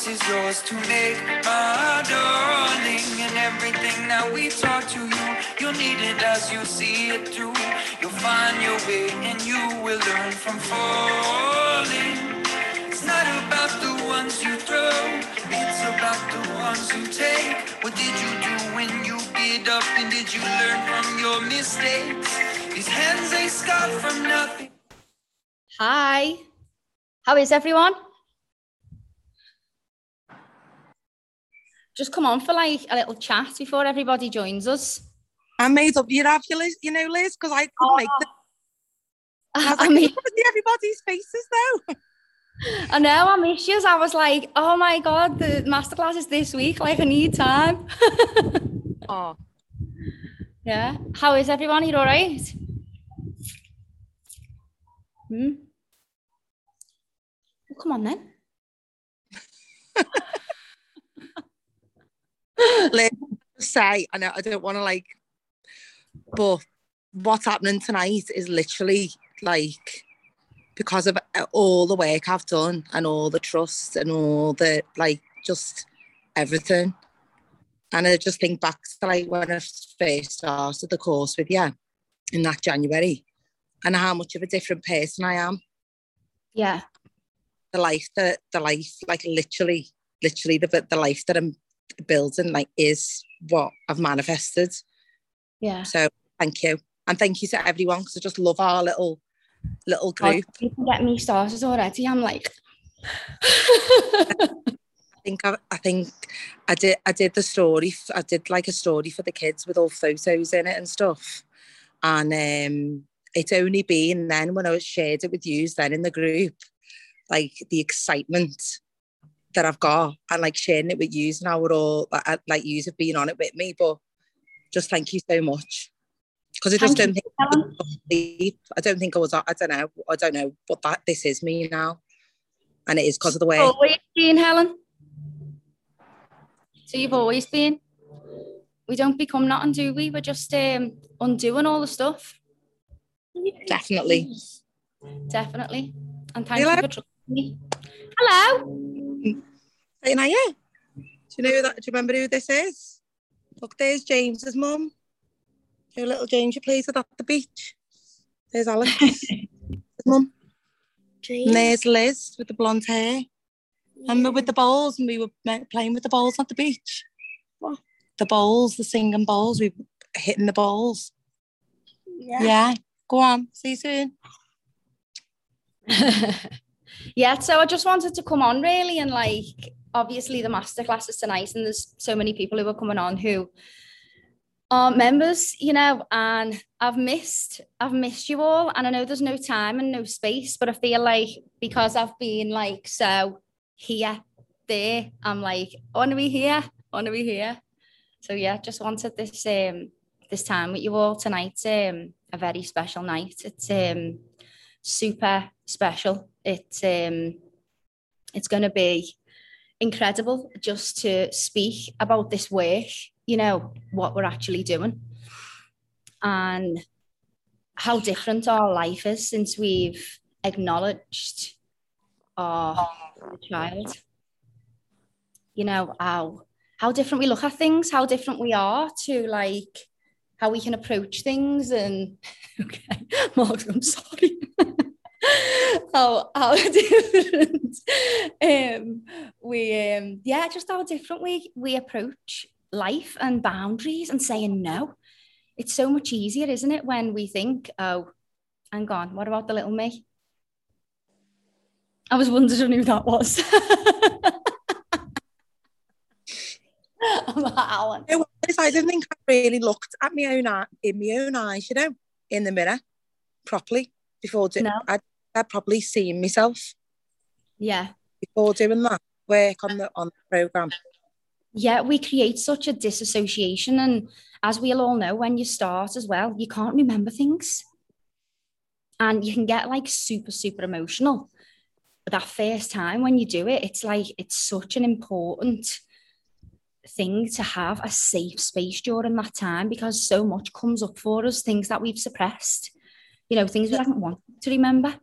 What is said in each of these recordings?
choice is yours to make, my darling. And everything that we taught to you, you'll need it as you see it through. You'll find your way and you will learn from falling. It's not about the ones you throw, it's about the ones you take. What did you do when you get up and did you learn from your mistakes? These hands they scarred from nothing. Hi. How is everyone? Just come on for like a little chat before everybody joins us. I made up your have you, Liz, you know, Liz, because I couldn't make the. I I mean, everybody's faces though. I know I miss you. I was like, oh my god, the masterclass is this week. Like I need time. Oh, yeah. How is everyone? You all right? Hmm. Well, come on then. Liz, say, I know I don't want to like, but what's happening tonight is literally like because of uh, all the work I've done and all the trust and all the like just everything. And I just think back to like when I first started the course with you in that January and how much of a different person I am. Yeah. The life that the life, like literally, literally the the life that I'm building like is what I've manifested. Yeah. So thank you. And thank you to everyone because I just love our little little God, group. you can get me started already. I'm like, I think I, I think I did I did the story I did like a story for the kids with all photos in it and stuff. And um it's only been then when I was shared it with you then in the group, like the excitement that I've got and like sharing it with you and I we're all like, like you have been on it with me. But just thank you so much. Because I just Thank don't think I. Don't think I was I don't know. I don't know. But that this is me now. And it is because of the way always been, Helen. So you've always been. We don't become nothing, do we? We're just um, undoing all the stuff. definitely. Definitely. And thank You you like- for trusting me. Hello. Are you? Do you know that? Do you remember who this is? Look, there's James's mum. Your little James you plays with at the beach. There's Alex, his mum. And there's Liz with the blonde hair. Remember with the bowls, and we were playing with the bowls at the beach. What? The bowls, the singing bowls. We were hitting the bowls. Yeah. Yeah. Go on. See you soon. yeah, so I just wanted to come on really and like obviously the masterclass is tonight and there's so many people who are coming on who are members, you know, and I've missed I've missed you all and I know there's no time and no space, but I feel like because I've been like so here, there, I'm like, want to be here, want to be here. So yeah, just wanted this um this time with you all tonight. um a very special night. It's um super special. It's um it's gonna be incredible just to speak about this work, you know, what we're actually doing and how different our life is since we've acknowledged our child. You know, how how different we look at things, how different we are to like how we can approach things and okay, Mark, I'm sorry. how how different um we um yeah, just how different we we approach life and boundaries and saying no. It's so much easier, isn't it, when we think, oh, hang on, what about the little me? I was wondering who that was. I'm Alan. You know what it is? I don't think I really looked at my own eye, in my own eyes, you know, in the mirror properly before doing. No. I'd, I'd probably seen myself Yeah. before doing that work on the on the program. Yeah, we create such a disassociation. And as we'll all know, when you start as well, you can't remember things. And you can get like super, super emotional. But that first time when you do it, it's like it's such an important thing to have a safe space during that time because so much comes up for us, things that we've suppressed, you know, things we haven't wanted to remember.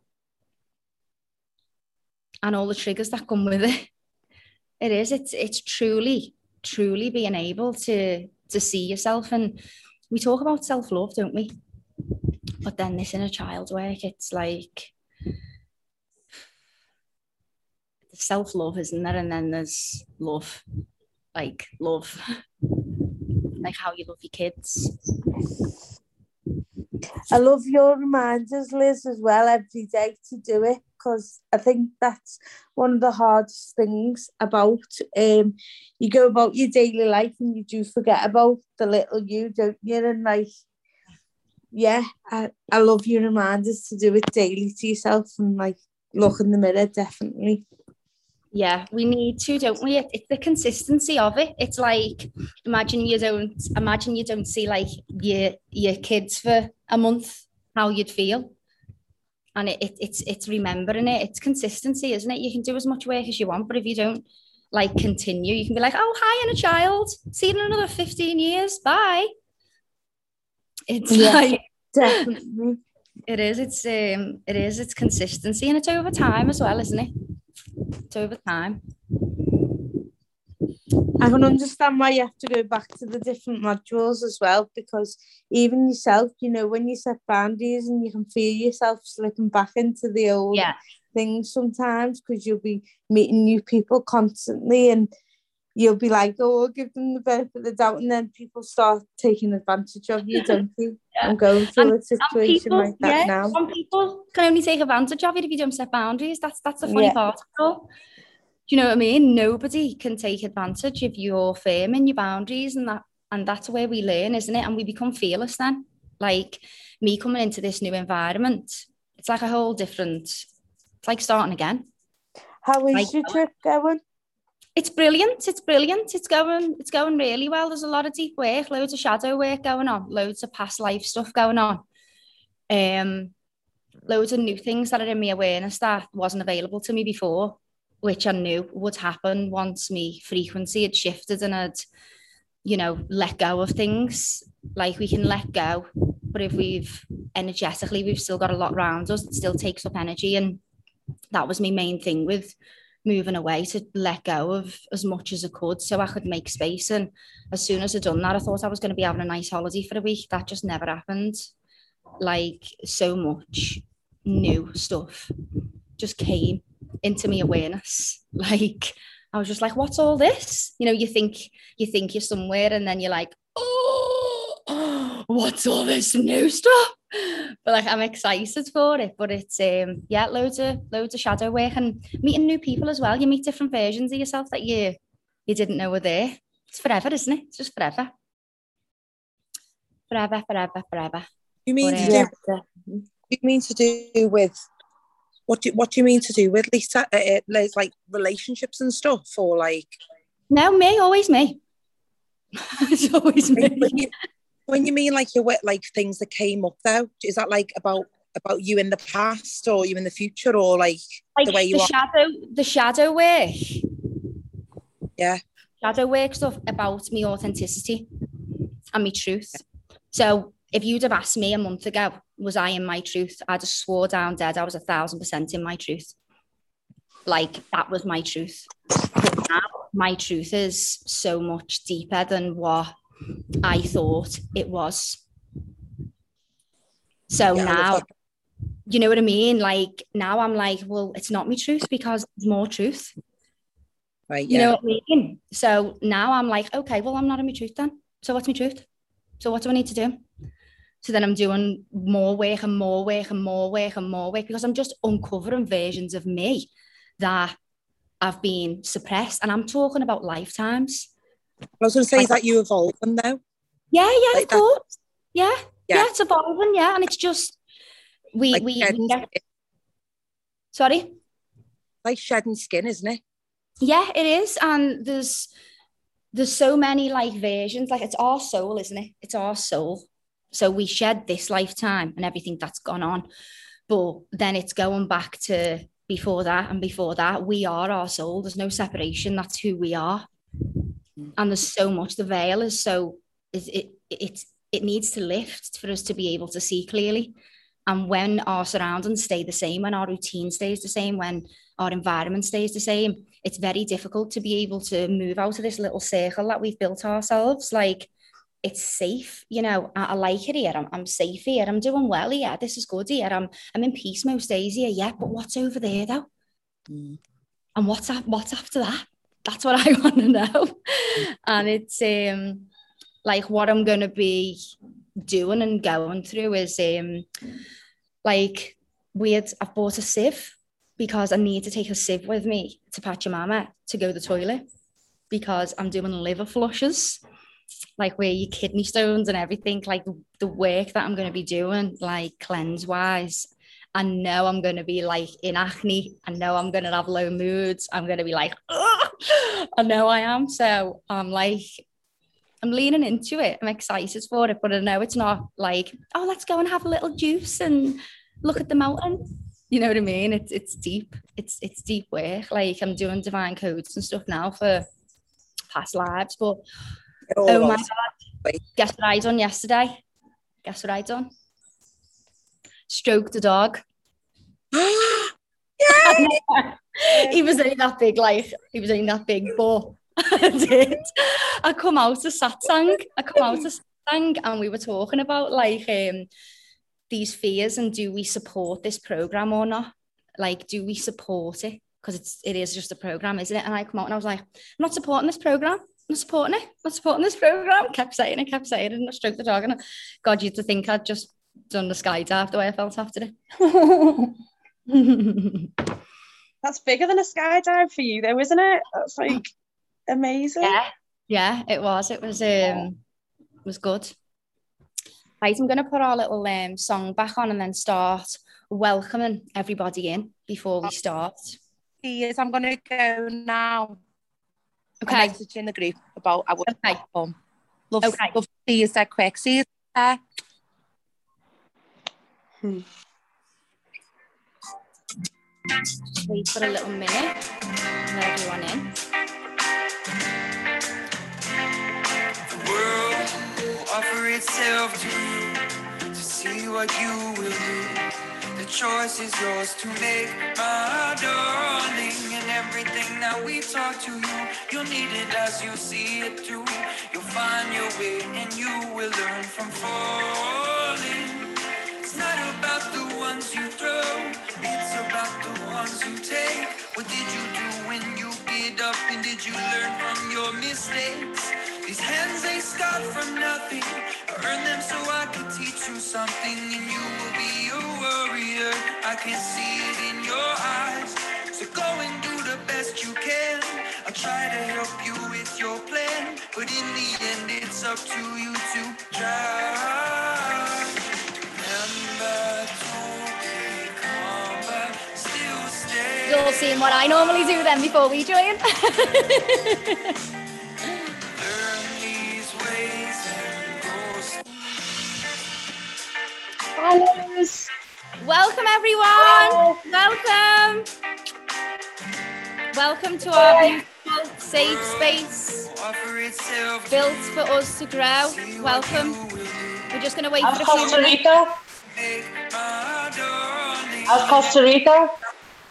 And all the triggers that come with it. It is. It's it's truly, truly being able to to see yourself. And we talk about self love, don't we? But then this inner child work, it's like self love, isn't there? And then there's love, like love, like how you love your kids. I love your reminders, Liz, as well every day to do it because I think that's one of the hardest things about um you go about your daily life and you do forget about the little you, don't you? And like yeah, I, I love your reminders to do it daily to yourself and like look in the mirror, definitely. Yeah, we need to, don't we? It's the consistency of it. It's like imagine you don't imagine you don't see like your your kids for a month, how you'd feel. And it, it it's it's remembering it. It's consistency, isn't it? You can do as much work as you want, but if you don't like continue, you can be like, oh hi, inner child. See you in another 15 years. Bye. It's Yeah. like Definitely. it is. It's um. It is. It's consistency, and it's over time as well, isn't it? It's over time. I can understand why you have to go back to the different modules as well, because even yourself, you know, when you set boundaries and you can feel yourself slipping back into the old Yeah. things sometimes because you'll be meeting new people constantly and you'll be like, oh, I'll give them the benefit of the doubt. And then people start taking advantage of you, don't you? Yeah. I'm going through a situation people, like that yeah, now. some people can only take advantage of it if you don't set boundaries. That's that's the funny Yeah. part. You know what I mean? Nobody can take advantage of your firm in your boundaries, and that and that's where we learn, isn't it? And we become fearless then. Like me coming into this new environment, it's like a whole different. It's like starting again. How is like- your trip going? It's brilliant. It's brilliant. It's going. It's going really well. There's a lot of deep work, loads of shadow work going on, loads of past life stuff going on. Um, loads of new things that are in my awareness that wasn't available to me before, which I knew would happen once me frequency had shifted and I'd, you know, let go of things. Like we can let go, but if we've energetically we've still got a lot around us, it still takes up energy, and that was my main thing with moving away to let go of as much as I could so I could make space. And as soon as I'd done that, I thought I was going to be having a nice holiday for a week. That just never happened. Like so much new stuff just came into my awareness. Like I was just like, what's all this? You know, you think you think you're somewhere and then you're like, oh, what's all this new stuff? But like I'm excited for it. But it's um yeah, loads of loads of shadow work and meeting new people as well. You meet different versions of yourself that you you didn't know were there. It's forever, isn't it? It's just forever. Forever, forever, forever. You mean But, to uh, do? You mean to do with? What do What do you mean to do with Lisa? Uh, uh, like relationships and stuff, or like No, me, always me. it's always when me. you, when you mean like your like things that came up though? Is that like about about you in the past or you in the future or like Like the way you are? shadow, the shadow work. Yeah. Shadow work stuff about me authenticity and me truth. So if you'd have asked me a month ago, was I in my truth? I'd have swore down dead. I was a thousand percent in my truth. Like that was my truth. But now my truth is so much deeper than what I thought it was. So Yeah, now you know what I mean? Like now I'm like, well, it's not my truth because there's more truth. right? Yeah. You know what I mean? So now I'm like, okay, well, I'm not in my truth then. So what's my truth? So what do I need to do? So then I'm doing more work and more work and more work and more work because I'm just uncovering versions of me that have been suppressed. And I'm talking about lifetimes. I was going to say, is that you evolving though? Yeah, yeah, Like of that- course. Yeah, yeah, Yeah. it's evolving. Yeah, and it's just we Like we, we shedding, get, sorry. like shedding skin, isn't it? Yeah, it is. And there's there's so many like versions. Like it's our soul, isn't it? It's our soul. So we shed this lifetime and everything that's gone on. But then it's going back to before that and before that. We are our soul. There's no separation. That's who we are. And there's so much. The veil is so it it it, it needs to lift for us to be able to see clearly. And when our surroundings stay the same, when our routine stays the same, when our environment stays the same, it's very difficult to be able to move out of this little circle that we've built ourselves. Like it's safe, you know, I, I like it here. I'm, I'm safe here. I'm doing well here. This is good here. I'm, I'm in peace most days here. Yeah, but what's over there though? Mm. And what's? What's after that? That's what I want to know. and it's um like what I'm gonna be doing and going through is um like weird. I've bought a sieve because I need to take a sieve with me to Pachamama to go to the toilet because I'm doing liver flushes, like where your kidney stones and everything, like the, work that I'm going to be doing, like cleanse wise. I know I'm going to be like in acne. I know I'm going to have low moods. I'm going to be like, Ugh! I know I am. So I'm like, I'm leaning into it. I'm excited for it, but I know it's not like, oh, let's go and have a little juice and look at the mountain. You know what I mean? It's it's deep. It's it's deep work. Like I'm doing divine codes and stuff now for past lives. But oh, oh my god, guess what I done yesterday? Guess what I done? Stroked the dog. he was only that big, like he was only that big, but I did. I come out of satsang. I come out of satsang, and we were talking about like um these fears and do we support this program or not? Like, do we support it? Because it's it is just a program, isn't it? And I come out and I was like, I'm not supporting this program. I'm supporting it. I'm supporting this program. Kept saying it, kept saying it, and I stroked the dog. And I, God, you'd to think I'd just done the skydive the way I felt after it. That's bigger than a skydive for you, though, isn't it? That's like amazing. Yeah, yeah, it was. It was um, it was good. Right, I'm going to put our little um, song back on and then start welcoming everybody in before we start. Yes, I'm going to go now. Okay. I message in the group about our Okay. home. Love, Okay. love to see you that quick. See you there. Hmm. Wait for a little minute. and Let everyone in. The world will offer itself to you to see what you will do. The choice is yours to make, my darling. Everything that we talk to you, you'll need it as you see it through. You'll find your way and you will learn from falling. It's not about the ones you throw, it's about the ones you take. What did you do when you get up and did you learn from your mistakes? These hands they start from nothing. I earned them so I could teach you something, and you will be a warrior. I can see it in your eyes. So go and do best you can. I'll try to help you with your plan, but in the end, it's up to you to try. Remember, don't become, but still stay. You're seeing what I normally do then before we join. Learn these ways and go Alice. Welcome, everyone. Welcome. Welcome to our beautiful safe space offer itself built for us to grow. Welcome. We're just going to wait How's for a few Costa minutes. Rica? make my darling. Costa Rica?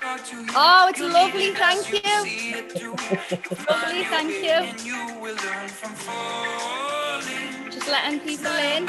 talk to you. Oh, it's lovely, thank you. see it through. Lovely, thank you. And you will learn from falling. Just letting people It's in.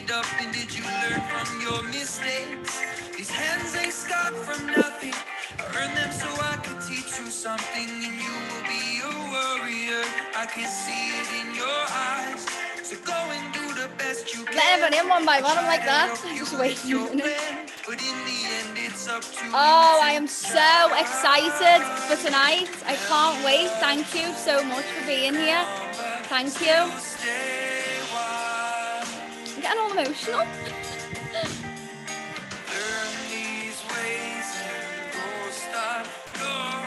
About the ones you throw. It's about the ones you take. What did you do when you get up and did you learn from your mistakes? These hands they start from nothing. I earned them so I could teach you something, and you will be a warrior. I can see it in your eyes. So go and do the best you can. Let everyone in one by one. I'm like that. Just waiting a minute. But in the end, it's up to Oh, I am so excited for tonight. I can't wait. Thank you so much for being here. Thank you. Getting all emotional.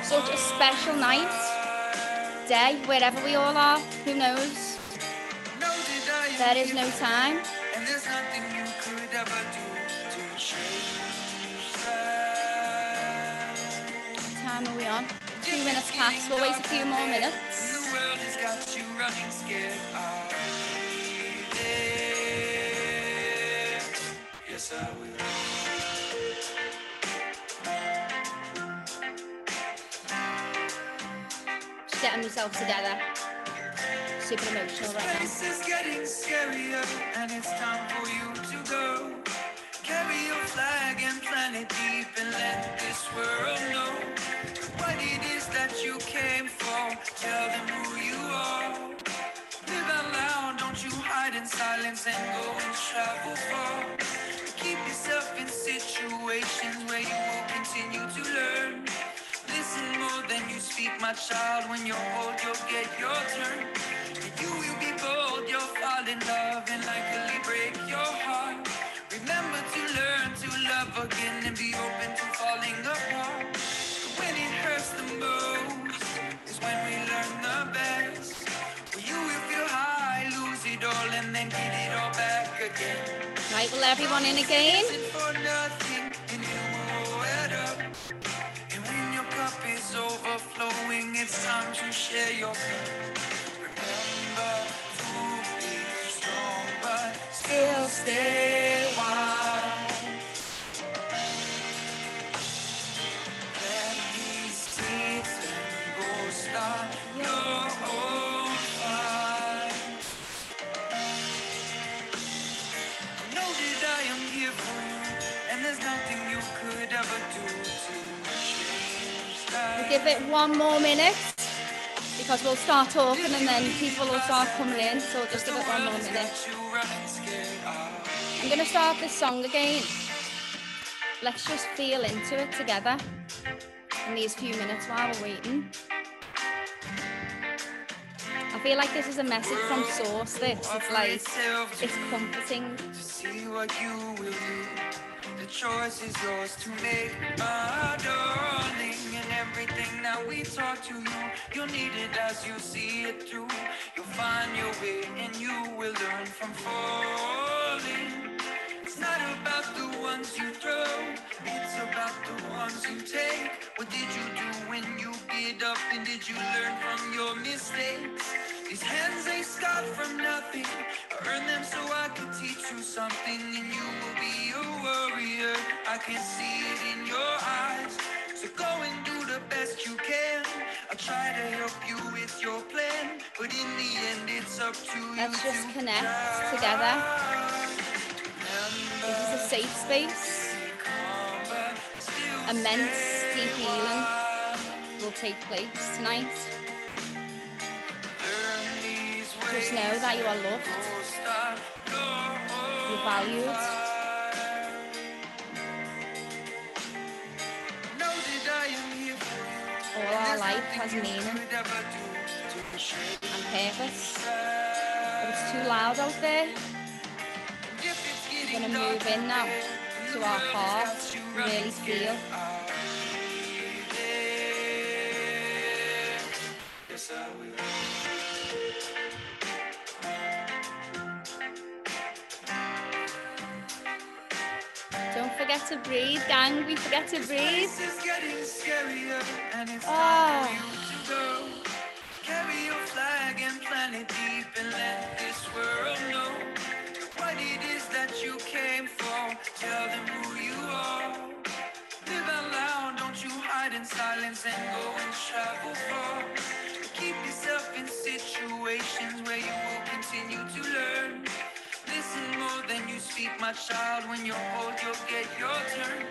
Such a special night, day, wherever we all are. Who knows? Know There is no time. What time are we on? Two minutes past. We'll wait a few more minutes. Getting myself together. Super emotional right now. This is getting scarier, and it's time for you to go. Carry your flag and plant it deep, and let this world know what it is that you came for. Tell them who you are. Live don't you hide in silence and go and travel far. Yourself in situations where you will continue to learn. Listen more than you speak, my child. When you're old, you'll get your turn. And you will be bold, you'll fall in love and likely break your heart. Remember to learn to love again and be open to falling apart. When it hurts the most is when we learn the best. You will feel high, lose it all, and then get it all back again. Right, we'll everyone in again. Nothing, and you will add up. And when give it one more minute because we'll start talking and then people will start coming in. So just give it one more minute. I'm going to start this song again. Let's just feel into it together in these few minutes while we're waiting. I feel like this is a message from Source. This it's like it's comforting. The choice is yours to make, my darling. And everything that we taught to you, you'll need it as you see it through. You'll find your way and you will learn from falling. It's not about the ones you throw, it's about the ones you take. What did you do when you get up and did you learn from your mistakes? These hands they start from nothing. I earned them so I could teach you something, and you will be a warrior. I can see it in your eyes. So go and do the best you can. I'll try to help you with your plan, but in the end, it's up to you. Let's just to connect together. This is a safe space. Immense deep healing will take place tonight. Just know that you are loved, you're valued, all our life has meaning and purpose. But it's too loud out there. Going to move in now to our heart really feel. Don't forget to breathe, gang. We forget to breathe. This that you came for. Tell them who you are. Live out loud, don't you hide in silence and go and travel far. Keep yourself in situations where you will continue to learn. Listen more than you speak, my child. When you're old, you'll get your turn.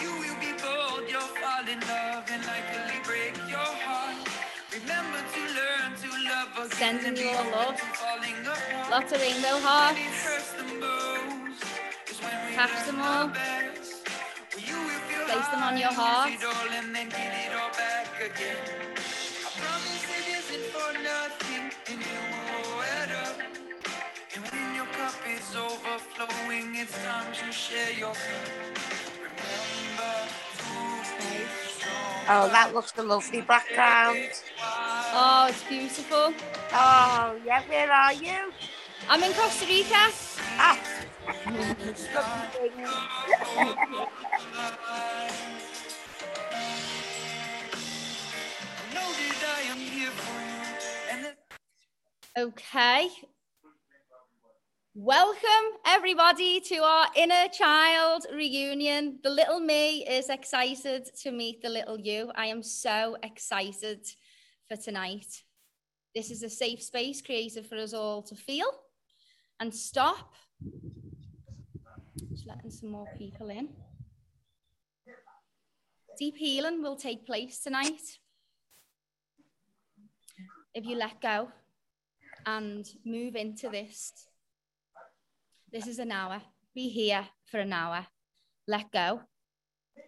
You will be bold, you'll fall in love and like break Sending and you be all open love. Lots of rainbow hearts. Catch them all. Place them on your heart. and then get it all back again. I promise it isn't for nothing, and it will add up. And when your cup is overflowing, it's time to share your cup. Remember strong. Oh, that looks a lovely background. Oh, it's beautiful. Oh, yeah, where are you? I'm in Costa Rica. Ah, Know that I am here for you, and that Okay. Welcome, everybody, to our inner child reunion. The little me is excited to meet the little you. I am so excited for tonight. This is a safe space created for us all to feel and stop. Just letting some more people in. Deep healing will take place tonight. If you let go and move into this this is an hour. Be here for an hour. Let go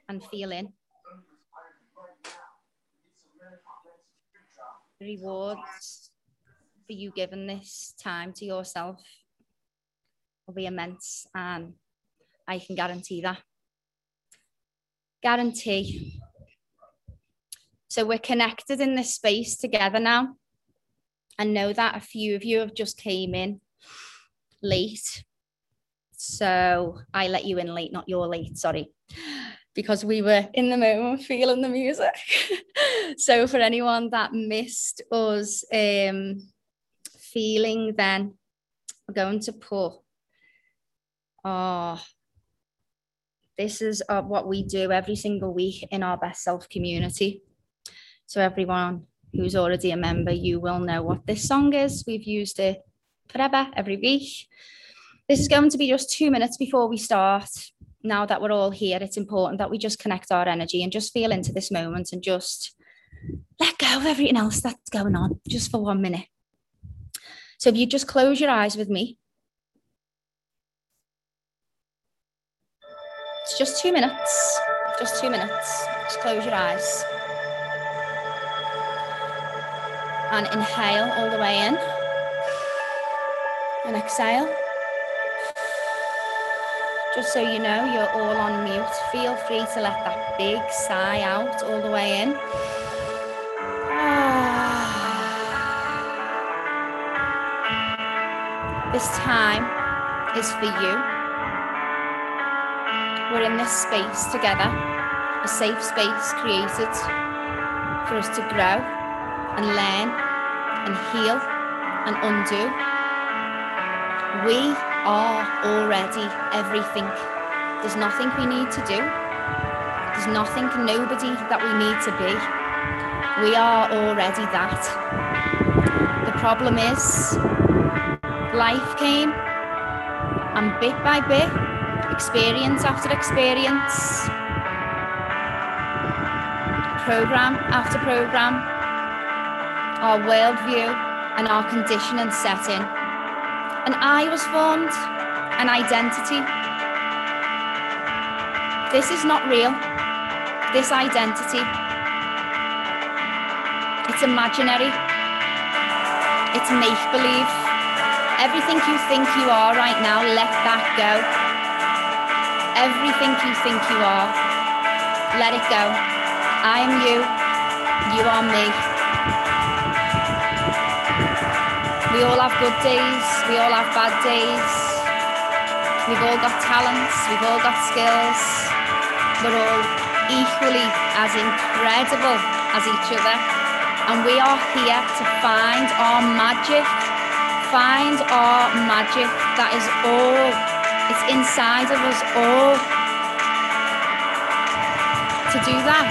and feel in. Rewards for you giving this time to yourself will be immense, and I can guarantee that. Guarantee. So we're connected in this space together now. I know that a few of you have just came in late so I let you in late, not your late, sorry, because we were in the moment feeling the music. so for anyone that missed us um, feeling, then we're going to put, oh, this is uh, what we do every single week in our best self community. So everyone who's already a member, you will know what this song is. We've used it forever, every week. This is going to be just two minutes before we start. Now that we're all here, it's important that we just connect our energy and just feel into this moment and just let go of everything else that's going on just for one minute. So if you just close your eyes with me. It's just two minutes, just two minutes. Just close your eyes. And inhale all the way in. And exhale. Just so you know, you're all on mute. Feel free to let that big sigh out all the way in. This time is for you. We're in this space together, a safe space created for us to grow and learn and heal and undo. We are already everything. There's nothing we need to do. There's nothing, nobody that we need to be. We are already that. The problem is, life came, and bit by bit, experience after experience, program after program, our worldview and our conditioning set in an I was formed, an identity. This is not real. This identity. It's imaginary. It's make believe. Everything you think you are right now, let that go. Everything you think you are, let it go. I am you. You are me. We all have good days, we all have bad days. We've all got talents, we've all got skills. We're all equally as incredible as each other. And we are here to find our magic, find our magic that is all, it's inside of us all. To do that,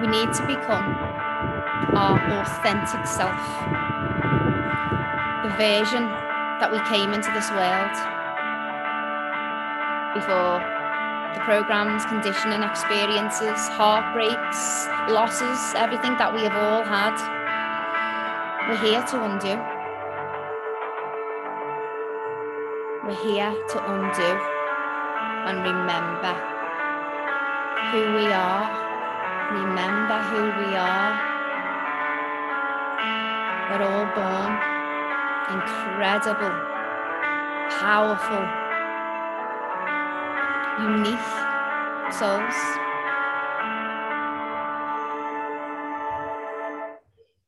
we need to become our authentic self, the version that we came into this world before the programs, conditioning experiences, heartbreaks, losses, everything that we have all had. We're here to undo. We're here to undo and remember who we are. Remember who we are. We're all born incredible, powerful, unique souls.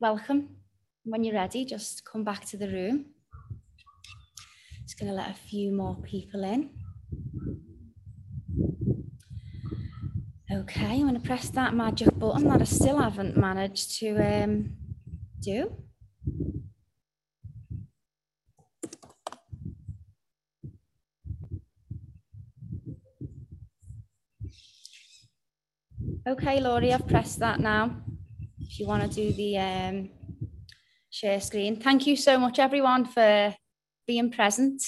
Welcome. When you're ready, just come back to the room. Just going to let a few more people in. Okay, I'm going to press that magic button that I still haven't managed to um, do. Okay, Laurie, I've pressed that now. If you want to do the um, share screen. Thank you so much, everyone, for being present.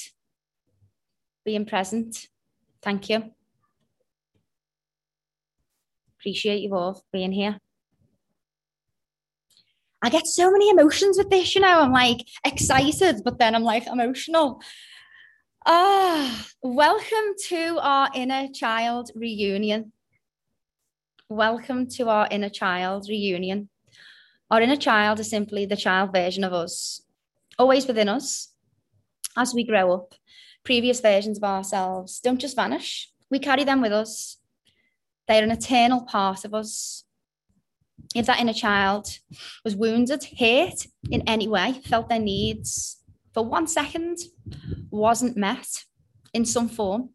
Being present. Thank you. Appreciate you all being here. I get so many emotions with this, you know. I'm like excited, but then I'm like emotional. Ah, welcome to our inner child reunion. Welcome to our inner child reunion. Our inner child is simply the child version of us, always within us. As we grow up, previous versions of ourselves don't just vanish, we carry them with us. They're an eternal part of us. If that inner child was wounded, hurt in any way, felt their needs for one second wasn't met in some form,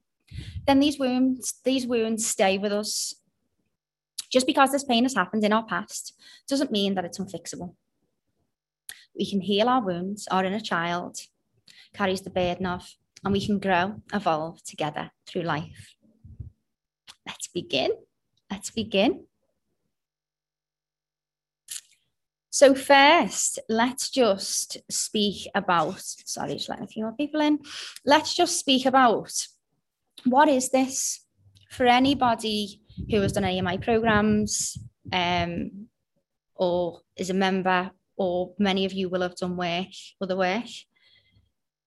then these wounds, these wounds stay with us just because this pain has happened in our past doesn't mean that it's unfixable. We can heal our wounds, our inner child carries the burden of, and we can grow, evolve together through life. Let's begin. Let's begin. So first, let's just speak about, sorry, just letting a few more people in. Let's just speak about what is this for anybody who has done any of my programs um, or is a member, or many of you will have done work, other work,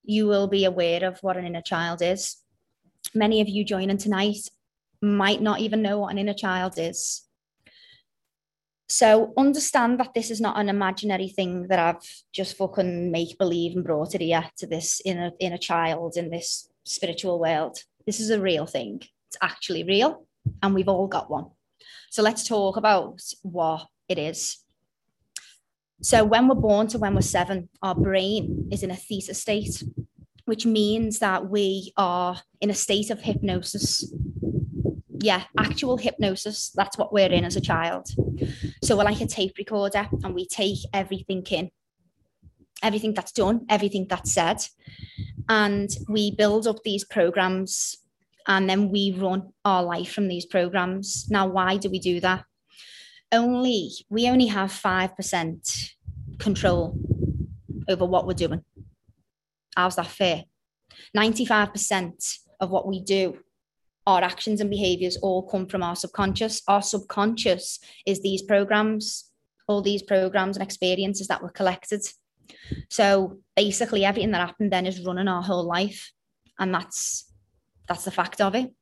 you will be aware of what an inner child is. Many of you joining tonight might not even know what an inner child is. So understand that this is not an imaginary thing that I've just fucking make believe and brought it here to this inner inner child in this spiritual world. This is a real thing. It's actually real and we've all got one. So let's talk about what it is. So when we're born to when we're seven, our brain is in a theta state, which means that we are in a state of hypnosis. Yeah, actual hypnosis. That's what we're in as a child. So we're like a tape recorder and we take everything in, everything that's done, everything that's said. And we build up these programs and then we run our life from these programs. Now, why do we do that? Only we only have 5% control over what we're doing. How's that fair? 95% of what we do, our actions and behaviors all come from our subconscious. Our subconscious is these programs, all these programs and experiences that were collected. So basically, everything that happened then is running our whole life. And that's that's the fact of it.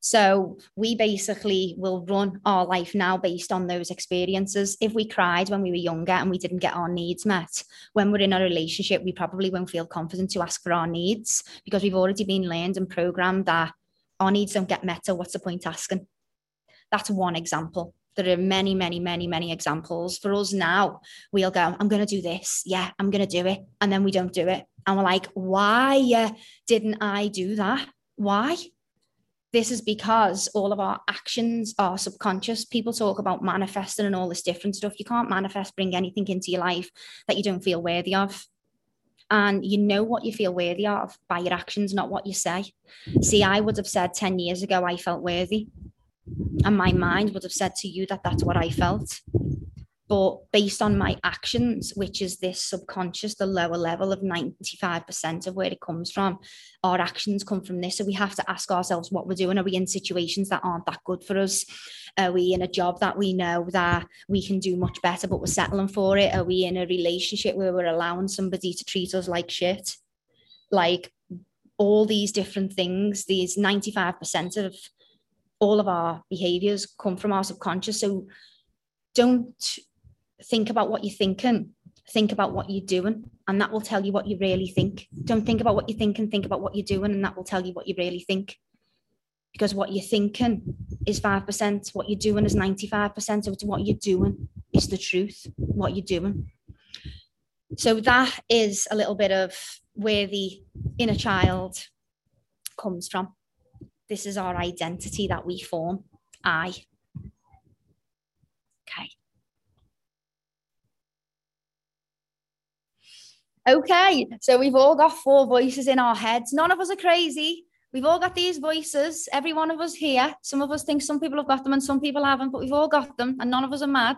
So we basically will run our life now based on those experiences. If we cried when we were younger and we didn't get our needs met, when we're in a relationship, we probably won't feel confident to ask for our needs because we've already been learned and programmed that our needs don't get met. So what's the point asking? That's one example. There are many, many, many, many examples. For us now, we'll go, I'm going to do this. Yeah, I'm going to do it. And then we don't do it. And we're like, why uh, didn't I do that? Why? This is because all of our actions are subconscious. People talk about manifesting and all this different stuff. You can't manifest, bring anything into your life that you don't feel worthy of. And you know what you feel worthy of by your actions, not what you say. See, I would have said 10 years ago I felt worthy. And my mind would have said to you that that's what I felt but based on my actions, which is this subconscious, the lower level of 95% of where it comes from, our actions come from this. So we have to ask ourselves what we're doing. Are we in situations that aren't that good for us? Are we in a job that we know that we can do much better, but we're settling for it? Are we in a relationship where we're allowing somebody to treat us like shit? Like all these different things, these 95% of all of our behaviors come from our subconscious. So don't think about what you're thinking think about what you're doing and that will tell you what you really think. Don't think about what you're thinking think about what you're doing and that will tell you what you really think. Because what you're thinking is 5% what you're doing is 95% so what you're doing is the truth what you're doing. So that is a little bit of where the inner child comes from. This is our identity that we form. I okay Okay, so we've all got four voices in our heads. None of us are crazy. We've all got these voices, every one of us here. Some of us think some people have got them and some people haven't, but we've all got them and none of us are mad.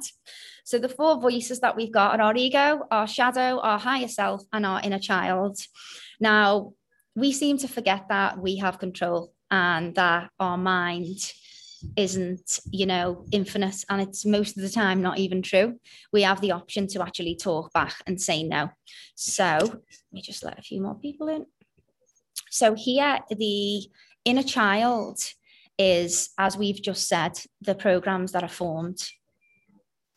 So the four voices that we've got are our ego, our shadow, our higher self, and our inner child. Now, we seem to forget that we have control and that our mind isn't, you know, infinite. And it's most of the time not even true. We have the option to actually talk back and say no. So let me just let a few more people in. So here, the inner child is, as we've just said, the programs that are formed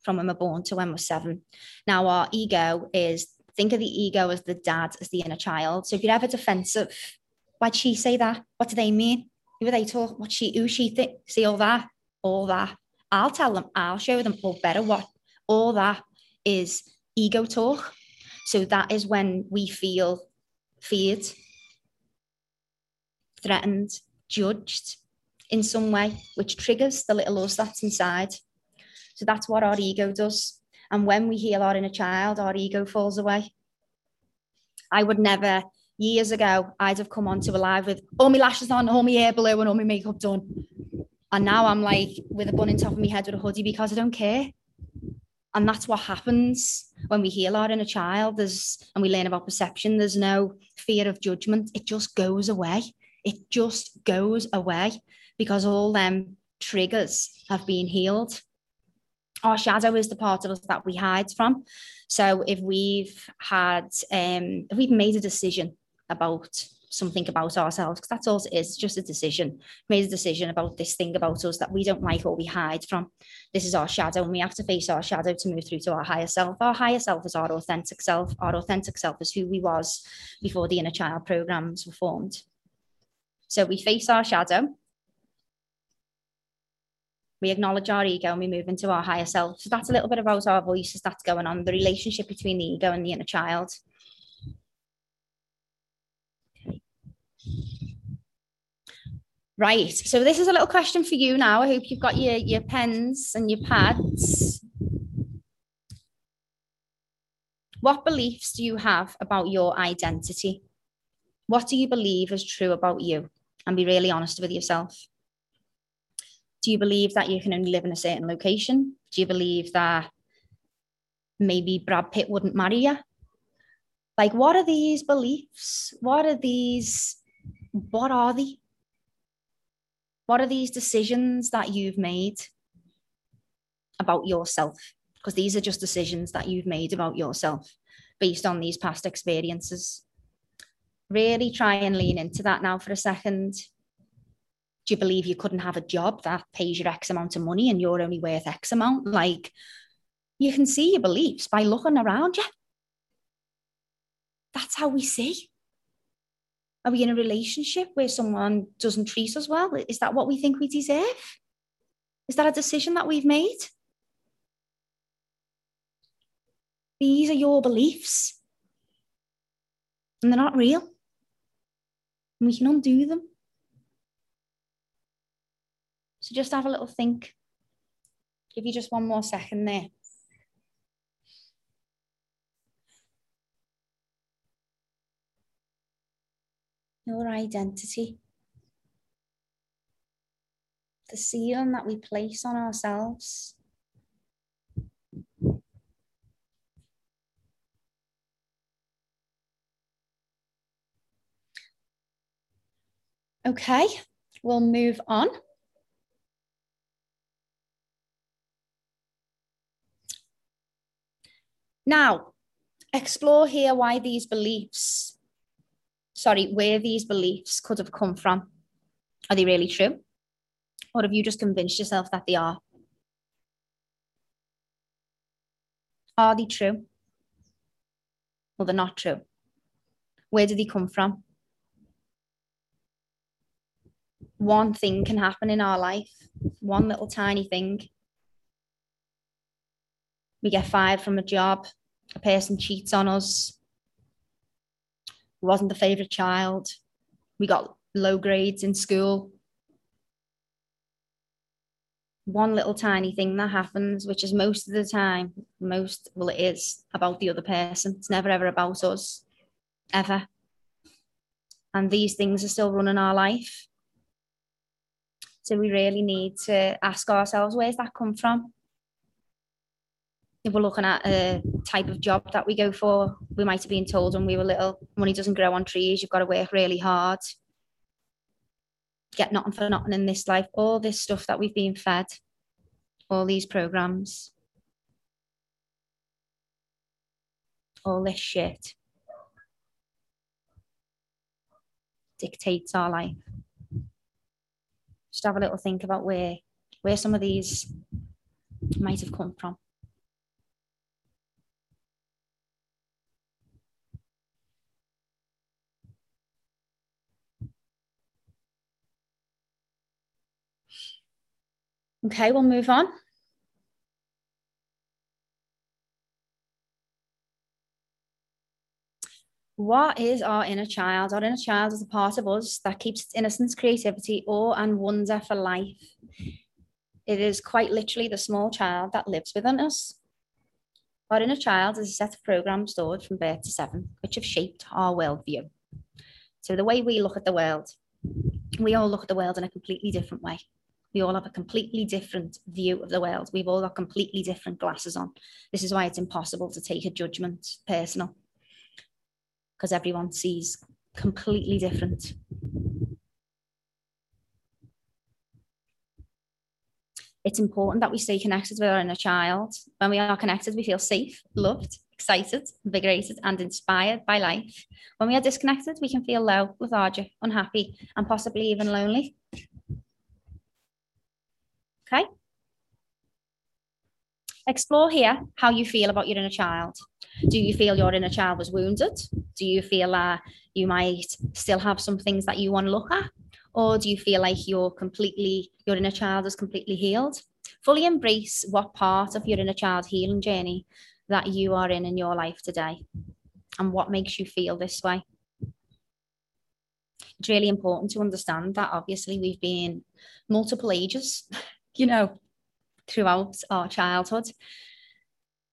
from when we're born to when we're seven. Now, our ego is think of the ego as the dad, as the inner child. So if you're ever defensive, why'd she say that? What do they mean? Who are they talk? What she, who she think? See all that, all that. I'll tell them, I'll show them, or better what, all that is ego talk. So that is when we feel feared, threatened, judged in some way, which triggers the little us that's inside. So that's what our ego does. And when we heal our inner child, our ego falls away. I would never years ago, I'd have come onto a live with all my lashes on, all my hair blue, and all my makeup done. And now I'm like with a bun in top of my head with a hoodie because I don't care. And that's what happens when we heal our inner child. There's and we learn about perception. There's no fear of judgment. It just goes away. It just goes away because all them triggers have been healed. Our shadow is the part of us that we hide from. So if we've had, um, if we've made a decision about something about ourselves, because that's all it is, just a decision. Made a decision about this thing about us that we don't like or we hide from. This is our shadow, and we have to face our shadow to move through to our higher self. Our higher self is our authentic self. Our authentic self is who we was before the inner child programs were formed. So we face our shadow. We acknowledge our ego and we move into our higher self. So that's a little bit about our voices that's going on, the relationship between the ego and the inner child. Right, so this is a little question for you now. I hope you've got your, your pens and your pads. What beliefs do you have about your identity? What do you believe is true about you? And be really honest with yourself. Do you believe that you can only live in a certain location? Do you believe that maybe Brad Pitt wouldn't marry you? Like, what are these beliefs? What are these? What are they? What are these decisions that you've made about yourself? Because these are just decisions that you've made about yourself based on these past experiences. Really try and lean into that now for a second. Do you believe you couldn't have a job that pays you X amount of money and you're only worth X amount? Like, you can see your beliefs by looking around you. That's how we see. Are we in a relationship where someone doesn't treat us well? Is that what we think we deserve? Is that a decision that we've made? These are your beliefs, and they're not real. And we can undo them. So just have a little think. Give you just one more second there. Your identity. The ceiling that we place on ourselves. Okay, we'll move on. Now, explore here why these beliefs sorry, where these beliefs could have come from. Are they really true? Or have you just convinced yourself that they are? Are they true? Well, they're not true. Where did they come from? One thing can happen in our life, one little tiny thing. We get fired from a job, a person cheats on us, wasn't the favorite child. We got low grades in school. One little tiny thing that happens, which is most of the time, most, well, it is about the other person. It's never ever about us, ever. And these things are still running our life. So we really need to ask ourselves, where's that come from? If we're looking at a type of job that we go for, we might have been told when we were little, money doesn't grow on trees, you've got to work really hard. Get nothing for nothing in this life, all this stuff that we've been fed, all these programs, all this shit. Dictates our life. Just have a little think about where where some of these might have come from. Okay, we'll move on. What is our inner child? Our inner child is a part of us that keeps its innocence, creativity, awe, and wonder for life. It is quite literally the small child that lives within us. Our inner child is a set of programs stored from birth to seven, which have shaped our worldview. So, the way we look at the world, we all look at the world in a completely different way. We all have a completely different view of the world. We've all got completely different glasses on. This is why it's impossible to take a judgment personal because everyone sees completely different. It's important that we stay connected with our inner child. When we are connected, we feel safe, loved, excited, invigorated, and inspired by life. When we are disconnected, we can feel low, lethargic, unhappy, and possibly even lonely. Okay? Explore here how you feel about your inner child. Do you feel your inner child was wounded? Do you feel that you might still have some things that you want to look at? Or do you feel like you're completely, your inner child is completely healed? Fully embrace what part of your inner child healing journey that you are in in your life today and what makes you feel this way. It's really important to understand that obviously we've been multiple ages, you know, throughout our childhood.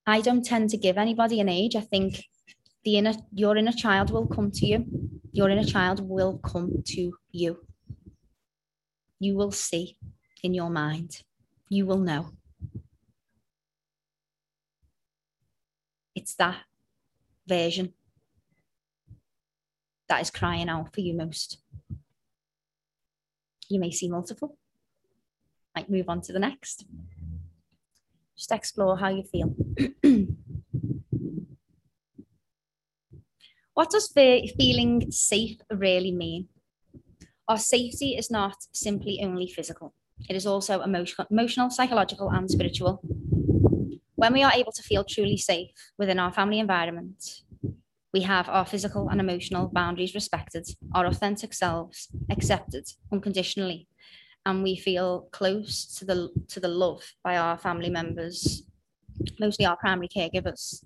I don't tend to give anybody an age. I think the inner your inner child will come to you. Your inner child will come to you. You will see in your mind. You will know. It's that version that is crying out for you most. You may see multiple. Move on to the next. Just explore how you feel. what does feeling safe really mean? Our safety is not simply only physical, it is also emotional, psychological, and spiritual. When we are able to feel truly safe within our family environment, we have our physical and emotional boundaries respected, our authentic selves accepted unconditionally, and we feel close to the to the love by our family members, mostly our primary caregivers.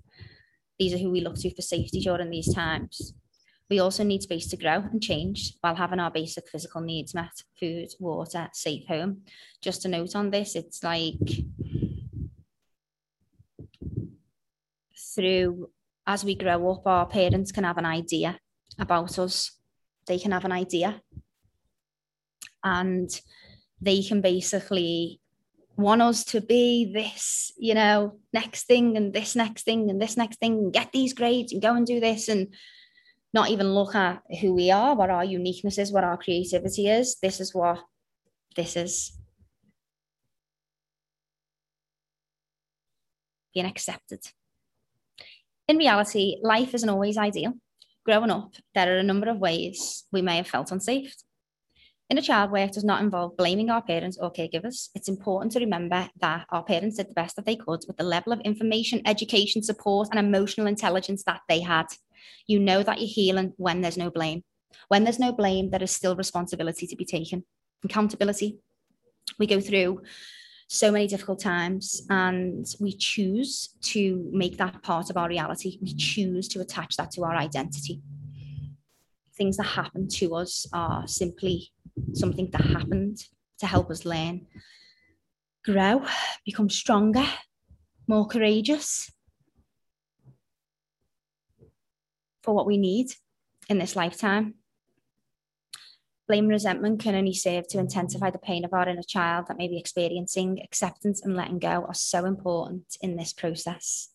These are who we look to for safety during these times. We also need space to grow and change while having our basic physical needs met food, water, safe home. Just a note on this it's like through as we grow up, our parents can have an idea about us, they can have an idea. And they can basically want us to be this, you know, next thing and this next thing and this next thing and get these grades and go and do this and not even look at who we are, what our uniqueness is, what our creativity is. This is what this is. Being accepted. In reality, life isn't always ideal. Growing up, there are a number of ways we may have felt unsafe, Inner child work does not involve blaming our parents or caregivers. It's important to remember that our parents did the best that they could with the level of information, education, support, and emotional intelligence that they had. You know that you're healing when there's no blame. When there's no blame, there is still responsibility to be taken, accountability. We go through so many difficult times and we choose to make that part of our reality. We choose to attach that to our identity. Things that happen to us are simply something that happened to help us learn, grow, become stronger, more courageous for what we need in this lifetime. Blame and resentment can only serve to intensify the pain of our inner child that may be experiencing. Acceptance and letting go are so important in this process.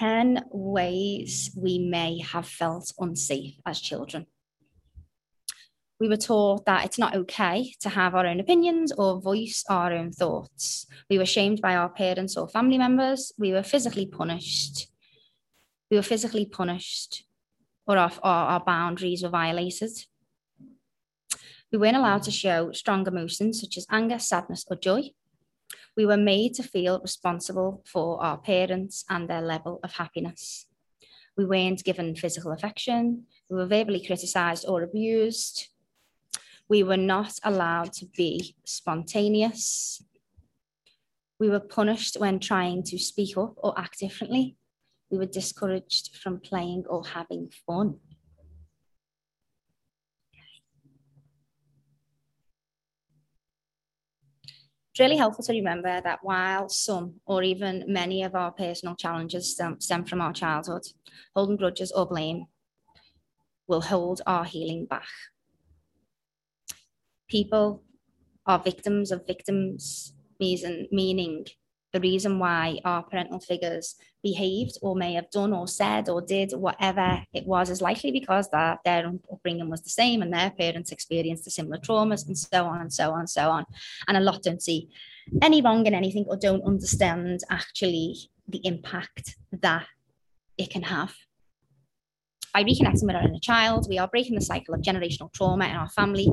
Ten ways we may have felt unsafe as children we were taught that it's not okay to have our own opinions or voice our own thoughts. We were shamed by our parents or family members. We were physically punished. We were physically punished or our, our, our boundaries were violated. We weren't allowed to show strong emotions such as anger, sadness, or joy. We were made to feel responsible for our parents and their level of happiness. We weren't given physical affection. We were verbally criticised or abused. We were not allowed to be spontaneous. We were punished when trying to speak up or act differently. We were discouraged from playing or having fun. It's really helpful to remember that while some or even many of our personal challenges stem, stem from our childhood, holding grudges or blame will hold our healing back. People are victims of victims, meaning the reason why our parental figures behaved or may have done or said or did whatever it was is likely because that their upbringing was the same and their parents experienced the similar traumas and so on and so on and so on. And a lot don't see any wrong in anything or don't understand actually the impact that it can have by reconnecting with our inner child, we are breaking the cycle of generational trauma in our family.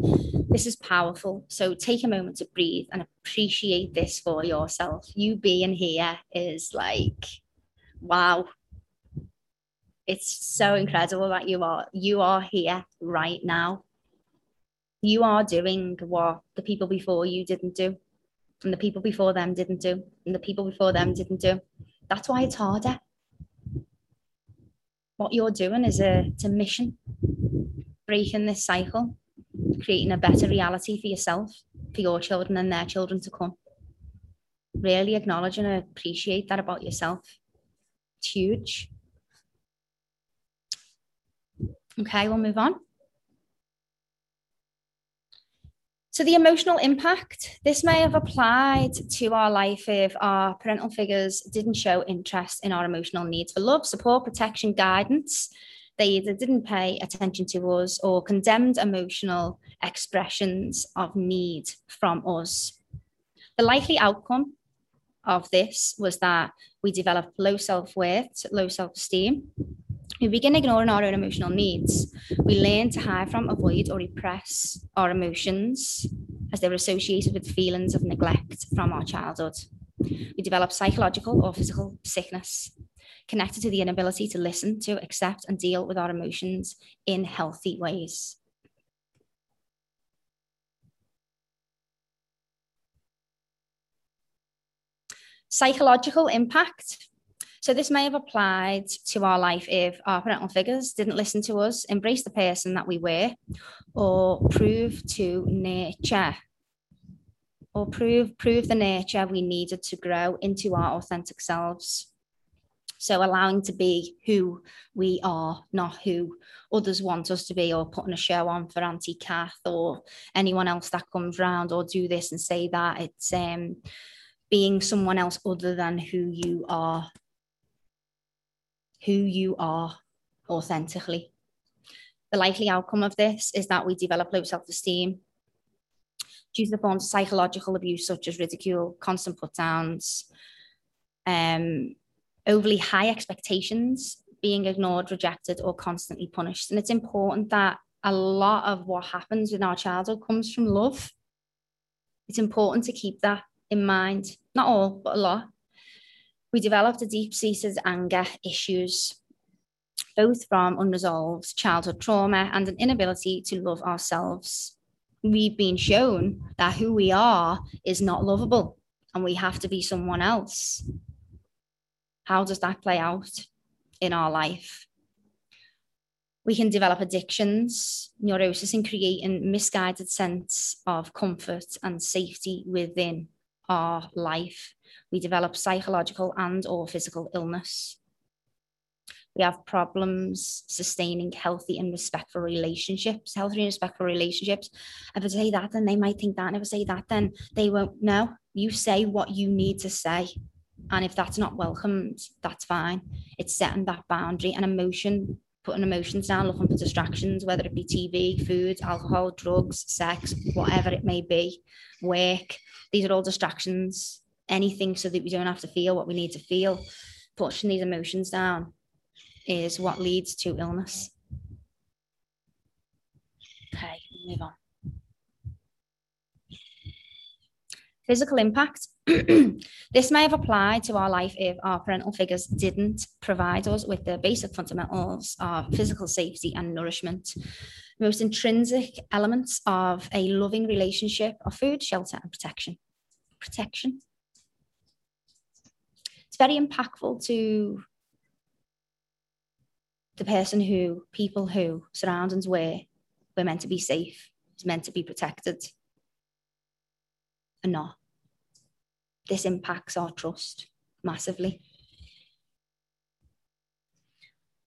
This is powerful. So take a moment to breathe and appreciate this for yourself. You being here is like, wow. It's so incredible that you are you are here right now. You are doing what the people before you didn't do, and the people before them didn't do, and the people before them didn't do. That's why it's harder what you're doing is a, it's a mission, breaking this cycle, creating a better reality for yourself, for your children and their children to come. Really acknowledge and appreciate that about yourself. It's huge. Okay, we'll move on. So the emotional impact, this may have applied to our life if our parental figures didn't show interest in our emotional needs for love, support, protection, guidance. They either didn't pay attention to us or condemned emotional expressions of need from us. The likely outcome of this was that we developed low self-worth, low self-esteem, we begin ignoring our own emotional needs. We learn to hide from, avoid, or repress our emotions as they were associated with feelings of neglect from our childhood. We develop psychological or physical sickness connected to the inability to listen to, accept, and deal with our emotions in healthy ways. Psychological impact so this may have applied to our life if our parental figures didn't listen to us, embrace the person that we were, or prove to nature or prove prove the nature we needed to grow into our authentic selves. So allowing to be who we are, not who others want us to be, or putting a show on for Auntie Kath or anyone else that comes round, or do this and say that. It's um, being someone else other than who you are who you are authentically. The likely outcome of this is that we develop low self esteem due to the forms of psychological abuse, such as ridicule, constant put downs, um, overly high expectations, being ignored, rejected, or constantly punished. And it's important that a lot of what happens in our childhood comes from love. It's important to keep that in mind. Not all, but a lot we developed a deep-seated anger issues, both from unresolved childhood trauma and an inability to love ourselves. We've been shown that who we are is not lovable and we have to be someone else. How does that play out in our life? We can develop addictions, neurosis, and create a misguided sense of comfort and safety within our life we develop psychological and or physical illness. We have problems sustaining healthy and respectful relationships. Healthy and respectful relationships. If I say that, then they might think that. And if I say that, then they won't know. You say what you need to say. And if that's not welcomed, that's fine. It's setting that boundary and emotion, putting emotions down, looking for distractions, whether it be TV, food, alcohol, drugs, sex, whatever it may be, work. These are all distractions. Anything so that we don't have to feel what we need to feel. Pushing these emotions down is what leads to illness. Okay, move on. Physical impact. this may have applied to our life if our parental figures didn't provide us with the basic fundamentals of physical safety and nourishment. The most intrinsic elements of a loving relationship are food, shelter, and protection. Protection. Very impactful to the person who, people who surroundings where we're meant to be safe, is meant to be protected, and not. This impacts our trust massively.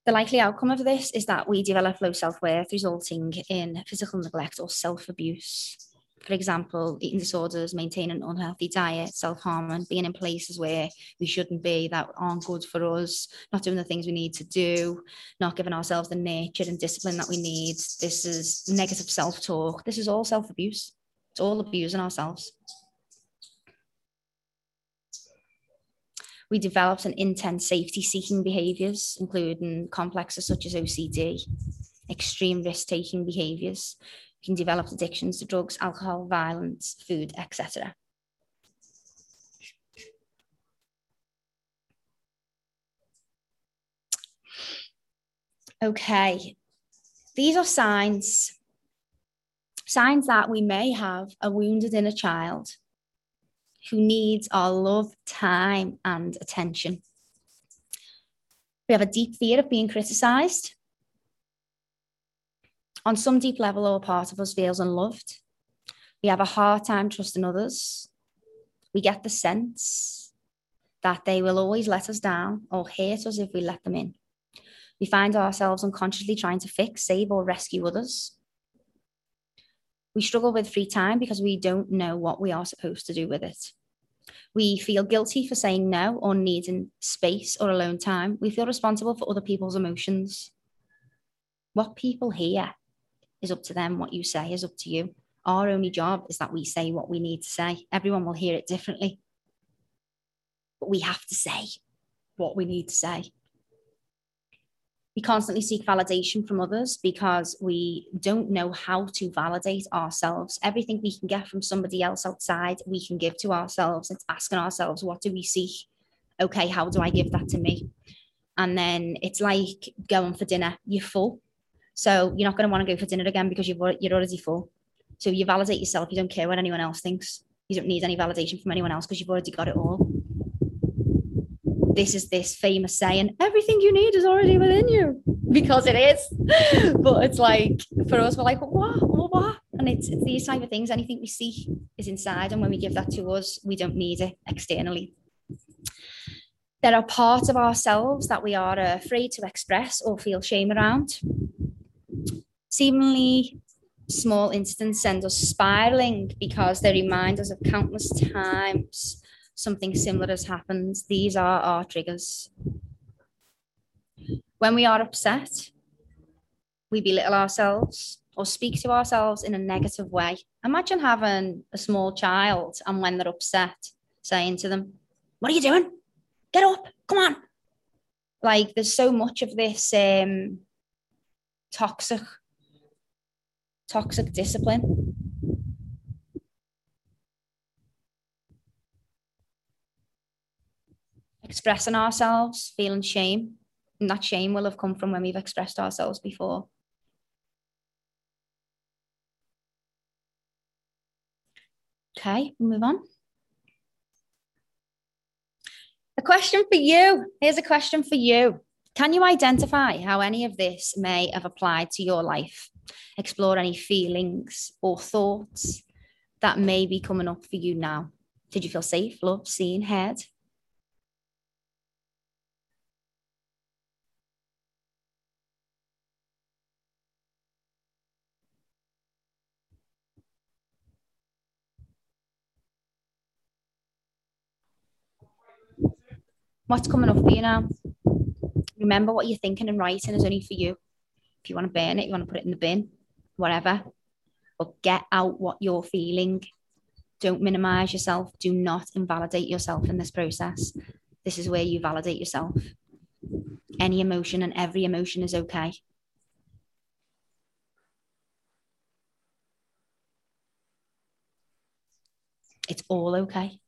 The likely outcome of this is that we develop low self worth, resulting in physical neglect or self abuse. For example, eating disorders, maintaining an unhealthy diet, self harm, and being in places where we shouldn't be that aren't good for us, not doing the things we need to do, not giving ourselves the nurture and discipline that we need. This is negative self talk. This is all self abuse. It's all abusing ourselves. We developed an intense safety seeking behaviours, including complexes such as OCD, extreme risk taking behaviours. Can develop addictions to drugs, alcohol, violence, food, etc. Okay, these are signs, signs that we may have a wounded inner child who needs our love, time, and attention. We have a deep fear of being criticized. On some deep level, our part of us feels unloved. We have a hard time trusting others. We get the sense that they will always let us down or hate us if we let them in. We find ourselves unconsciously trying to fix, save, or rescue others. We struggle with free time because we don't know what we are supposed to do with it. We feel guilty for saying no or needing space or alone time. We feel responsible for other people's emotions. What people hear is up to them. What you say is up to you. Our only job is that we say what we need to say. Everyone will hear it differently. But we have to say what we need to say we constantly seek validation from others because we don't know how to validate ourselves. Everything we can get from somebody else outside, we can give to ourselves. It's asking ourselves, what do we seek? Okay, how do I give that to me? And then it's like going for dinner, you're full. So you're not going to want to go for dinner again because you've, you're already full. So you validate yourself. You don't care what anyone else thinks. You don't need any validation from anyone else because you've already got it all this is this famous saying everything you need is already within you because it is but it's like for us we're like what what, what? and it's, it's these type of things anything we see is inside and when we give that to us we don't need it externally there are parts of ourselves that we are afraid to express or feel shame around seemingly small incidents send us spiraling because they remind us of countless times something similar has happened, these are our triggers. When we are upset, we belittle ourselves or speak to ourselves in a negative way. Imagine having a small child and when they're upset, saying to them, What are you doing? Get up, come on. Like there's so much of this um, toxic, toxic discipline expressing ourselves, feeling shame. And that shame will have come from when we've expressed ourselves before. Okay, we move on. A question for you. Here's a question for you. Can you identify how any of this may have applied to your life? explore any feelings or thoughts that may be coming up for you now. Did you feel safe, loved, seen, heard? What's coming up for you now? Remember what you're thinking and writing is only for you. If you want to burn it, you want to put it in the bin, whatever. But get out what you're feeling. Don't minimize yourself. Do not invalidate yourself in this process. This is where you validate yourself. Any emotion and every emotion is okay. It's all okay.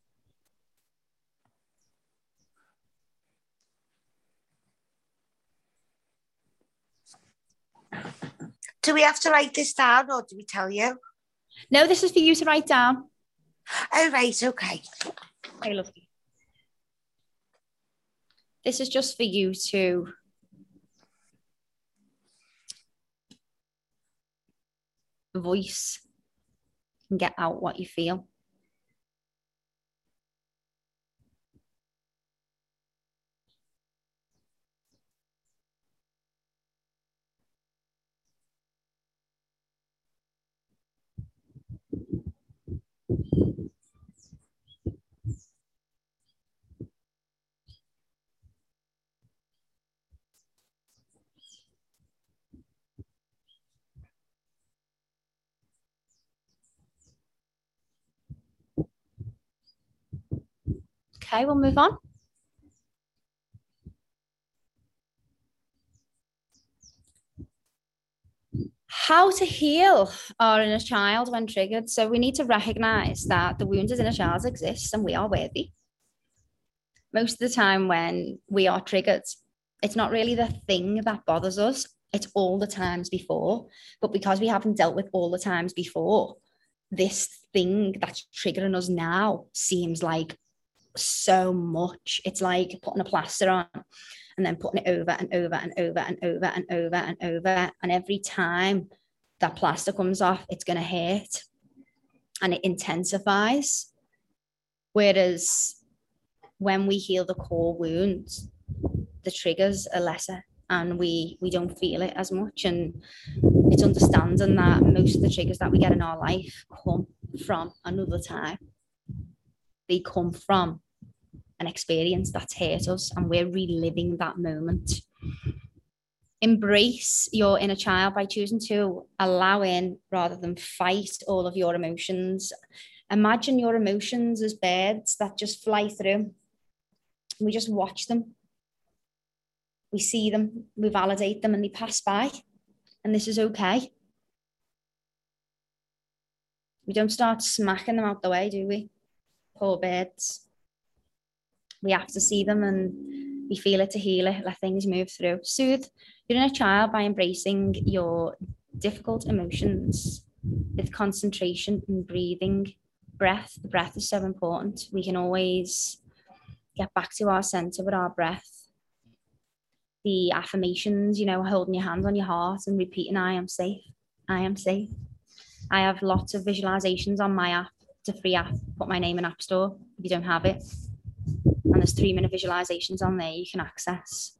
Do we have to write this down or do we tell you? No, this is for you to write down. Oh, right, okay. Okay, lovely. This is just for you to voice and get out what you feel. Okay, we'll move on. How to heal our inner child when triggered. So we need to recognize that the wounded inner child exists and we are worthy. Most of the time when we are triggered, it's not really the thing that bothers us, it's all the times before. But because we haven't dealt with all the times before, this thing that's triggering us now seems like so much. It's like putting a plaster on and then putting it over and over and over and over and over and over. And every time that plaster comes off, it's going to hurt and it intensifies. Whereas when we heal the core wounds, the triggers are lesser and we we don't feel it as much and it's understanding that most of the triggers that we get in our life come from another time they come from an experience that's hurt us and we're reliving that moment. Embrace your inner child by choosing to allow in rather than fight all of your emotions. Imagine your emotions as birds that just fly through. We just watch them. We see them, we validate them, and they pass by. And this is okay. We don't start smacking them out the way, do we? Poor birds we have to see them and we feel it to heal it, let things move through. Soothe your inner child by embracing your difficult emotions with concentration and breathing. Breath, the breath is so important. We can always get back to our center with our breath. The affirmations, you know, holding your hands on your heart and repeating, I am safe, I am safe. I have lots of visualizations on my app. It's a free app. Put my name in App Store if you don't have it and there's three minute visualizations on there you can access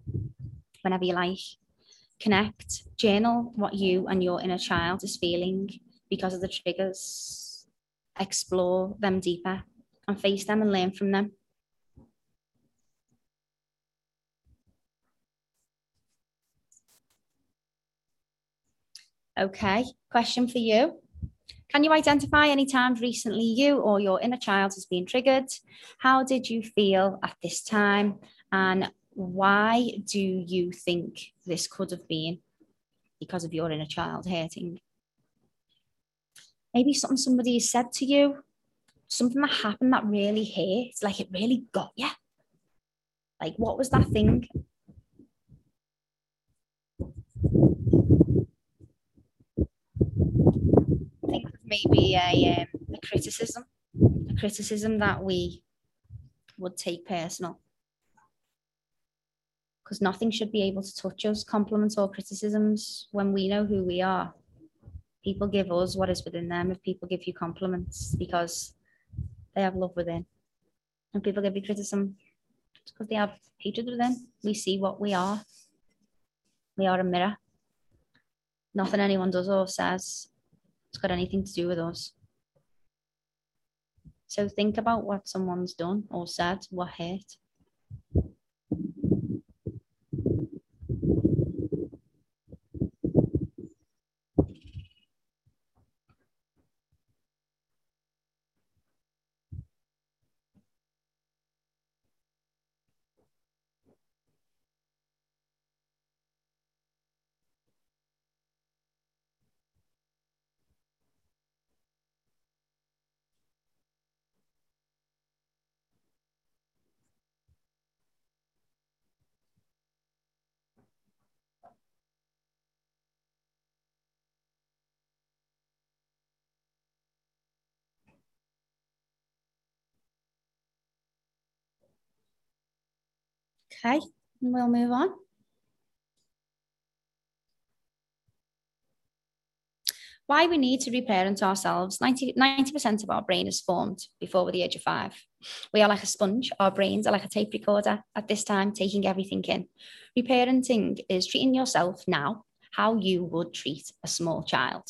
whenever you like. Connect, journal what you and your inner child is feeling because of the triggers. Explore them deeper and face them and learn from them. Okay, question for you. Can you identify any times recently you or your inner child has been triggered? How did you feel at this time? And why do you think this could have been because of your inner child hurting? Maybe something somebody said to you, something that happened that really hurt, like it really got you. Like, what was that thing? think maybe a, um, a criticism, a criticism that we would take personal. Because nothing should be able to touch us, compliments or criticisms, when we know who we are. People give us what is within them if people give you compliments because they have love within. And people give you criticism because they have hatred within. We see what we are. We are a mirror. Nothing anyone does or says it's got anything to do with us. So think about what someone's done or said, what hurt. Okay, we'll move on. Why we need to reparent ourselves. 90, 90% of our brain is formed before the age of five. We are like a sponge. Our brains are like a tape recorder at this time, taking everything in. Reparenting is treating yourself now how you would treat a small child.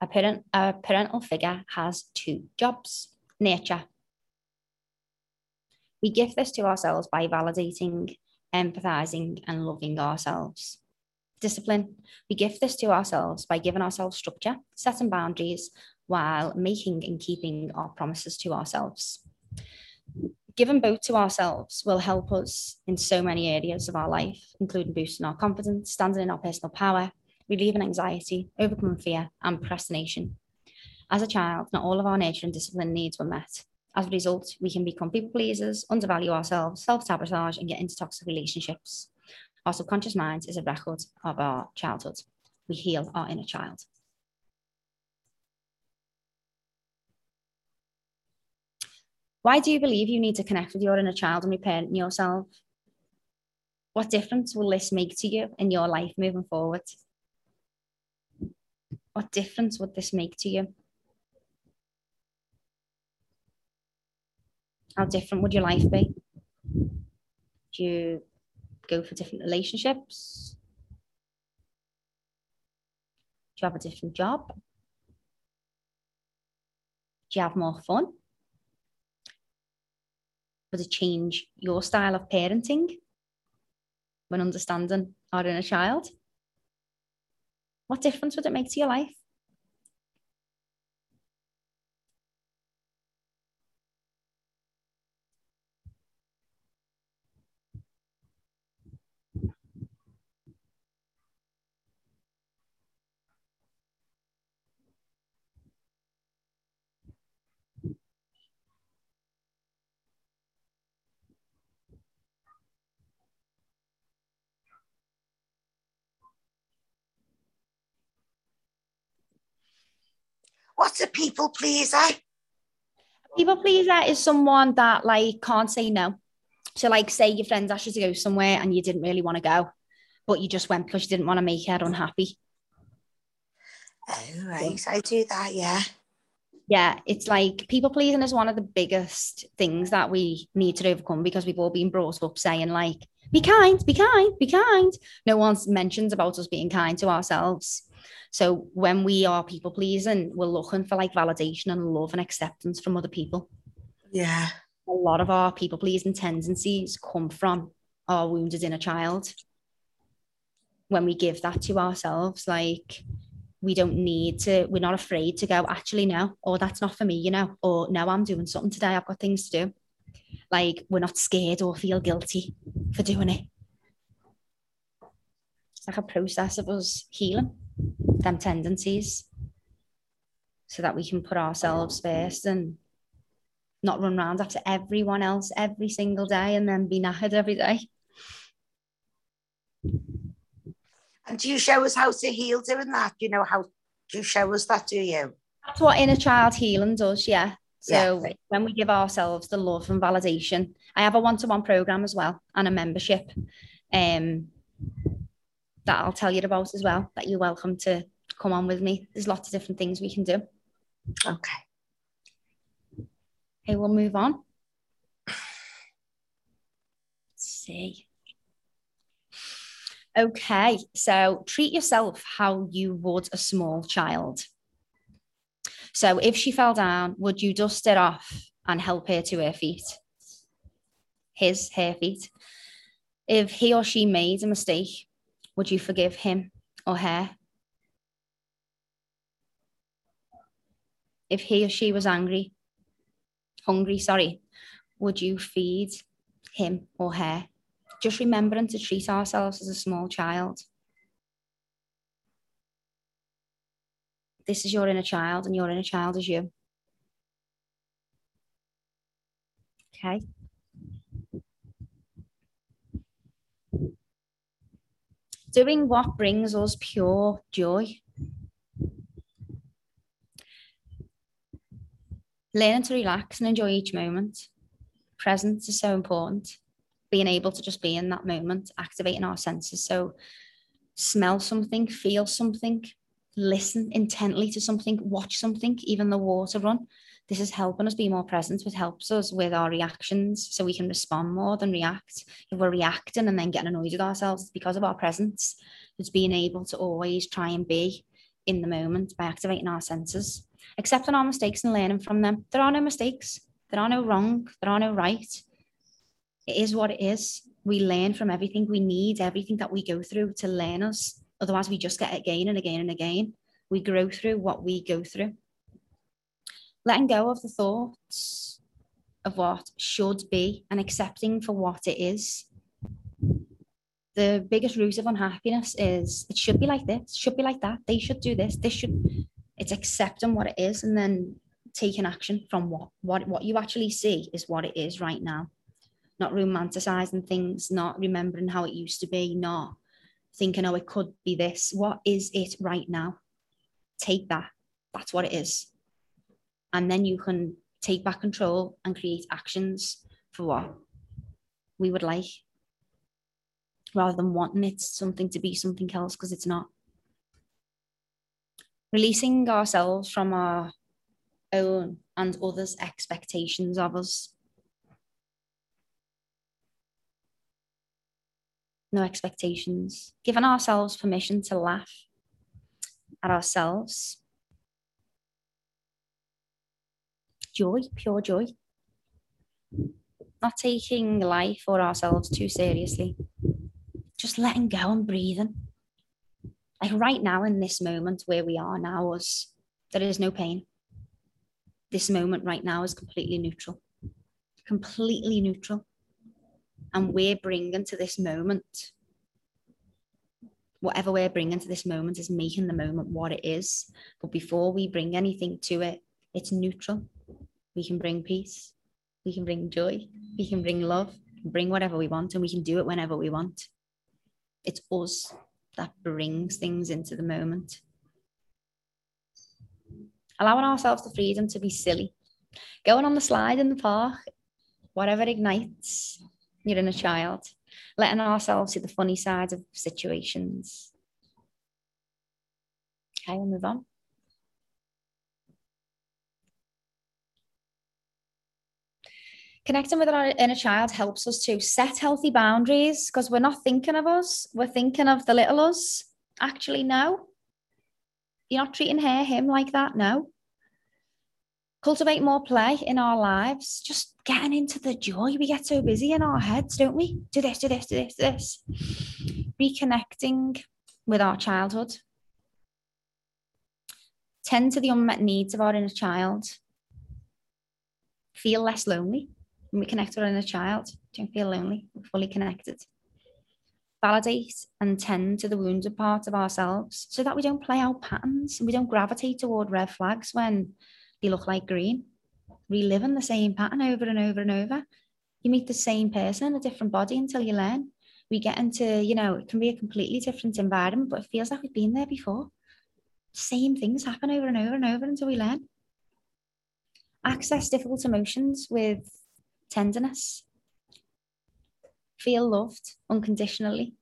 A, parent, a parental figure has two jobs nurture. We give this to ourselves by validating, empathizing, and loving ourselves. Discipline. We give this to ourselves by giving ourselves structure, setting boundaries, while making and keeping our promises to ourselves. Giving both to ourselves will help us in so many areas of our life, including boosting our confidence, standing in our personal power, relieving anxiety, overcoming fear, and procrastination. As a child, not all of our nurture and discipline needs were met. As a result, we can become people pleasers, undervalue ourselves, self sabotage, and get into toxic relationships. Our subconscious mind is a record of our childhood. We heal our inner child. Why do you believe you need to connect with your inner child and reparent yourself? What difference will this make to you in your life moving forward? What difference would this make to you? How different would your life be? Do you go for different relationships? Do you have a different job? Do you have more fun? Would it change your style of parenting when understanding our inner child? What difference would it make to your life? What's a people pleaser? Eh? People pleaser is someone that like can't say no. So like say your friends asked you to go somewhere and you didn't really want to go, but you just went because you didn't want to make her unhappy. Oh, right. I do that, yeah. Yeah, it's like people pleasing is one of the biggest things that we need to overcome because we've all been brought up saying like, be kind, be kind, be kind. No one's mentions about us being kind to ourselves. So when we are people pleasing, we're looking for like validation and love and acceptance from other people. Yeah. A lot of our people pleasing tendencies come from our wounded inner child. When we give that to ourselves, like we don't need to, we're not afraid to go, actually, no, or that's not for me, you know, or no, I'm doing something today, I've got things to do. Like we're not scared or feel guilty for doing it. It's like a process of us healing them tendencies so that we can put ourselves first and not run around after everyone else every single day and then be knackered every day. And do you show us how to heal doing that? You know how do you show us that, do you? That's what inner child healing does, yeah. So Yeah. when we give ourselves the love and validation, I have a one-to-one program as well and a membership um, that I'll tell you about as well, that you're welcome to come on with me. There's lots of different things we can do. Okay. Okay, we'll move on. Let's see. Okay, so treat yourself how you would a small child. So if she fell down, would you dust it off and help her to her feet? His, her feet. If he or she made a mistake, would you forgive him or her? If he or she was angry, hungry, sorry, would you feed him or her? Just remembering to treat ourselves as a small child. This is your inner child, and your inner child is you. Okay. Doing what brings us pure joy. Learning to relax and enjoy each moment. Presence is so important. being able to just be in that moment, activating our senses. So smell something, feel something, listen intently to something, watch something, even the water run. This is helping us be more present, which helps us with our reactions so we can respond more than react. If we're reacting and then getting annoyed with ourselves because of our presence, it's being able to always try and be in the moment by activating our senses, accepting our mistakes and learning from them. There are no mistakes, there are no wrong, there are no right. It is what it is. We learn from everything. We need everything that we go through to learn us. Otherwise, we just get it again and again and again. We grow through what we go through. Letting go of the thoughts of what should be and accepting for what it is. The biggest root of unhappiness is it should be like this, should be like that, they should do this, this should. It's accepting what it is and then taking action from what what what you actually see is what it is right now not romanticizing things, not remembering how it used to be, not thinking, oh, it could be this. What is it right now? Take that. That's what it is. And then you can take back control and create actions for what we would like rather than wanting it something to be something else because it's not. Releasing ourselves from our own and others' expectations of us no expectations, giving ourselves permission to laugh at ourselves. Joy, pure joy. Not taking life or ourselves too seriously. Just letting go and breathing. Like right now in this moment where we are now, us, there is no pain. This moment right now is completely neutral. Completely neutral and we're bringing to this moment. Whatever we're bringing to this moment is making the moment what it is. But before we bring anything to it it's neutral. We can bring peace. We can bring joy. We can bring love. Bring whatever we want and we can do it whenever we want. It's us that brings things into the moment. Allowing ourselves the freedom to be silly. Going on the slide in the park whatever ignites your inner child, letting ourselves see the funny side of situations. Okay, we'll move on. Connecting with our inner child helps us to set healthy boundaries because we're not thinking of us, we're thinking of the little us. Actually, no. You're not treating her, him like that, no cultivate more play in our lives, just getting into the joy. We get so busy in our heads, don't we? Do this, do this, do this, do this. Reconnecting with our childhood. Tend to the unmet needs of our inner child. Feel less lonely when we connect with our inner child. Don't feel lonely, we're fully connected. Validate and tend to the wounded part of ourselves so that we don't play out patterns and we don't gravitate toward red flags when they look like green, reliving the same pattern over and over and over. You meet the same person in a different body until you learn. We get into, you know, it can be a completely different environment, but it feels like we've been there before. Same things happen over and over and over until we learn. Access difficult emotions with tenderness. Feel loved unconditionally.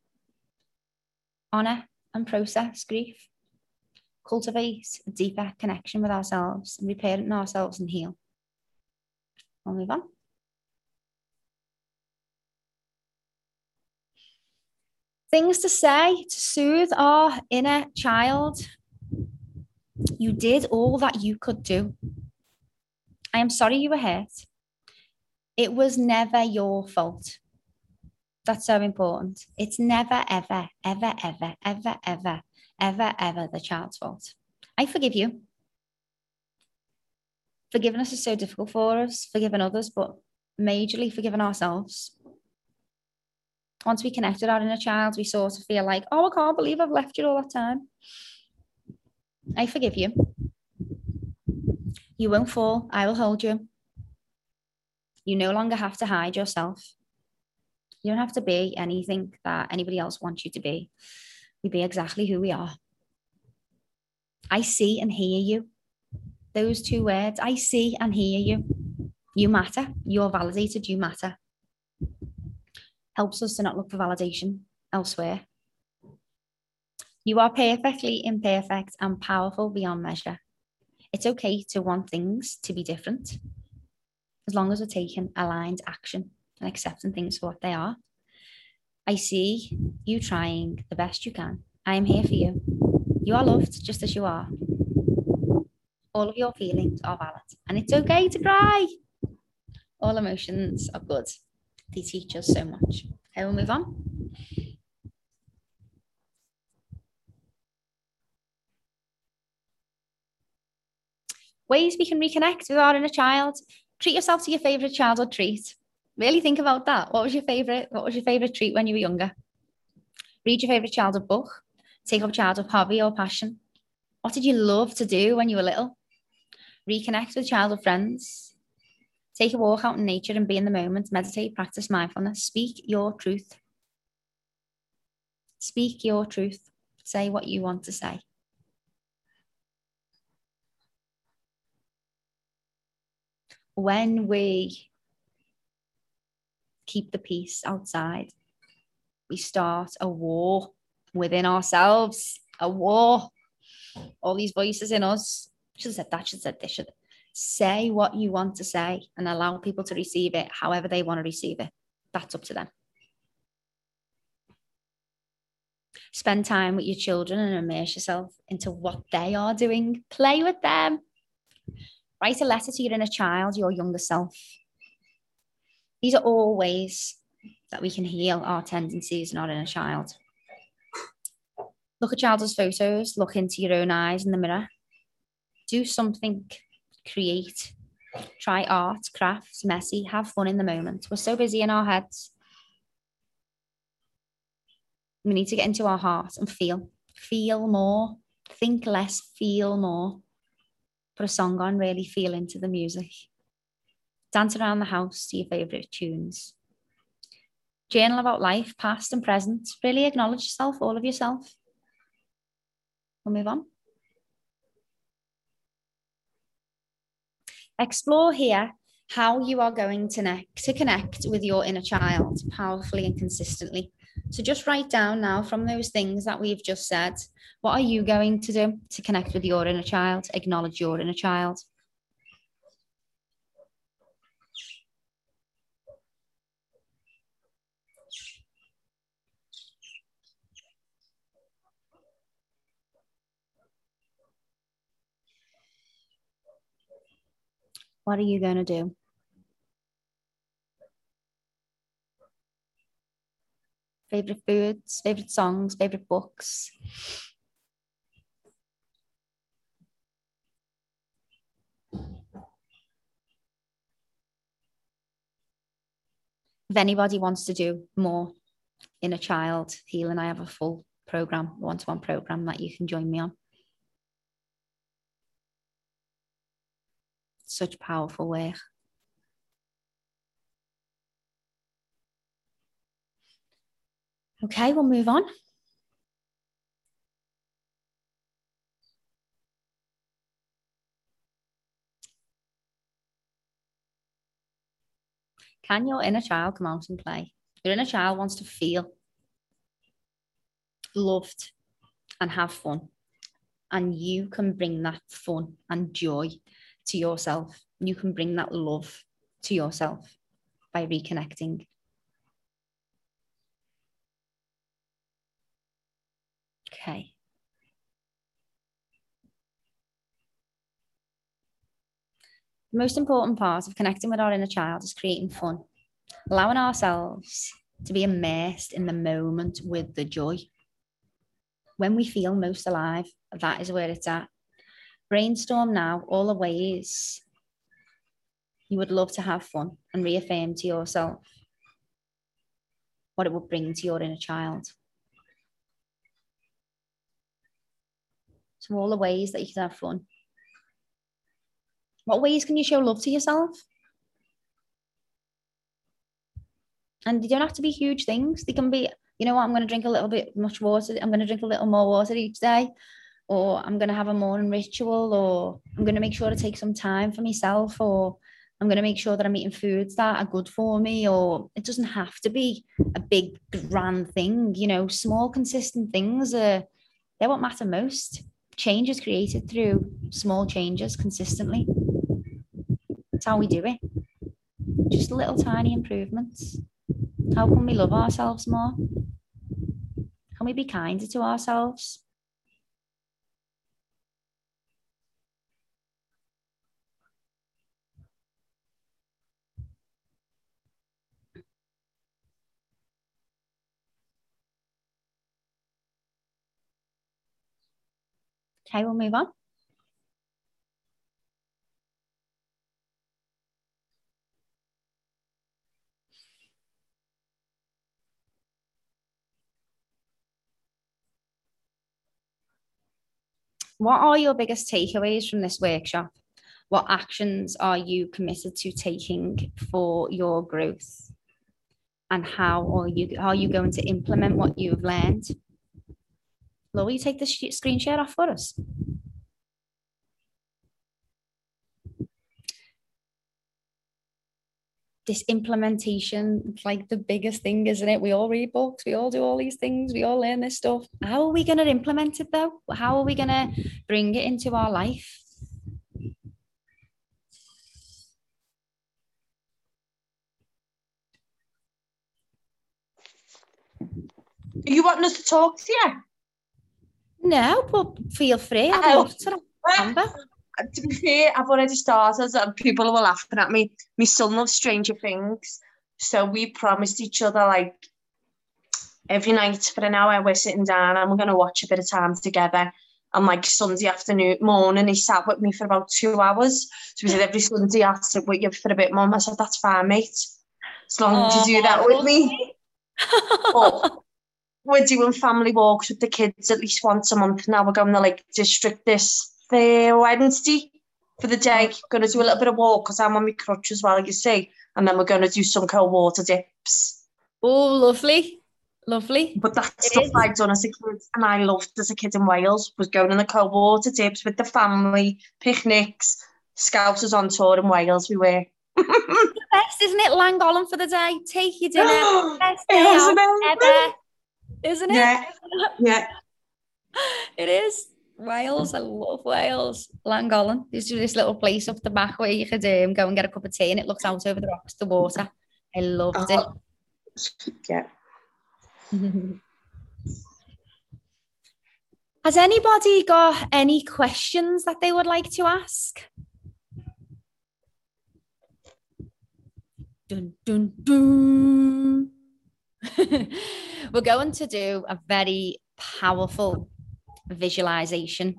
Honor and process grief cultivate a deeper connection with ourselves and reparent ourselves and heal. I'll move on. Things to say to soothe our inner child. You did all that you could do. I am sorry you were hurt. It was never your fault. That's so important. It's never, ever, ever, ever, ever, ever ever, ever the child's fault. I forgive you. Forgiveness is so difficult for us, forgiving others, but majorly forgiving ourselves. Once we connected our inner child, we sort of feel like, oh, I can't believe I've left you all that time. I forgive you. You won't fall. I will hold you. You no longer have to hide yourself. You don't have to be anything that anybody else wants you to be we be exactly who we are. I see and hear you. Those two words, I see and hear you. You matter. You're validated. You matter. helps us to not look for validation elsewhere. You are perfectly imperfect and powerful beyond measure. It's okay to want things to be different as long as we're taking aligned action and accepting things for what they are. I see you trying the best you can. I am here for you. You are loved just as you are. All of your feelings are valid, and it's okay to cry. All emotions are good. They teach us so much. Okay, we'll move on. Ways we can reconnect with our inner child. Treat yourself to your favorite childhood treat. Really think about that. What was your favorite? What was your favorite treat when you were younger? Read your favorite childhood book. Take up a childhood hobby or passion. What did you love to do when you were little? Reconnect with childhood friends. Take a walk out in nature and be in the moment. Meditate, practice mindfulness. Speak your truth. Speak your truth. Say what you want to say. When we keep the peace outside, we start a war within ourselves, a war. All these voices in us should have said that, should have said this, should say what you want to say and allow people to receive it however they want to receive it. That's up to them. Spend time with your children and immerse yourself into what they are doing. Play with them. Write a letter to your inner child, your younger self. These are all ways that we can heal our tendencies not in inner child. Look at childhood photos, look into your own eyes in the mirror. Do something, create, try art, crafts, messy, have fun in the moment. We're so busy in our heads. We need to get into our heart and feel, feel more, think less, feel more. Put a song on, really feel into the music. Dance around the house to your favourite tunes. Journal about life, past and present. Really acknowledge yourself, all of yourself. We'll move on. Explore here how you are going to, ne- to connect with your inner child powerfully and consistently. So just write down now from those things that we've just said, what are you going to do to connect with your inner child, acknowledge your inner child? What are you going to do? Favorite foods, favorite songs, favorite books. If anybody wants to do more inner child healing, I have a full program, one to one program that you can join me on. Such powerful work. Okay, we'll move on. Can your inner child come out and play? Your inner child wants to feel loved and have fun. And you can bring that fun and joy to yourself. You can bring that love to yourself by reconnecting. Okay. The most important part of connecting with our inner child is creating fun, allowing ourselves to be immersed in the moment with the joy. When we feel most alive, that is where it's at. Brainstorm now all the ways you would love to have fun and reaffirm to yourself what it would bring to your inner child. So, all the ways that you can have fun. What ways can you show love to yourself? And they don't have to be huge things. They can be, you know what, I'm going to drink a little bit much water. I'm going to drink a little more water each day. Or I'm going to have a morning ritual. Or I'm going to make sure to take some time for myself. Or I'm going to make sure that I'm eating foods that are good for me, or it doesn't have to be a big grand thing. You know, small consistent things are they're what matter most. Change is created through small changes consistently. That's how we do it. Just little tiny improvements. How can we love ourselves more? Can we be kinder to ourselves? Okay, we'll move on. What are your biggest takeaways from this workshop? What actions are you committed to taking for your growth? And how are you are you going to implement what you've learned? Will you take the screen share off for us? This implementation, like the biggest thing, isn't it? We all read books, we all do all these things, we all learn this stuff. How are we going to implement it though? How are we going to bring it into our life? You want us to talk to you? No, but feel free. I oh. love to remember. Ah, to be fair, I've already started and people were laughing at me. My son loves Stranger Things. So we promised each other like every night for an hour we're sitting down and we're going to watch a bit of time together. And like Sunday afternoon, morning, he sat with me for about two hours. So we said every Sunday I sit with you for a bit, mum. I said, that's fine, mate. As long as you do that with me. but we're doing family walks with the kids at least once a month now. We're going to Lake District this Wednesday for the day. Going to do a little bit of walk because I'm on my crutch as well, you see. And then we're going to do some cold water dips. Oh, lovely. Lovely. But that's It stuff is. I'd done as a kid and I loved as a kid in Wales was going on the cold water dips with the family, picnics, Scousers on tour in Wales we were. Best, isn't it? Llangollen for the day. Take your dinner. Best day out ever. Isn't it? Yeah, yeah. It is. Wales. I love Wales. Llangollen. There's this little place up the back where you could um, go and get a cup of tea and it looks out over the rocks, the water. I loved Oh, yeah. Has anybody got any questions that they would like to ask? Dun, dun, dun. We're going to do a very powerful visualization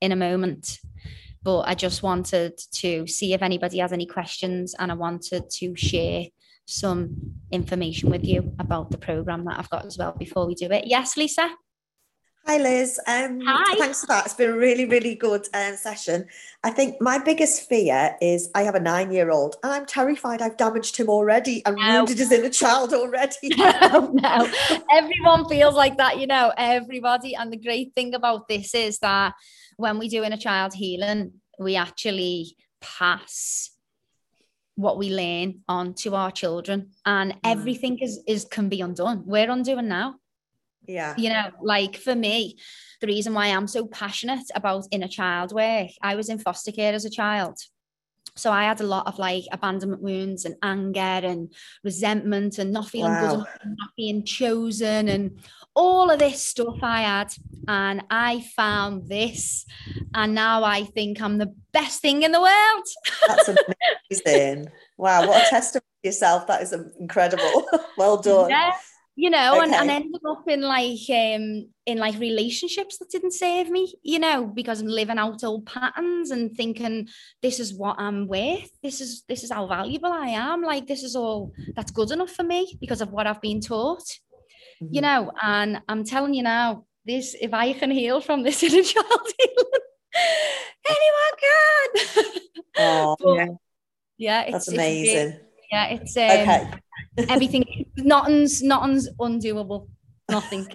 in a moment. But I just wanted to see if anybody has any questions and I wanted to share some information with you about the program that I've got as well before we do it. Yes, Lisa? Hi, Liz. Um, Hi. Thanks for that. It's been a really, really good um, session. I think my biggest fear is I have a nine year old and I'm terrified I've damaged him already and No. wounded his inner child already. no, no. Everyone feels like that, you know, everybody. And the great thing about this is that when we do inner child healing, we actually pass what we learn on to our children and everything is, is can be undone. We're undoing now. Yeah. you know like for me the reason why i'm so passionate about inner child work i was in foster care as a child so i had a lot of like abandonment wounds and anger and resentment and not feeling good enough and not being chosen and all of this stuff i had and i found this and now i think i'm the best thing in the world That's amazing. wow. What a testament to yourself. That is um, incredible. well done. Yeah, you know, and, and Okay. ended up in like um in like relationships that didn't save me, you know, because I'm living out old patterns and thinking this is what I'm worth. This is this is how valuable I am. Like this is all that's good enough for me because of what I've been taught, you Mhm. know. And I'm telling you now, this if I can heal from this inner child healing, anyone can. Oh, But, Yeah. yeah, it's that's it's amazing. Yeah, it's um, Okay. everything nothing's nothing's undoable nothing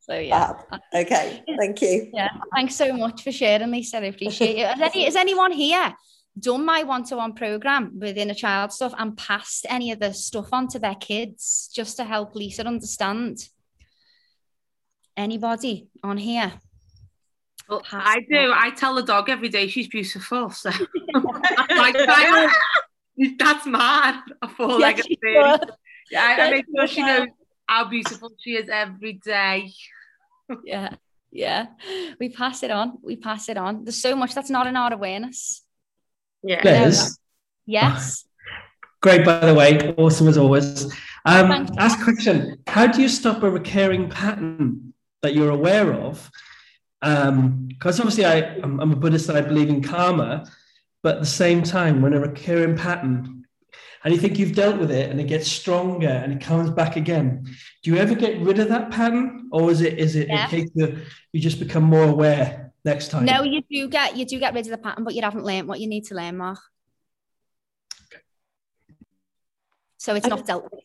so yeah Fab. Okay. Thank you. yeah thanks so much for sharing lisa i appreciate it is, any, is anyone here done my one-to-one program within inner child stuff and passed any of the stuff on to their kids just to help Lisa understand. Anybody on here? Well, I do. I tell the dog every day she's beautiful. So like, I- that's mad. A four-legged she Yeah, I, I make sure she knows how beautiful she is every day. Yeah, yeah. We pass it on. We pass it on. There's so much that's not in our awareness. Yeah. Liz, Yes. great by the way, awesome as always. Um, Thank ask a question. How do you stop a recurring pattern that you're aware of? Um, because obviously I, I'm, I'm a Buddhist and I believe in karma, but at the same time, when a recurring pattern and you think you've dealt with it and it gets stronger and it comes back again, do you ever get rid of that pattern, or is it is it Yeah. a case of you just become more aware next time? No, you do get you do get rid of the pattern, but you haven't learned what you need to learn, Mark. So it's not dealt with.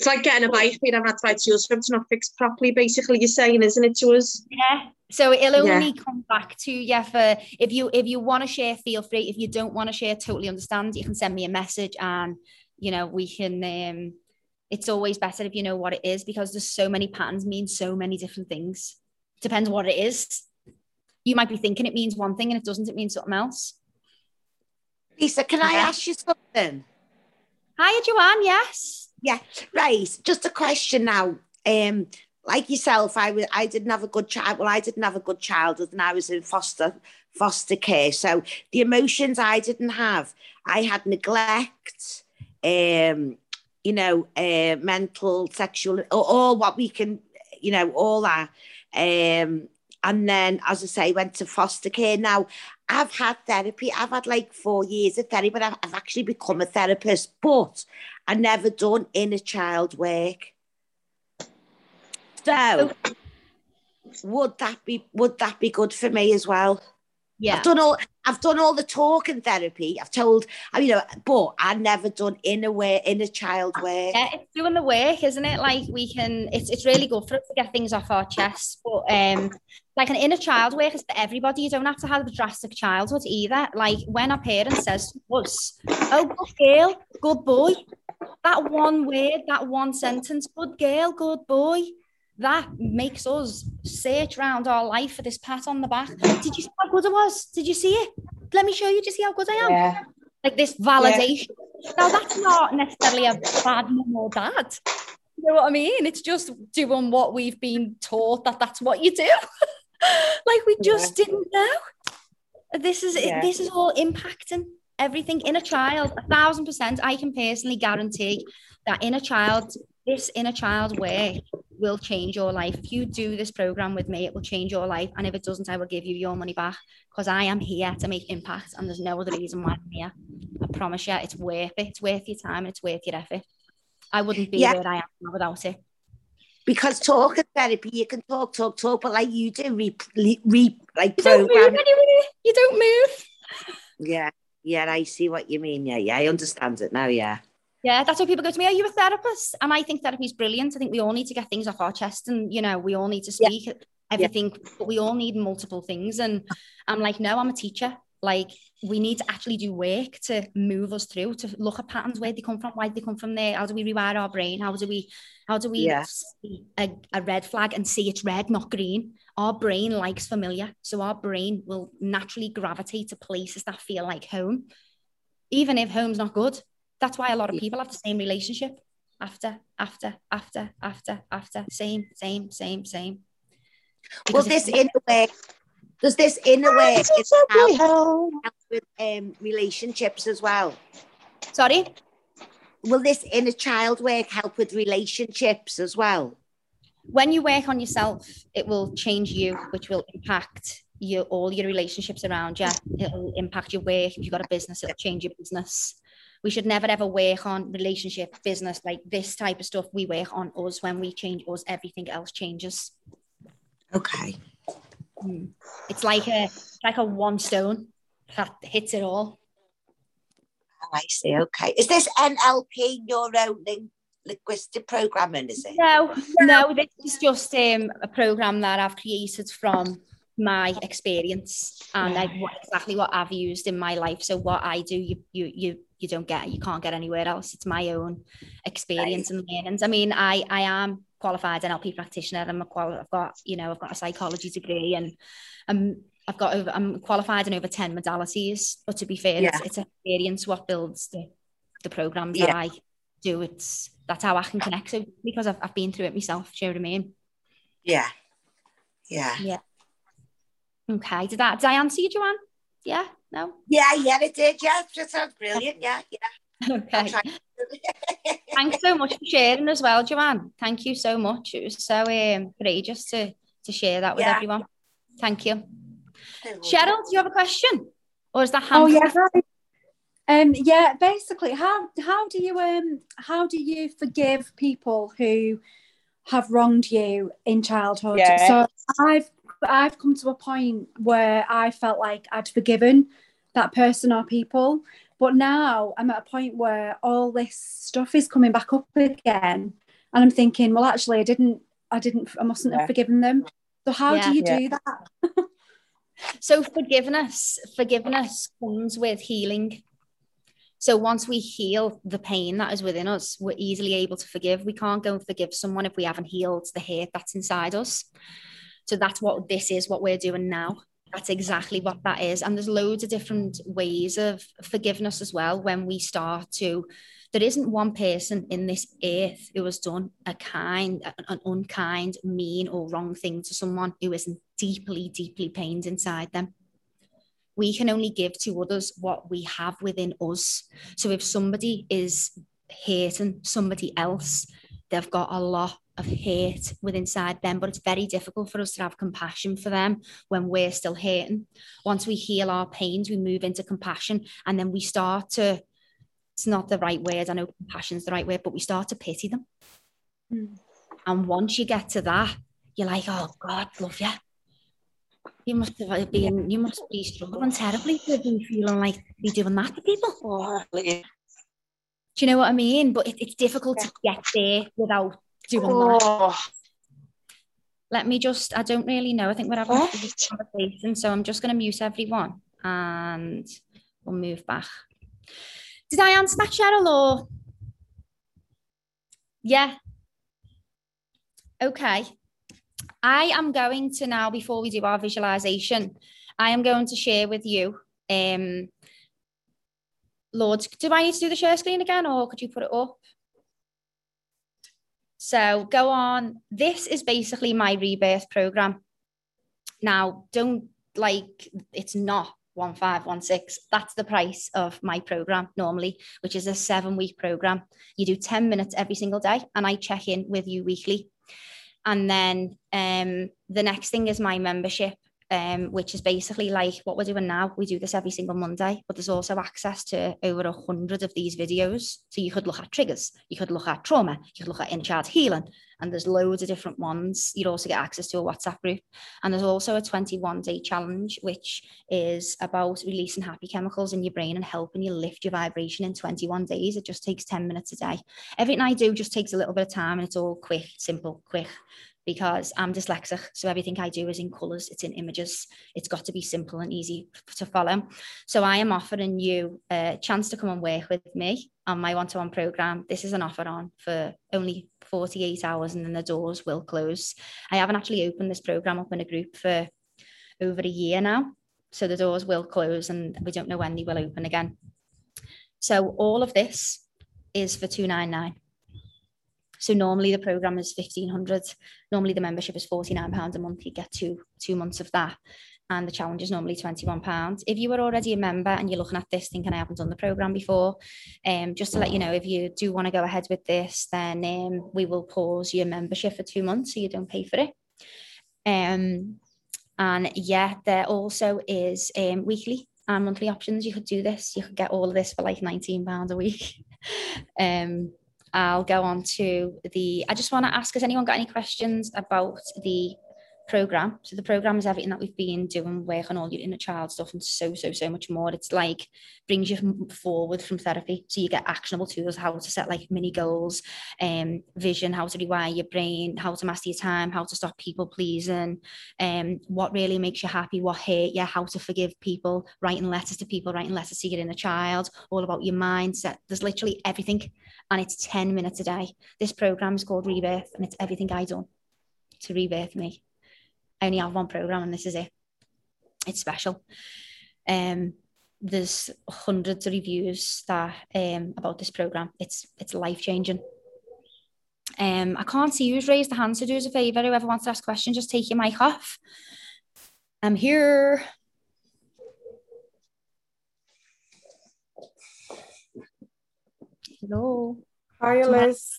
It's like getting a bike, we haven't had to buy tools for it to not fixed properly, basically, you're saying, isn't it, to us? Yeah. So it'll Yeah. only come back to you for if you if you want to share, feel free. If you don't want to share, totally understand. You can send me a message and you know we can um it's always better if you know what it is because there's so many patterns mean so many different things. Depends what it is. You might be thinking it means one thing and it doesn't, it means something else. Lisa, can I ask you something? Hiya, Joanne, yes. Yeah, right. Just a question now. Um, like yourself, I was I didn't have a good child. Well, I didn't have a good childhood, and I was in foster foster care. So the emotions I didn't have, I had neglect, um, you know, uh, mental, sexual, all, what we can, you know, all that. Um, and then, as I say, went to foster care. Now, I've had therapy. I've had like four years of therapy, but I've, I've actually become a therapist. But I never done inner child work. So would that be would that be good for me as well? Yeah. I've done all I've done all the talking therapy. I've told I you know, but I've never done inner way inner child work. Yeah, it's doing the work, isn't it? Like we can, it's it's really good for us to get things off our chest. But um, like an inner child work is for everybody. You don't have to have a drastic childhood either. Like when our parent says to us, "Oh, good girl, good boy," that one word, that one sentence, "Good girl, good boy." That makes us search around our life for this pat on the back. Did you see how good I was? Did you see it? Let me show you. Did you see how good I am? Yeah. like this validation. Now that's not necessarily a bad mum or dad. You know what I mean? It's just doing what we've been taught that that's what you do. like we just didn't know. This is Yeah. this is all impacting everything in a child. A thousand percent. I can personally guarantee that in a child, this inner child way will change your life. If you do this program with me, it will change your life. And if it doesn't, I will give you your money back because I am here to make impact and there's no other reason why I'm here. I promise you, it's worth it. It's worth your time and it's worth your effort. I wouldn't be Yeah. where I am now without it. Because talking therapy, you can talk, talk, talk, but like you do, re, re, like You don't move anywhere. You don't move. Yeah, yeah, I see what you mean. Yeah, yeah, I understand it now. Yeah. Yeah, that's why people go to me, Are you a therapist? And I think therapy is brilliant. I think we all need to get things off our chest and, you know, we all need to Yeah. speak everything, but we all need multiple things. And I'm like, No, I'm a teacher. Like, we need to actually do work to move us through, to look at patterns, where they come from, why they come from there. How do we rewire our brain? How do we, how do we see a, a red flag and see it's red, not green? Our brain likes familiar. So our brain will naturally gravitate to places that feel like home, even if home's not good. That's why a lot of people have the same relationship after, after, after, after, after, same, same, same, same. Well, this in inner work, does this in a help, help with um, relationships as well? sorry. Will this inner child work help with relationships as well? when you work on yourself, it will change you, which will impact your all your relationships around you. It'll impact your work. If you've got a business, it'll change your business. We should never ever work on relationship, business, like this type of stuff. We work on us. When we change us, everything else changes. Okay. It's like a like a one stone that hits it all. Oh, I see. Okay. Is this NLP neuro lin- linguistic programming? Is it? No, no, this is just um, a program that I've created from my experience and like what, exactly what I've used in my life. So what I do, you you you you don't get, you can't get anywhere else. It's my own experience and learnings. I mean, I I am qualified NLP practitioner. I'm a quali- I've got you know I've got a psychology degree and I'm I've got over I'm qualified in over ten modalities. But to be fair, Yeah. it's, it's experience what builds the the programs Yeah. that I do. It's that's how I can connect. So because I've I've been through it myself. Do you know what I mean? Yeah. Yeah. Yeah. Okay. Did that did I answer you, Joanne? Yeah. No. Yeah, yeah, it did. Yeah, it sounds brilliant. Yeah, yeah. Okay. Try. Thanks so much for sharing as well, Joanne. Thank you so much. It was so um, courageous to to share that with Yeah. everyone. Thank you. Cheryl, do you have a question? Or is that hand? Oh yeah. Um, yeah. Basically, how how do you um how do you forgive people who have wronged you in childhood? Yeah. So I've I've come to a point where I felt like I'd forgiven that person or people, but now I'm at a point where all this stuff is coming back up again, and I'm thinking, well, actually, I didn't, I didn't, I mustn't Yeah. have forgiven them. So how Yeah. do you Yeah. do that? So forgiveness, forgiveness comes with healing. So once we heal the pain that is within us, we're easily able to forgive. We can't go and forgive someone if we haven't healed the hate that's inside us. So that's what this is, what we're doing now. That's exactly what that is. And there's loads of different ways of forgiveness as well when we start to. There isn't one person in this earth who has done a kind, an unkind, mean, or wrong thing to someone who isn't deeply, deeply pained inside them we can only give to others what we have within us. So if somebody is hating somebody else, they've got a lot of hate within inside them, but it's very difficult for us to have compassion for them when we're still hating. Once we heal our pains, we move into compassion and then we start to, it's not the right word, I know compassion's the right word, but we start to pity them. Mm. And once you get to that, you're like, oh God, love you. You must have been, you must be struggling terribly to be feeling like you're doing that to people. Oh, at- Do you know what I mean? But it, it's difficult to get there without doing that. oh, Let me just, I don't really know. I think we're having a conversation. So I'm just going to mute everyone and we'll move back. Did I answer that, Cheryl, or? Yeah. Okay. I am going to now, before we do our visualization, I am going to share with you. Um, Lord, do I need to do the share screen again or could you put it up? So go on. This is basically my rebirth program. Now, don't like it's not 1516. That's the price of my program normally, which is a seven week program. You do 10 minutes every single day, and I check in with you weekly. And then um, the next thing is my membership, um, which is basically like what we're doing now. We do this every single Monday, but there's also access to over a hundred of these videos. So you could look at triggers, you could look at trauma, you could look at in child healing, and there's loads of different ones. You'd also get access to a WhatsApp group. And there's also a 21 day challenge, which is about releasing happy chemicals in your brain and helping you lift your vibration in 21 days. It just takes 10 minutes a day. Everything I do just takes a little bit of time and it's all quick, simple, quick because I'm dyslexic. So everything I do is in colours, it's in images. It's got to be simple and easy to follow. So I am offering you a chance to come and work with me on my one-to-one program. This is an offer on for only 48 hours and then the doors will close. I haven't actually opened this program up in a group for over a year now. So the doors will close and we don't know when they will open again. So all of this is for 299. So normally the program is 1500. Normally the membership is 49 pounds a month. You get two two months of that. And the challenge is normally 21 pounds. If you are already a member and you're looking at this thinking I haven't done the program before, um, just to let you know, if you do want to go ahead with this, then um, we will pause your membership for two months so you don't pay for it. Um, and yeah, there also is um, weekly and monthly options. You could do this. You could get all of this for like 19 pounds a week. um, I'll go on to the. I just want to ask: Has anyone got any questions about the program. So the program is everything that we've been doing, work on all your inner child stuff and so, so, so much more. It's like brings you forward from therapy. So you get actionable tools, how to set like mini goals, um, vision, how to rewire your brain, how to master your time, how to stop people pleasing, um, what really makes you happy, what hurt you, how to forgive people, writing letters to people, writing letters to your inner child, all about your mindset. There's literally everything. And it's 10 minutes a day. This program is called Rebirth and it's everything I done to rebirth me. I only have one program and this is it. It's special. Um, there's hundreds of reviews that um, about this program. It's it's life changing. Um, I can't see who's raised the hand, so do us a favour. Whoever wants to ask questions, just take your mic off. I'm here. Hello. Hi, Liz.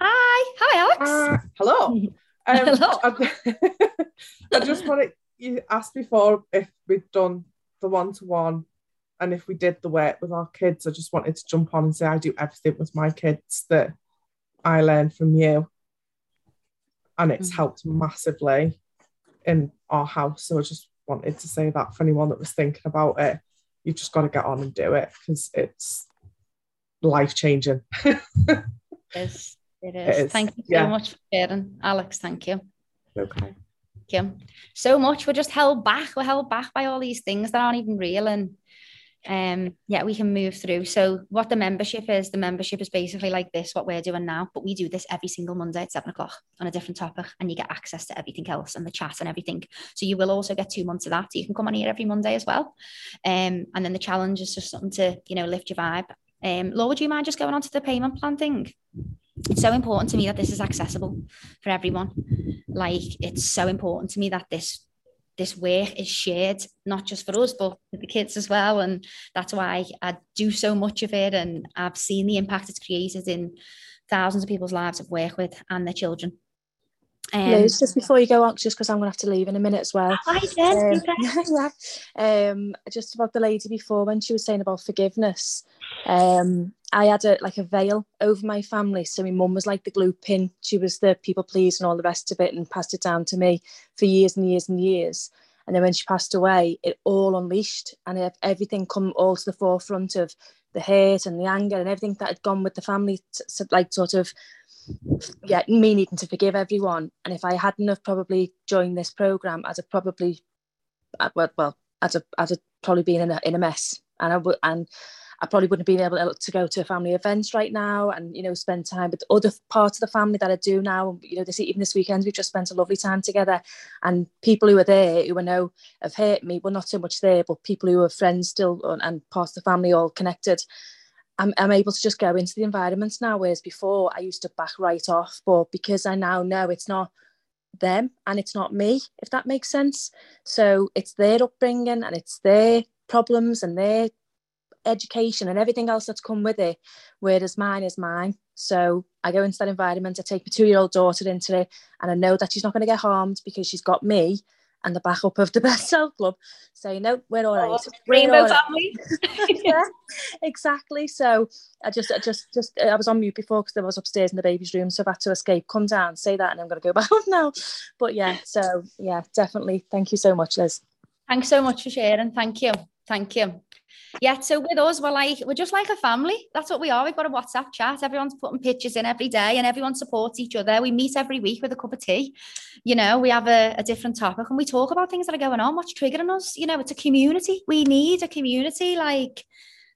Hi. Hi, Alex. Uh, hello. Um. I, I just wanted you asked before if we'd done the one to one and if we did the work with our kids. I just wanted to jump on and say I do everything with my kids that I learned from you, and it's Mhm. helped massively in our house. So I just wanted to say that for anyone that was thinking about it, you've just got to get on and do it because it's life changing. It is. It is. Thank you so yeah. much for sharing, Alex. Thank you. okay. Thank you. So much. We're just held back. We're held back by all these things that aren't even real. And um, yeah, we can move through. So what the membership is, the membership is basically like this, what we're doing now, but we do this every single Monday at seven o'clock on a different topic, and you get access to everything else and the chat and everything. So you will also get two months of that. So you can come on here every Monday as well. Um, and then the challenge is just something to, you know, lift your vibe. Um, Laura, would you mind just going on to the payment plan thing? It's so important to me that this is accessible for everyone. Like it's so important to me that this this work is shared not just for us but for the kids as well and that's why I do so much of it and I've seen the impact it's created in thousands of people's lives I've worked with and their children. Um, Liz, just before you go on, just because I'm going to have to leave in a minute as well. Hi, Des, Um, yeah, um, just about the lady before when she was saying about forgiveness. Um, I had a like a veil over my family, so my mum was like the glue pin. She was the people please and all the rest of it, and passed it down to me for years and years and years. And then when she passed away, it all unleashed, and ev- everything come all to the forefront of the hate and the anger and everything that had gone with the family, like sort of yeah, me needing to forgive everyone. And if I hadn't have probably joined this program, I'd have probably, uh, well, I'd have, I'd have probably been in a, in a mess. And I would, and I probably wouldn't have been able to go to family events right now and, you know, spend time with other parts of the family that I do now. You know, this even this weekend, we've just spent a lovely time together. And people who are there, who I know have hurt me, well, not so much there, but people who are friends still and- and parts of the family all connected. I'm, I'm able to just go into the environments now, whereas before I used to back right off. But because I now know it's not them and it's not me, if that makes sense. So it's their upbringing and it's their problems and their education and everything else that's come with it, whereas mine is mine. So I go into that environment, I take my two year old daughter into it, and I know that she's not going to get harmed because she's got me and the backup of the Best Self Club saying, No, we're all right. Oh, we're Rainbow all right." family. yeah, exactly. So I just, I just, just, I was on mute before because I was upstairs in the baby's room, so I've had to escape. Come down, say that, and I'm going to go back up now. But yeah, so yeah, definitely. Thank you so much, Liz. Thanks so much for sharing. Thank you. Thank you. Yeah, so with us, we're like we're just like a family. That's what we are. We've got a WhatsApp chat. Everyone's putting pictures in every day, and everyone supports each other. We meet every week with a cup of tea. You know, we have a, a different topic, and we talk about things that are going on. What's triggering us? You know, it's a community. We need a community. Like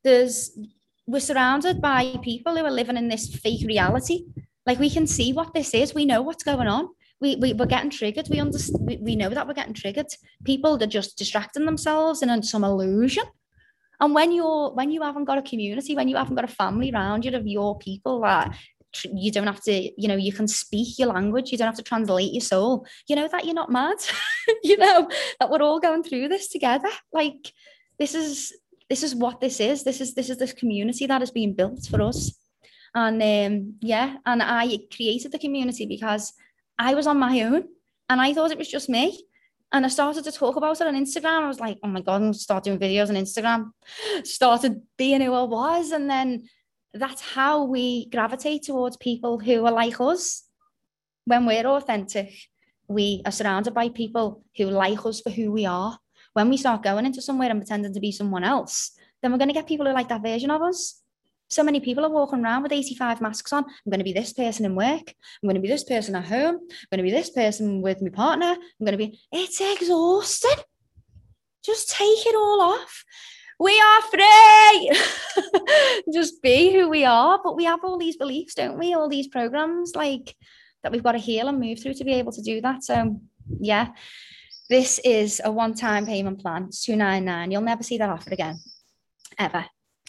there's, we're surrounded by people who are living in this fake reality. Like we can see what this is. We know what's going on. We, we, we're getting triggered. We understand. We, we know that we're getting triggered. People are just distracting themselves in some illusion. And when you're when you haven't got a community, when you haven't got a family around you of your people that you don't have to, you know, you can speak your language, you don't have to translate your soul. You know that you're not mad. you know that we're all going through this together. Like this is this is what this is. This is this is this community that has been built for us. And um, yeah, and I created the community because I was on my own and I thought it was just me. And I started to talk about it on Instagram. I was like, oh my God, I'm start doing videos on Instagram. Started being who I was. And then that's how we gravitate towards people who are like us when we're authentic. we are surrounded by people who like us for who we are. When we start going into somewhere and pretending to be someone else, then we're going to get people who like that version of us. So many people are walking around with 85 masks on. I'm going to be this person in work. I'm going to be this person at home. I'm going to be this person with my partner. I'm going to be, it's exhausting. Just take it all off. We are free. Just be who we are. But we have all these beliefs, don't we? All these programs like that we've got to heal and move through to be able to do that. So, yeah, this is a one time payment plan. It's 299. You'll never see that offer again, ever,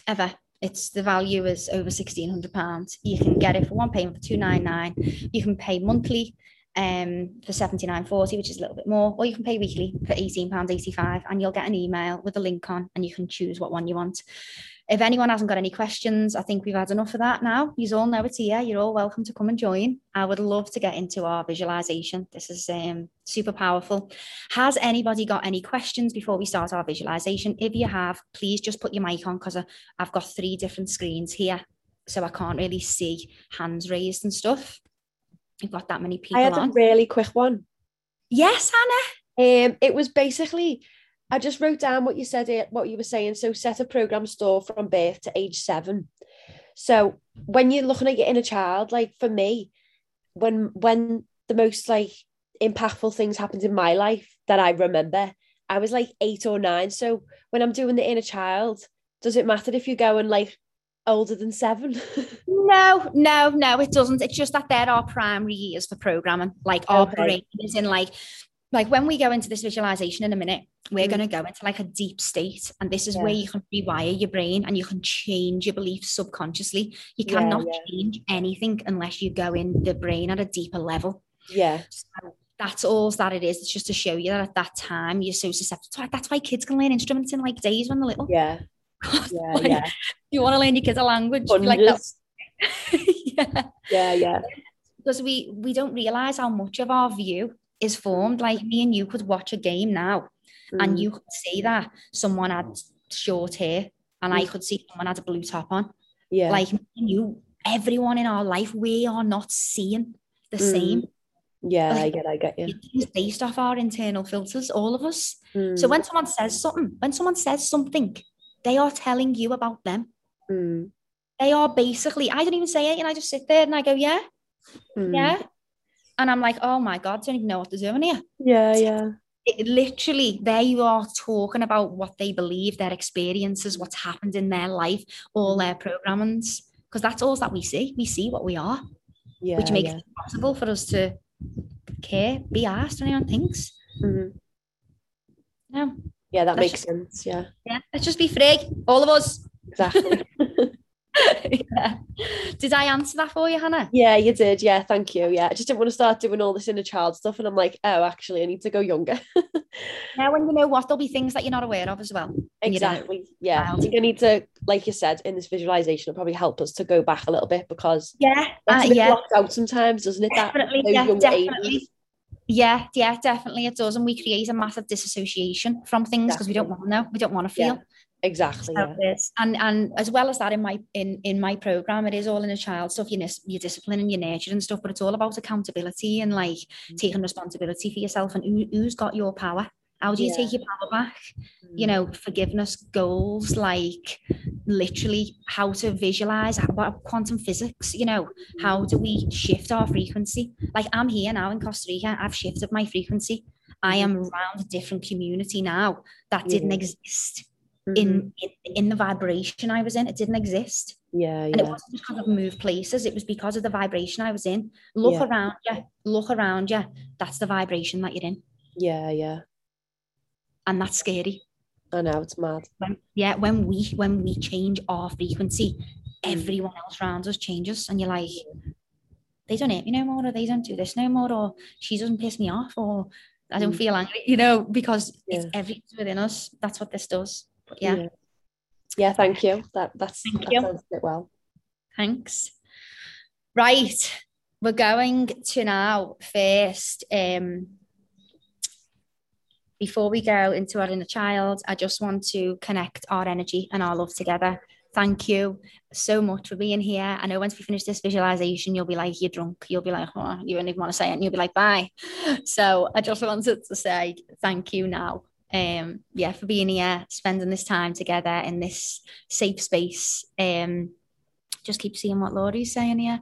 ever it's the value is over 1600 pounds. You can get it for one payment for 299 you can pay monthly um for 79.40 which is a little bit more or you can pay weekly for 18 pounds 85 and you'll get an email with a link on and you can choose what one you want if anyone hasn't got any questions, I think we've had enough of that now. You all know it's here. You're all welcome to come and join. I would love to get into our visualization. This is um, super powerful. Has anybody got any questions before we start our visualization? If you have, please just put your mic on because I've got three different screens here. So I can't really see hands raised and stuff. You've got that many people I had on. a really quick one. Yes, Hannah. Um, it was basically I just wrote down what you said, eh, what you were saying. So set a program store from birth to age seven. So when you're looking at your inner child, like for me, when when the most like impactful things happened in my life that I remember, I was like eight or nine. So when I'm doing the inner child, does it matter if you go going like older than seven? no, no, no, it doesn't. It's just that there are primary years for programming. Like oh, our brain is in like like when we go into this visualization in a minute, we're Mm. going to go into like a deep state. And this is Yeah. where you can rewire your brain and you can change your beliefs subconsciously. You cannot yeah. change anything unless you go in the brain at a deeper level. Yeah. So that's all that it is. It's just to show you that at that time you're so susceptible. That's why- That's why kids can learn instruments in like days when they're little. Yeah. Yeah, Like, yeah. You want to learn your kids a language, like that. Yeah. Yeah, yeah. because we we don't realize how much of our view is formed like me and you could watch a game now and Mm. you could see that someone had short hair and I Mm. could see someone had a blue top on Yeah. like me and you everyone in our life we are not seeing the same Mm. Yeah, I get I get you. it's based off our internal filters all of us so Mm. when someone says something when someone says something they are telling you about them Mm. they are basically I don't even say it and I just sit there and I go yeah Mm. yeah and I'm like oh my god I don't even know what they're doing here Yeah, yeah. it, literally they are talking about what they believe their experiences what's happened in their life all Mm. their programmings because that's all that we see we see what we are Yeah. which makes yeah. it possible for us to care be asked anyone thinks Mhm. no Yeah, that That's makes sense. Yeah. yeah let's just be free all of us Exactly. yeah. did I answer that for you Hannah yeah, you did. Yeah, thank you. Yeah. I just didn't want to start doing all this inner child stuff. And I'm like, oh, actually, I need to go younger. now when you know what there'll be things that you're not aware of as well and you don't know. exactly. Yeah. I think I need to, like you said, in this visualization, it'll probably help us to go back a little bit because yeah uh, yeah blocked out sometimes, doesn't it? Definitely those yeah definitely ages. yeah yeah definitely it does and we create a massive disassociation from things because we don't want to know we don't want to feel Yeah. Exactly. Yeah. and and as well as that in my in in my program it is all inner child stuff your, your discipline and your nurture and stuff but it's all about accountability and like Mm-hmm. taking responsibility for yourself and who, who's got your power how do you take your power back you Mm. know forgiveness goals like literally how to visualize what quantum physics you know how do we shift our frequency like i'm here now in costa rica i've shifted my frequency i am around a different community now that didn't Mm-hmm. Yeah. exist In, in in the vibration i was in it didn't exist Yeah. and it Yeah. wasn't because I've moved places, it was because of the vibration I was in. Look Yeah. around you, look around you. That's the vibration that you're in. Yeah. Yeah. And that's scary. I know. It's mad. When, yeah, when we when we change our frequency, Mm. everyone else around us changes. And you're like, they don't hate me no more, or they don't do this no more, or she doesn't piss me off, or I don't Mm. feel angry, you know, because it's Yeah. everything's within us. That's what this does. Yeah, Yeah. Yeah. Thank you. That that's Thank that you. sounds it well. Thanks. Right, we're going to now first. Um, before we go into our inner child, I just want to connect our energy and our love together thank you so much for being here. I know once we finish this visualization, you'll be like, you're drunk. You'll be like, oh, you don't even want to say it. And you'll be like, bye. So I just wanted to say thank you now. Um, yeah, for being here, spending this time together in this safe space. Um, just keep seeing what Laurie's saying here.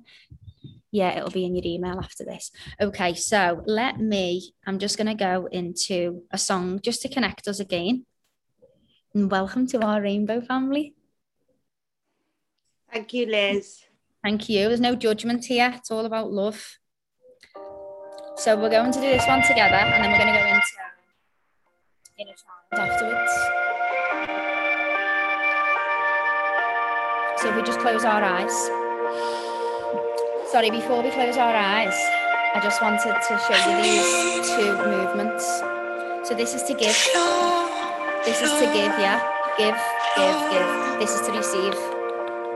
Yeah, it'll be in your email after this. Okay, so let me, I'm just going to go into a song just to connect us again. And welcome to our rainbow family. Thank you, Liz. Thank you. There's no judgment here. It's all about love. So we're going to do this one together and then we're going to go into inner child afterwards. So if we just close our eyes. Sorry, before we close our eyes, I just wanted to show you these two movements. So this is to give. This is to give, yeah? Give, give, give. This is to receive.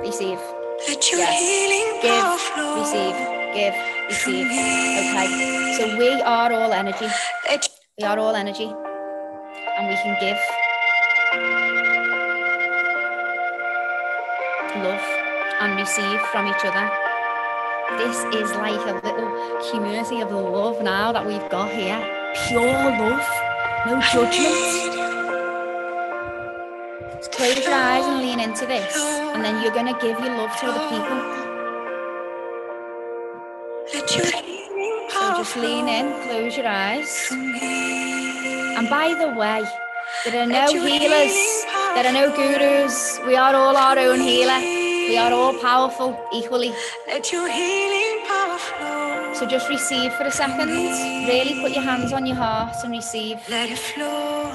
Receive. Yes. Give, receive, give, receive. Okay. So we are all energy. We are all energy. And we can give love and receive from each other. This is like a little community of love now that we've got here. Pure love, no judgment. Close your eyes and lean into this, and then you're going to give your love to other people. Just lean in, close your eyes. And by the way, there are no healers, there are no gurus. We are all our own healer. We are all powerful equally. true healing power So just receive for a second. Really put your hands on your heart and receive. Let it flow.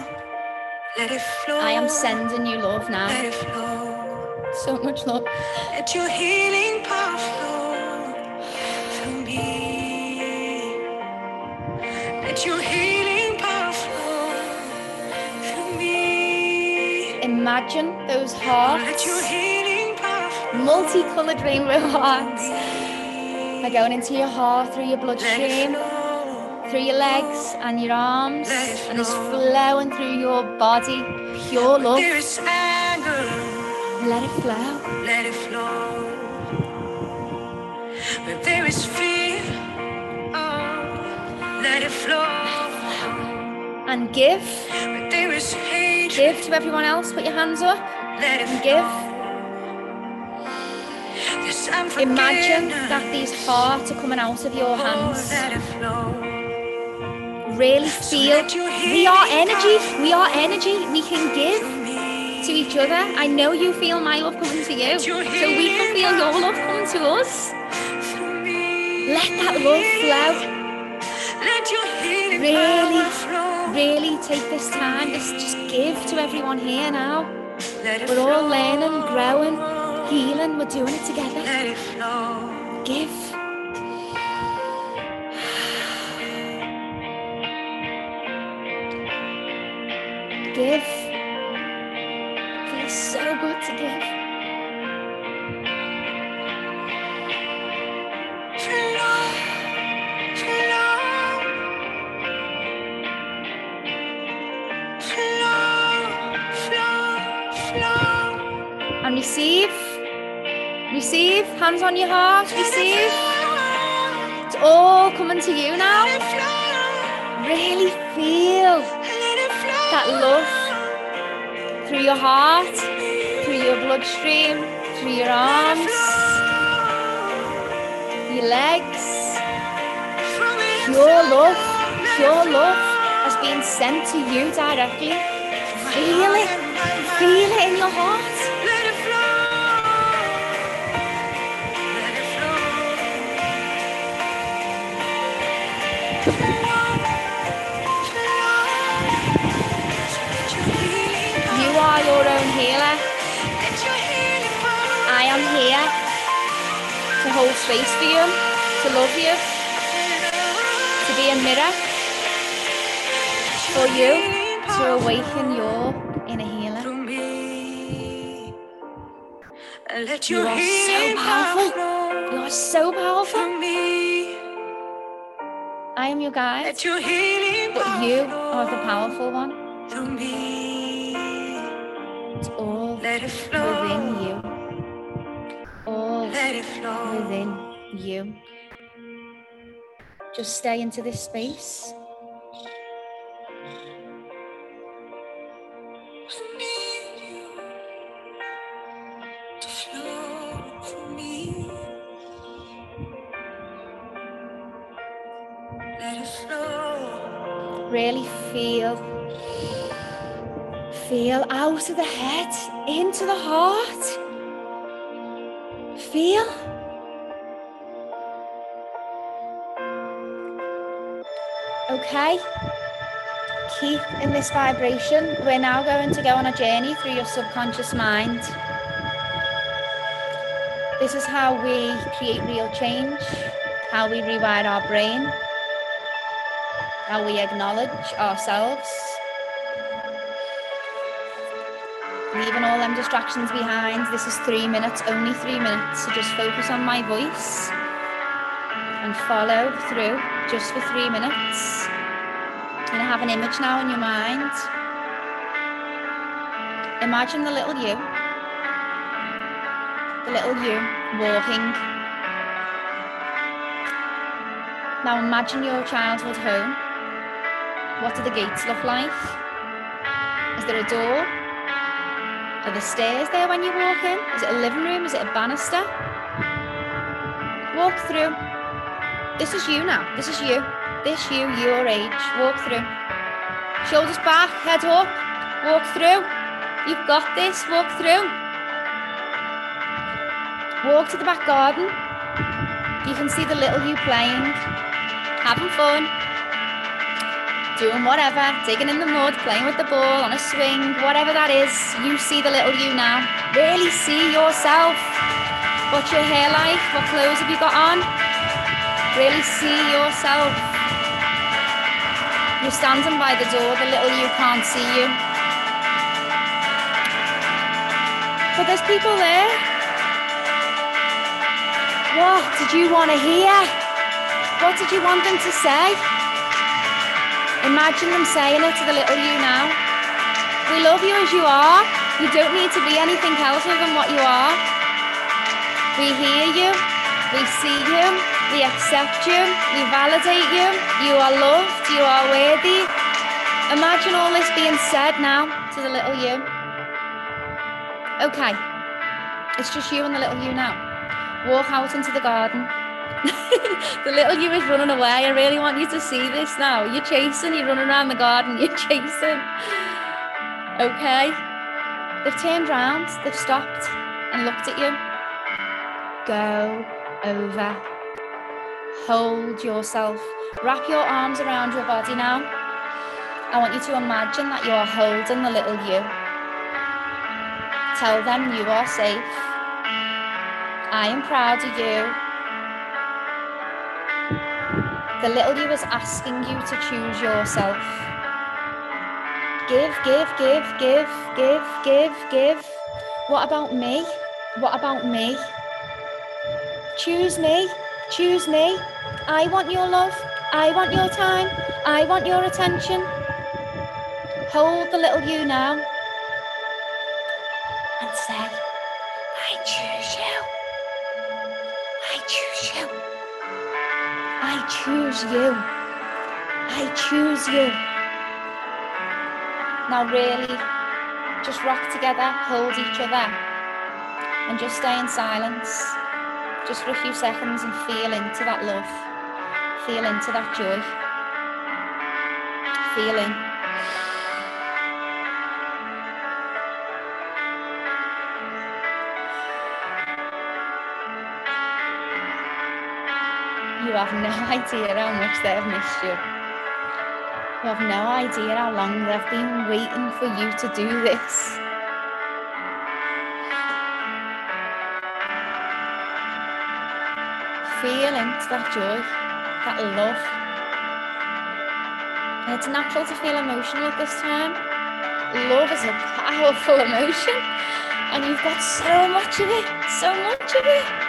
Let it flow. I am sending you love now. Let flow. So much love. Let your healing power flow Imagine those hearts, your healing power flow. multicolored rainbow hearts. They're going into your heart through your bloodstream, through your legs and your arms, and it's flowing through your body. Pure love. There is anger. Let it flow. Let it flow. Where there is fear, let it flow. And give. Where there is hate, Give to everyone else. Put your hands up let it and give. Imagine that these hearts are coming out of your oh, hands. let it flow. Really feel we are energy. We are energy. We can give to each other. I know you feel my love coming to you. So we can feel your love coming to us. Let that love flow. Let your Really, really take this time. Just, just give to everyone here now. We're all learning, growing, healing. We're doing it together. It. Give. Give. Feels so good to give. Receive. Hands on your heart. Receive. It's all coming to you now. Really feel that love through your heart, through your bloodstream, through your arms, your legs. Pure love, pure love has been sent to you directly. Feel it. Feel it in your heart. I am here to hold space for you, to love you, to be a mirror for you, to awaken your inner healer. Let You are so powerful. You are so powerful. me. I am your guide, Let your healing but you are the powerful one. Within you. let it flow. within you. Just stay into this space. I need you to flow through me. Let it flow. Really feel. Feel out of the head, into the heart. Feel. Okay. Keep in this vibration. We're now going to go on a journey through your subconscious mind. This is how we create real change, how we rewire our brain, how we acknowledge ourselves, leaving all them distractions behind. This is three minutes, only three minutes. So just focus on my voice and follow through just for three minutes. Gonna have an image now in your mind. Imagine the little you, the little you walking. Now imagine your childhood home. What do the gates look like? Is there a door? Are the stairs there when you walk in? Is it a living room? Is it a banister? Walk through. This is you now. This is you. This you, your age. Walk through. Shoulders back, head up. Walk through. You've got this. Walk through. Walk to the back garden. You can see the little you playing, having fun, doing whatever, digging in the mud, playing with the ball on a swing, whatever that is. You see the little you now. Really see yourself. What's your hair like? What clothes have you got on? Really see yourself. You're standing by the door, the little you can't see you. But there's people there. What did you want to hear? What did you want them to say? Imagine them saying it to the little you now. We love you as you are. You don't need to be anything else other than what you are. We hear you. We see you. We accept you. We validate you. You are loved. You are worthy. Imagine all this being said now to the little you. Okay. It's just you and the little you now. Walk out into the garden. The little you is running away. I really want you to see this now. You're chasing, you're running around the garden, you're chasing. Okay. They've turned round, they've stopped and looked at you. Go over. Hold yourself. Wrap your arms around your body now. I want you to imagine that you're holding the little you. Tell them you are safe. I am proud of you. The little you is asking you to choose yourself. Give, give, give, give, give, give, give. What about me? What about me? Choose me. Choose me. I want your love. I want your time. I want your attention. Hold the little you now choose you. I choose you. Now, really, just rock together, hold each other, and just stay in silence, just for a few seconds, and feel into that love, feel into that joy, feeling. Have no idea how much they've missed you. You have no idea how long they've been waiting for you to do this. Feel into that joy, that love. And it's natural to feel emotional at this time. Love is a powerful emotion, and you've got so much of it, so much of it.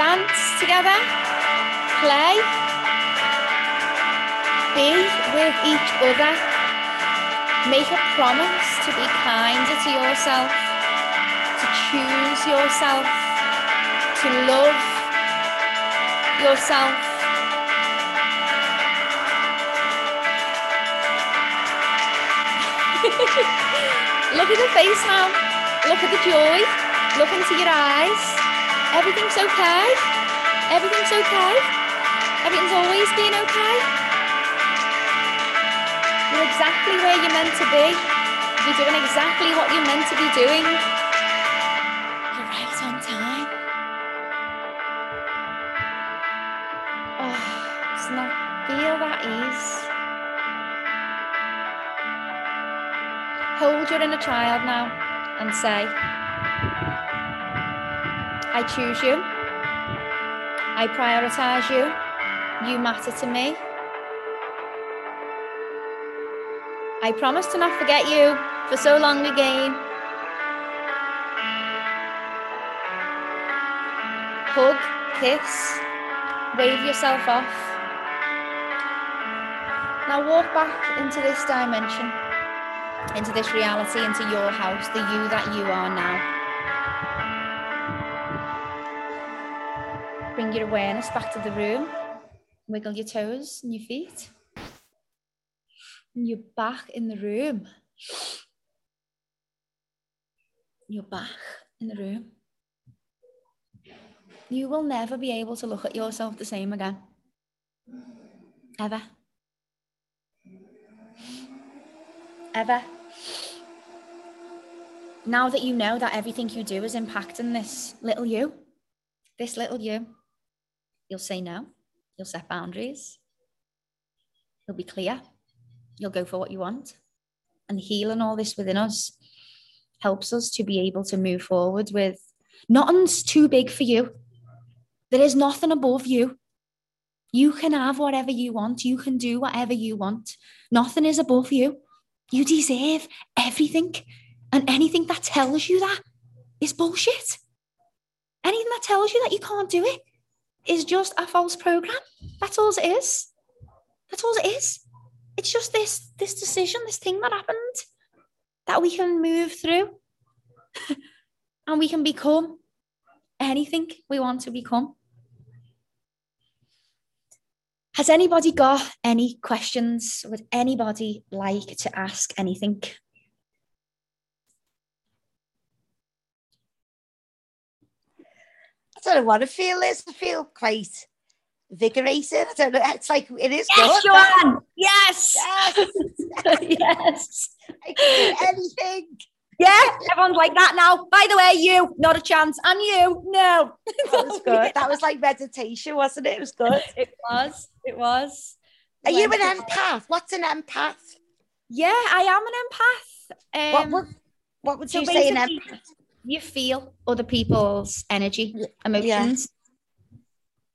Dance together, play, be with each other, make a promise to be kinder to yourself, to choose yourself, to love yourself. Look at the face now. Look at the joy. Look into your eyes. Everything's okay. Everything's okay. Everything's always been okay. You're exactly where you're meant to be. You're doing exactly what you're meant to be doing. You're right on time. Oh, doesn't feel that ease? Hold your inner child now and say, I choose you. I prioritize you. You matter to me. I promise to not forget you for so long again. Hug, kiss, wave yourself off. Now walk back into this dimension, into this reality, into your house, the you that you are now. Bring your awareness back to the room. Wiggle your toes and your feet. And you're back in the room. You're back in the room. You will never be able to look at yourself the same again. Ever. Ever. Now that you know that everything you do is impacting this little you, this little you, you'll say no. You'll set boundaries. You'll be clear. You'll go for what you want. And healing all this within us helps us to be able to move forward with nothing's too big for you. There is nothing above you. You can have whatever you want. You can do whatever you want. Nothing is above you. You deserve everything. And anything that tells you that is bullshit. Anything that tells you that you can't do it is just a false program. That's all it is. That's all it is. It's just this this decision, this thing that happened that we can move through and we can become anything we want to become. Has anybody got any questions? Would anybody like to ask anything? I don't know what I feel is. I feel quite invigorated. I don't know. It's like it is Yes, good. Joanne! Yes! Yes. yes. I can do anything. Yeah, everyone's like that now. By the way, you, not a chance. And you, no. That was good. That was like meditation, wasn't it? It was good. It was. It was. Are you an empath? What's an empath? Yeah, I am an empath. What Um, would what would so you say an empath? You feel other people's energy, emotions.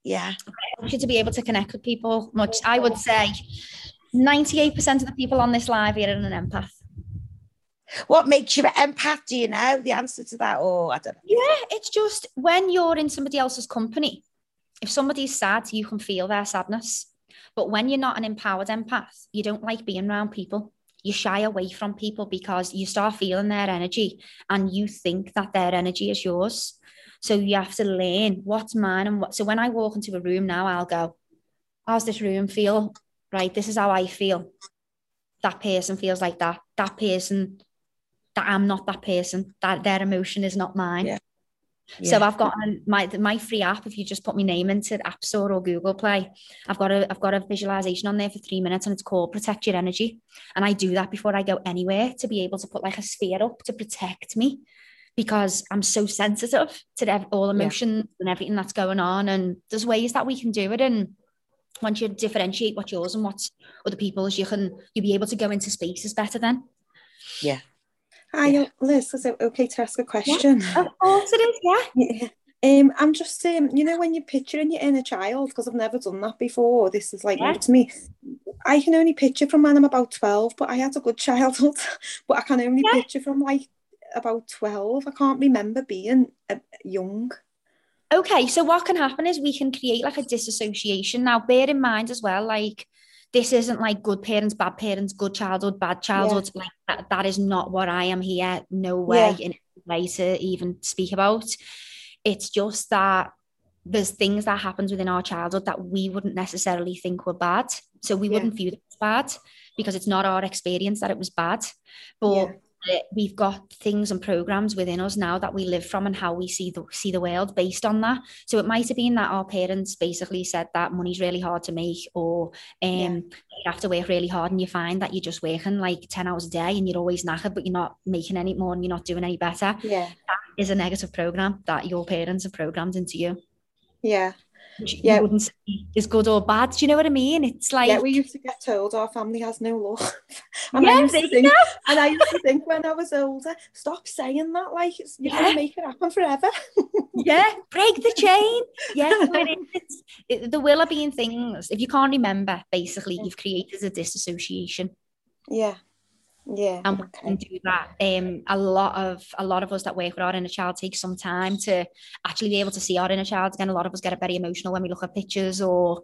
Yeah. yeah. I want you to be able to connect with people much. I would say 98% of the people on this live here are an empath. What makes you an empath? Do you know the answer to that? Or I don't know. Yeah, it's just when you're in somebody else's company, if somebody's sad, you can feel their sadness. But when you're not an empowered empath, you don't like being around people. You shy away from people because you start feeling their energy and you think that their energy is yours. So you have to learn what's mine and what. So when I walk into a room now, I'll go, How's this room feel? Right, this is how I feel. That person feels like that. That person, that I'm not that person. That their emotion is not mine. Yeah. So I've got my my free app. If you just put my name into the App Store or Google Play, I've got a I've got a visualization on there for three minutes, and it's called Protect Your Energy. And I do that before I go anywhere to be able to put like a sphere up to protect me, because I'm so sensitive to all emotions and everything that's going on. And there's ways that we can do it. And once you differentiate what's yours and what's other people's, you can you'll be able to go into spaces better then. Yeah. Hi, Liz. Is it okay to ask a question? Of course it is. Yeah. Yeah. Um, I'm just um, you know, when you're picturing your inner child, because I've never done that before. This is like Yeah. new to me. I can only picture from when I'm about 12, but I had a good childhood. but I can only Yeah. picture from like about 12. I can't remember being uh, young. Okay, so what can happen is we can create like a disassociation. Now, bear in mind as well, like this isn't like good parents, bad parents, good childhood, bad childhood. Like that, that is not what I am here. No way Yeah. in way to even speak about. It's just that there's things that happens within our childhood that we wouldn't necessarily think were bad. So we Yeah. wouldn't view it as bad because it's not our experience that it was bad. But Yeah. uh, we've got things and programs within us now that we live from and how we see the see the world based on that. So it might have been that our parents basically said that money's really hard to make, or um, you have to work really hard, and you find that you're just working like ten hours a day and you're always knackered, but you're not making any more and you're not doing any better. Yeah. That is a negative program that your parents have programmed into you. Yeah. Which Yeah. you wouldn't say is good or bad. Do you know what I mean? It's like yeah, we used to get told our family has no love. and, Yeah, I used to think, and I used to think when I was older, stop saying that, like it's, you're Yeah. gonna make it happen forever. yeah, break the chain. Yeah, so it there will have been things. If you can't remember, basically, you've created a disassociation. Yeah, yeah. and we can do that. Um, a lot of a lot of us that work with our inner child take some time to actually be able to see our inner child again. A lot of us get a very emotional when we look at pictures, or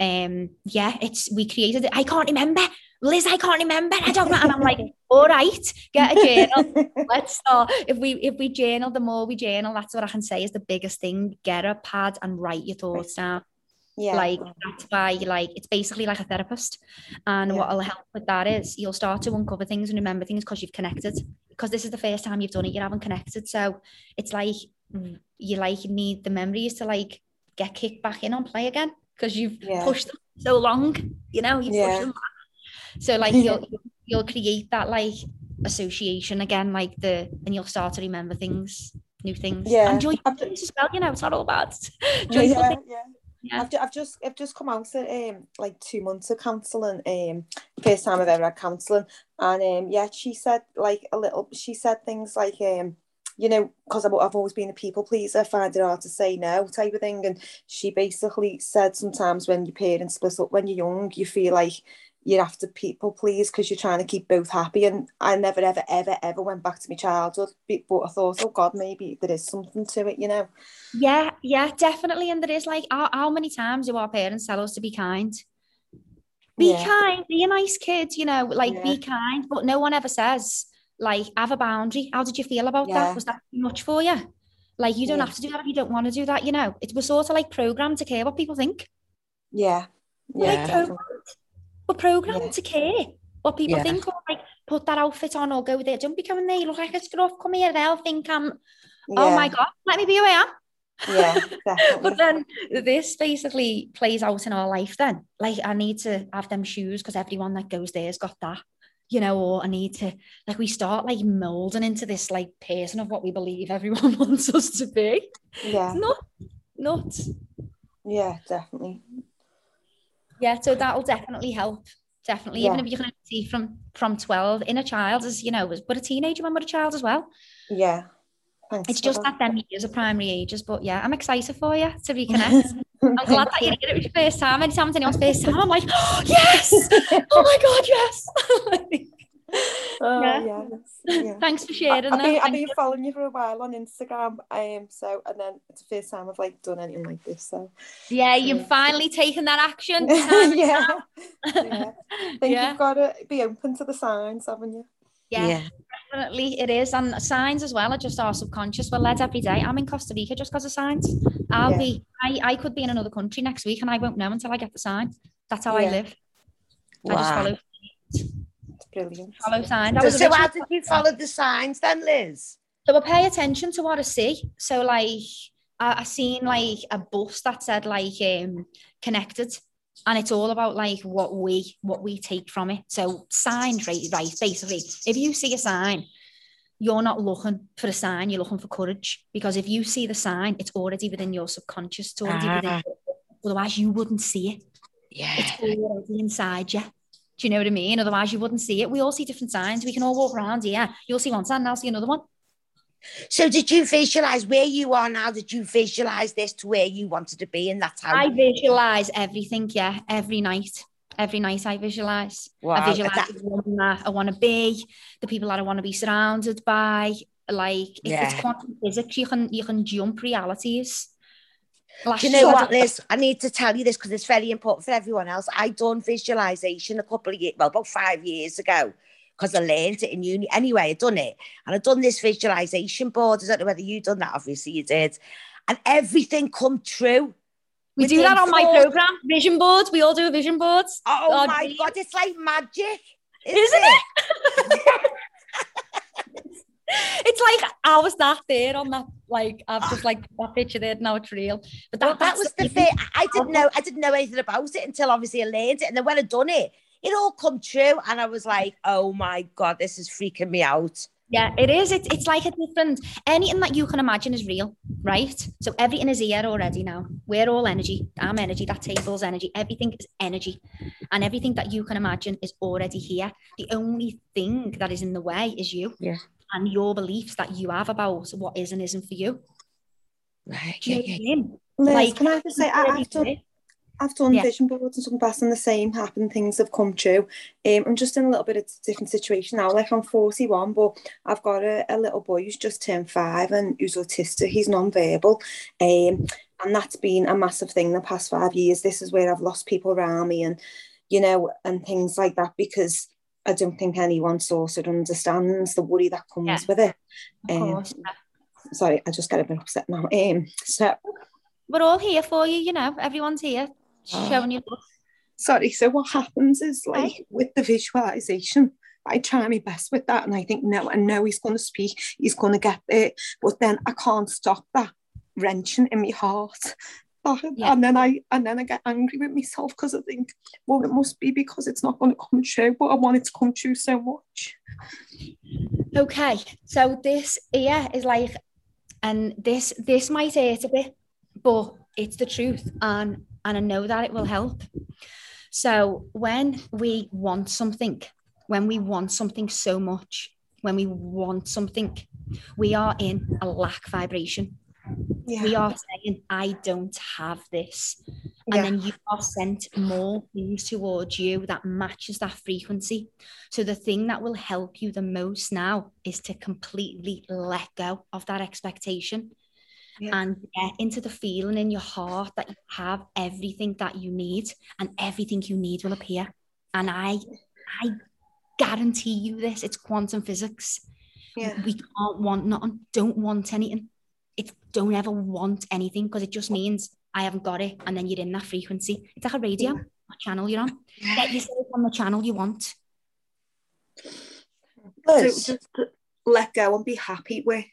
um, yeah, it's we created it. I can't remember, Liz. I can't remember. I don't know, and I'm like, all right, get a journal. Let's start. If we if we journal, the more we journal, that's what I can say is the biggest thing. Get a pad and write your thoughts down. Yeah. Like that's why like it's basically like a therapist. And Yeah. what'll help with that is you'll start to uncover things and remember things because you've connected. Because this is the first time you've done it, you haven't connected. So it's like mm, you like need the memories to like get kicked back in on play again because you've Yeah. pushed them so long, you know, you've Yeah. pushed them back. So like you'll you'll create that like association again, like the and you'll start to remember things, new things. Yeah. And joyful things as well, you know, it's not all bad. Joyful yeah, things. yeah. Yeah. I've, I've just I've just come out at um like two months of counselling um first time I've ever had counselling and um yeah she said like a little she said things like um you know because I've, I've always been a people pleaser find it hard to say no type of thing and she basically said sometimes when your parents split up when you're young you feel like you have to people please because you're trying to keep both happy and I never ever ever ever went back to my childhood but I thought oh god maybe there is something to it you know Yeah, yeah, definitely. And there is like, how, how many times do our parents tell us to be kind? Be Yeah. kind, be a nice kid, you know, like Yeah. be kind. But no one ever says, like, have a boundary. How did you feel about Yeah. that? Was that too much for you? Like, you don't Yeah. have to do that if you don't want to do that, you know. It was sort of like programmed to care what people think. yeah We're like yeah we're programmed to care what people Yeah. think, or like put that outfit on or go there. Don't be coming there. You look like a scruff. Come here. They'll think I'm, oh my God, let me be who I am. yeah but then this basically plays out in our life then like i need to have them shoes because everyone that goes there's got that you know or i need to like we start like molding into this like person of what we believe everyone wants us to be yeah not nuts yeah definitely yeah so that'll definitely help definitely even if you can see from from 12 inner child as you know was but a teenager when we're a child as well yeah Thanks it's just that. that them years are primary ages but yeah i'm excited for you to reconnect I'm glad that you did it your first time. Anytime it's anyone's first time, I'm like, oh, yes! Oh my God, yes! Oh, Yeah. yeah. yeah. Thanks for sharing I've that. been, I've been following you for a while on Instagram, I am um, so and then it's the first time I've like done anything like this. So Yeah, you've finally taken that action. Yeah, yeah. I think Yeah. you've got to be open to the signs, haven't you? Yeah, definitely it is. And signs as well are just our subconscious. We're led every day. I'm in Costa Rica just because of signs. I'll Yeah. be, I, I could be in another country next week and I won't know until I get the sign. That's how I Yeah. live. I just Wow. follow, It's brilliant. follow signs. I So, was so how did you follow the signs then, Liz? So I pay attention to what I see. So like I, I seen like a bus that said like um connected. And it's all about like what we what we take from it. So signs, right, right. Basically, if you see a sign, you're not looking for a sign, you're looking for courage. Because if you see the sign, it's already within your subconscious, it's already within Ah. otherwise you wouldn't see it. Yeah. It's already inside you. Do you know what I mean? Otherwise, you wouldn't see it. We all see different signs. We can all walk around here. You'll see one sign, and I'll see another one. So did you visualize where you are now? Did you visualize this to where you wanted to be? And that's how I visualize everything, yeah, every night. Every night I visualize. Wow, I visualize that- the woman that I want to be, the people that I want to be surrounded by. Like it- it's quantum physics. You can you can jump realities. Last Do you know year I what, Liz? I need to tell you this because it's very important for everyone else. I done visualization a couple of years, well, about five years ago, because I learned it in uni. Anyway, I'd done it. And I'd done this visualization board. I don't know whether you done that. Obviously, you did. And everything come true. We do that on my program, vision boards. We all do vision boards. Oh, oh my God, it's like magic. Isn't, isn't it? it? it's like I was that there on that, like I've just like that picture there. Now it's real. But that, well, that was the thing. I didn't know. I didn't know anything about it until obviously I learned it, and then when I done it, it all come true, and I was like, "Oh my god, this is freaking me out." Yeah, it is. It's, it's like a different, anything that you can imagine is real, right? So everything is here already now. We're all energy. I'm energy. That table's energy. Everything is energy. And everything that you can imagine is already here. The only thing that is in the way is you. Yeah. And your beliefs that you have about what is and isn't for you. Right. Do you know what I mean? Liz, Like, can I just say, I, already I've done. I've done Yeah. vision boards and something that's and the same happen. Things have come true. Um, I'm just in a little bit of a different situation now. Like I'm 41, but I've got a, a little boy who's just turned five and who's autistic. He's non-verbal. Um, and that's been a massive thing the past five years. This is where I've lost people around me and, you know, and things like that because I don't think anyone sort of understands the worry that comes Yeah. with it. Um, course. sorry, I just get a bit upset now. Um, so We're all here for you, you know. Everyone's here showing you love. sorry so what happens is like with the visualization I try my best with that and I think no I know he's going to speak he's going to get there but then I can't stop that wrenching in my heart Oh, and then I and then I get angry with myself because I think well it must be because it's not going to come true but I want it to come true so much Okay, so this here is like, and this this might hurt a bit, but it's the truth, and and I know that it will help. So when we want something, when we want something so much, when we want something, we are in a lack vibration. We are saying, I don't have this. And Yeah. then you are sent more things towards you that matches that frequency. So the thing that will help you the most now is to completely let go of that expectation and get into the feeling in your heart that you have everything that you need and everything you need will appear. And I I guarantee you this, it's quantum physics. Yeah. We can't want nothing, don't want anything. It's don't ever want anything because it just means I haven't got it. And then you're in that frequency. It's like a radio, what channel you're on. Get yourself on the channel you want. so just let go and be happy with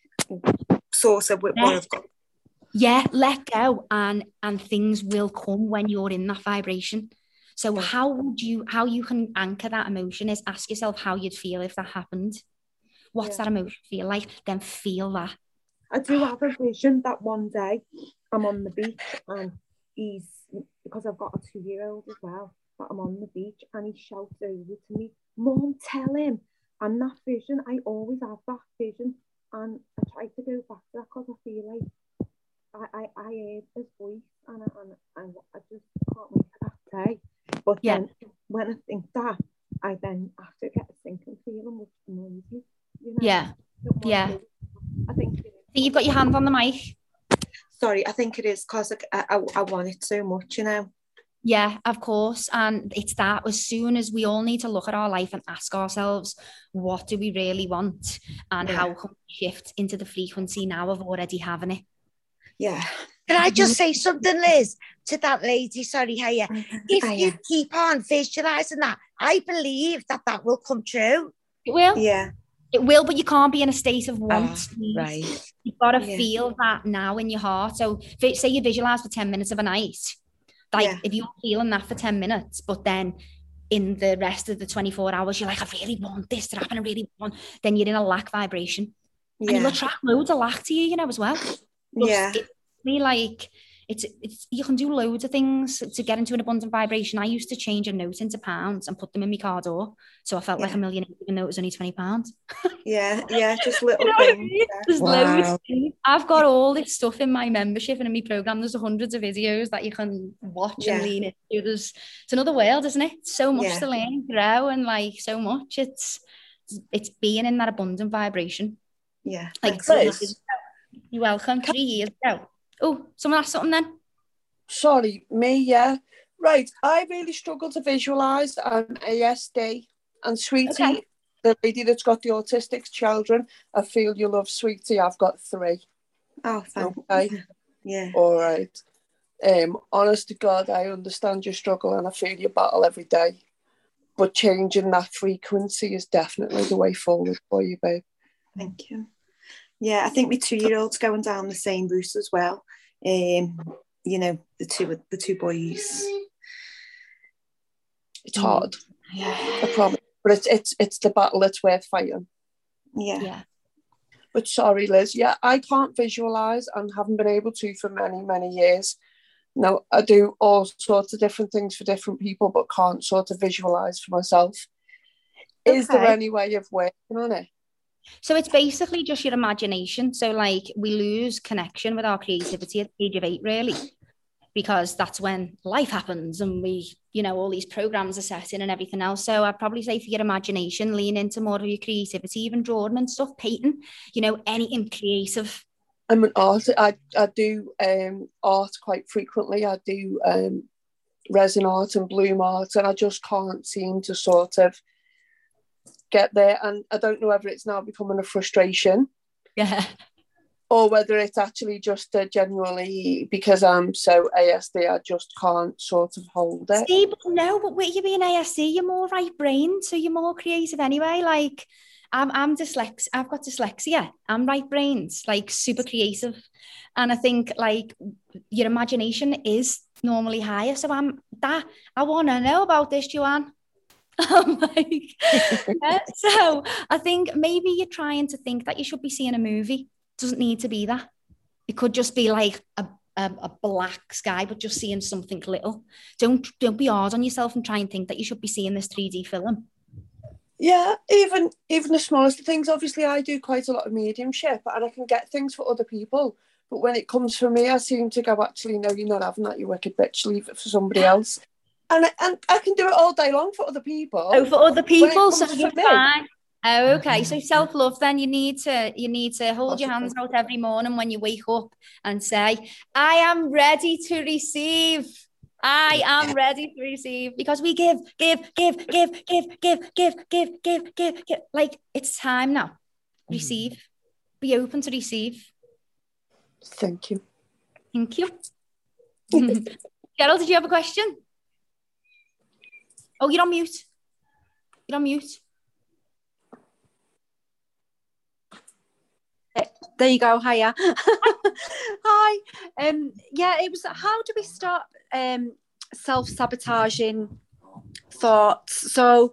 sort of with what I've got. Yeah let go and and things will come when you're in that vibration. So how would you how you can anchor that emotion is ask yourself how you'd feel if that happened. What's that emotion feel like? Then feel that I do have a vision that one day I'm on the beach and he's because I've got a two year old as well but I'm on the beach and he shouts over to me, Mom, tell him. And that vision, I always have that vision. And I try to go back to that because I feel like I, I, I heard his voice and I, and, and I just can't wait for that day. But Yeah. then when I think that, I then have to get a sinking feeling which annoys me. You know? yeah yeah I think it is. so you've got your hand on the mic Sorry, I think it is because I, I, I want it so much, you know. Yeah, of course. And it's that as soon as we all need to look at our life and ask ourselves, what do we really want? And Yeah. how can we shift into the frequency now of already having it? Yeah. Can I just say something, mm-hmm. Liz, to that lady? Sorry, mm-hmm. hiya. If you keep on visualizing that, I believe that that will come true. It will. Yeah. It will, but you can't be in a state of ah, want. please. right. You've got to Yeah. feel that now in your heart. So, say you visualize for 10 minutes of a night. Like, Yeah. if you're feeling that for 10 minutes, but then in the rest of the 24 hours, you're like, I really want this to happen. I really want, then you're in a lack vibration. And you'll Yeah. attract loads of lack to you, you know, as well. Yeah. It's me like, it's, it's you can do loads of things to get into an abundant vibration. I used to change a note into pounds and put them in my car door. So I felt like a Yeah. millionaire, even though it was only 20 pounds. Yeah, yeah, just little You know what I things. mean? There's loads. of things. I've got all this stuff in my membership and in my program. There's hundreds of videos that you can watch and lean into. There's it's another world, isn't it? So much Yeah. to learn, grow, and like so much. It's it's being in that abundant vibration. Yeah. Like thanks. Liz, you're welcome. Three years ago. Oh, someone asked something then. Sorry, me, yeah. Right, I really struggle to visualise an ASD. And sweetie, Okay. the lady that's got the autistic children, I feel you love sweetie. I've got three. Oh, thank okay. Yeah. All right. Um, honest to God, I understand your struggle and I feel your battle every day. But changing that frequency is definitely the way forward for you, babe. Thank you. Yeah, I think my two-year-old's going down the same route as well. Um, you know, the two the two boys. It's hard. Yeah. I promise. But it's it's it's the battle that's worth fighting. Yeah. Yeah. But sorry, Liz. Yeah, I can't visualize and haven't been able to for many, many years. Now, I do all sorts of different things for different people, but can't sort of visualize for myself. Is there any way of working on it? So it's basically just your imagination. So like we lose connection with our creativity at the age of eight, really, because that's when life happens and we, you know, all these programs are set in and everything else. So I'd probably say for your imagination, lean into more of your creativity, even drawing and stuff, painting, you know, anything creative. I'm an artist. I, I do um, art quite frequently. I do um, resin art and bloom art, and I just can't seem to sort of get there. And I don't know whether it's now becoming a frustration. Yeah. Or whether it's actually just uh, genuinely because I'm so ASD, I just can't sort of hold it. See, but no, but with you being ASD, you're more right brain, so you're more creative anyway. Like I'm, I'm dyslex. I've got dyslexia. I'm right brains, like super creative, and I think like your imagination is normally higher. So I'm that. I want to know about this, Joanne. I'm um, like, yeah, uh, so I think maybe you're trying to think that you should be seeing a movie. Doesn't need to be that. It could just be like a, a, a black sky, but just seeing something little. Don't don't be hard on yourself and try and think that you should be seeing this 3D film. Yeah, even even the smallest of things. Obviously, I do quite a lot of mediumship, and I can get things for other people. But when it comes for me, I seem to go, actually, no, you're not having that, you wicked bitch. Leave it for somebody else. And I, and I can do it all day long for other people. Oh, for other people, so you're for me- fine. Oh, okay. So self love. Then you need to you need to hold your hands out every morning when you wake up and say, "I am ready to receive." I am ready to receive because we give, give, give, give, give, give, give, give, give, give, give. Like it's time now. Receive. Be open to receive. Thank you. Thank you. Gerald, did you have a question? Oh, you're on mute. You're on mute. There you go. Hiya. Hi. Um, yeah, it was how do we stop um self-sabotaging thoughts? So,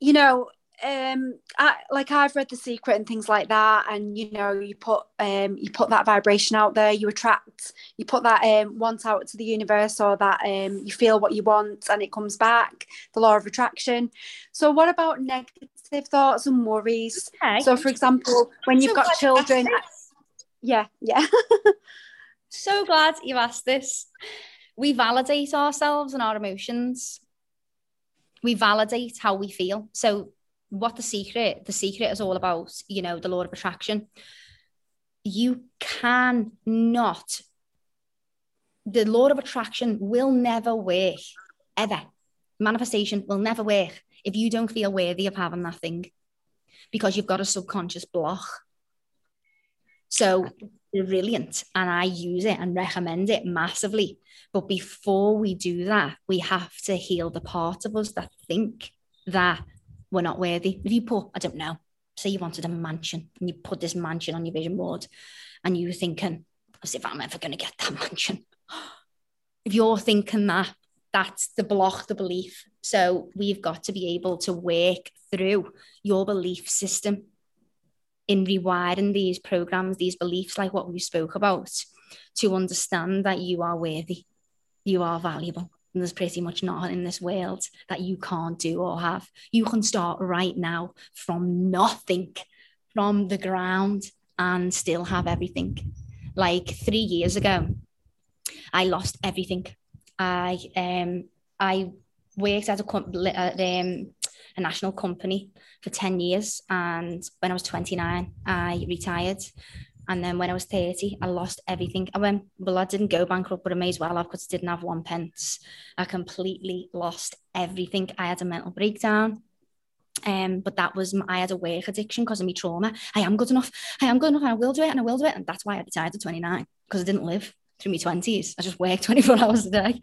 you know, um I like I've read The Secret and things like that, and you know, you put um you put that vibration out there, you attract, you put that um want out to the universe or that um you feel what you want and it comes back, the law of attraction. So what about negative thoughts and worries? Okay. So for example, when you've So got glad you asked children yeah, yeah. so glad you asked this. We validate ourselves and our emotions. We validate how we feel. So, what the secret? The secret is all about, you know, the law of attraction. You can not. The law of attraction will never work, ever. Manifestation will never work if you don't feel worthy of having that thing because you've got a subconscious block. So brilliant and I use it and recommend it massively. But before we do that, we have to heal the part of us that think that we're not worthy. If you put, I don't know, say you wanted a mansion and you put this mansion on your vision board and you're thinking, as if I'm ever going to get that mansion. If you're thinking that, that's the block, the belief. So we've got to be able to work through your belief system in rewiring these programs, these beliefs, like what we spoke about, to understand that you are worthy, you are valuable. And there's pretty much nothing in this world that you can't do or have. You can start right now from nothing, from the ground, and still have everything. Like three years ago, I lost everything. I um I worked at a com- at, um, a national company for 10 years and when I was 29 I retired and then when I was 30 I lost everything I went well I didn't go bankrupt but I may as well have because I didn't have one pence I completely lost everything I had a mental breakdown Um, but that was my, I had a work addiction because of my trauma. I am good enough. I am good enough. And I will do it, and I will do it. And that's why I retired at 29 because I didn't live through my 20s. I just worked 24 hours a day,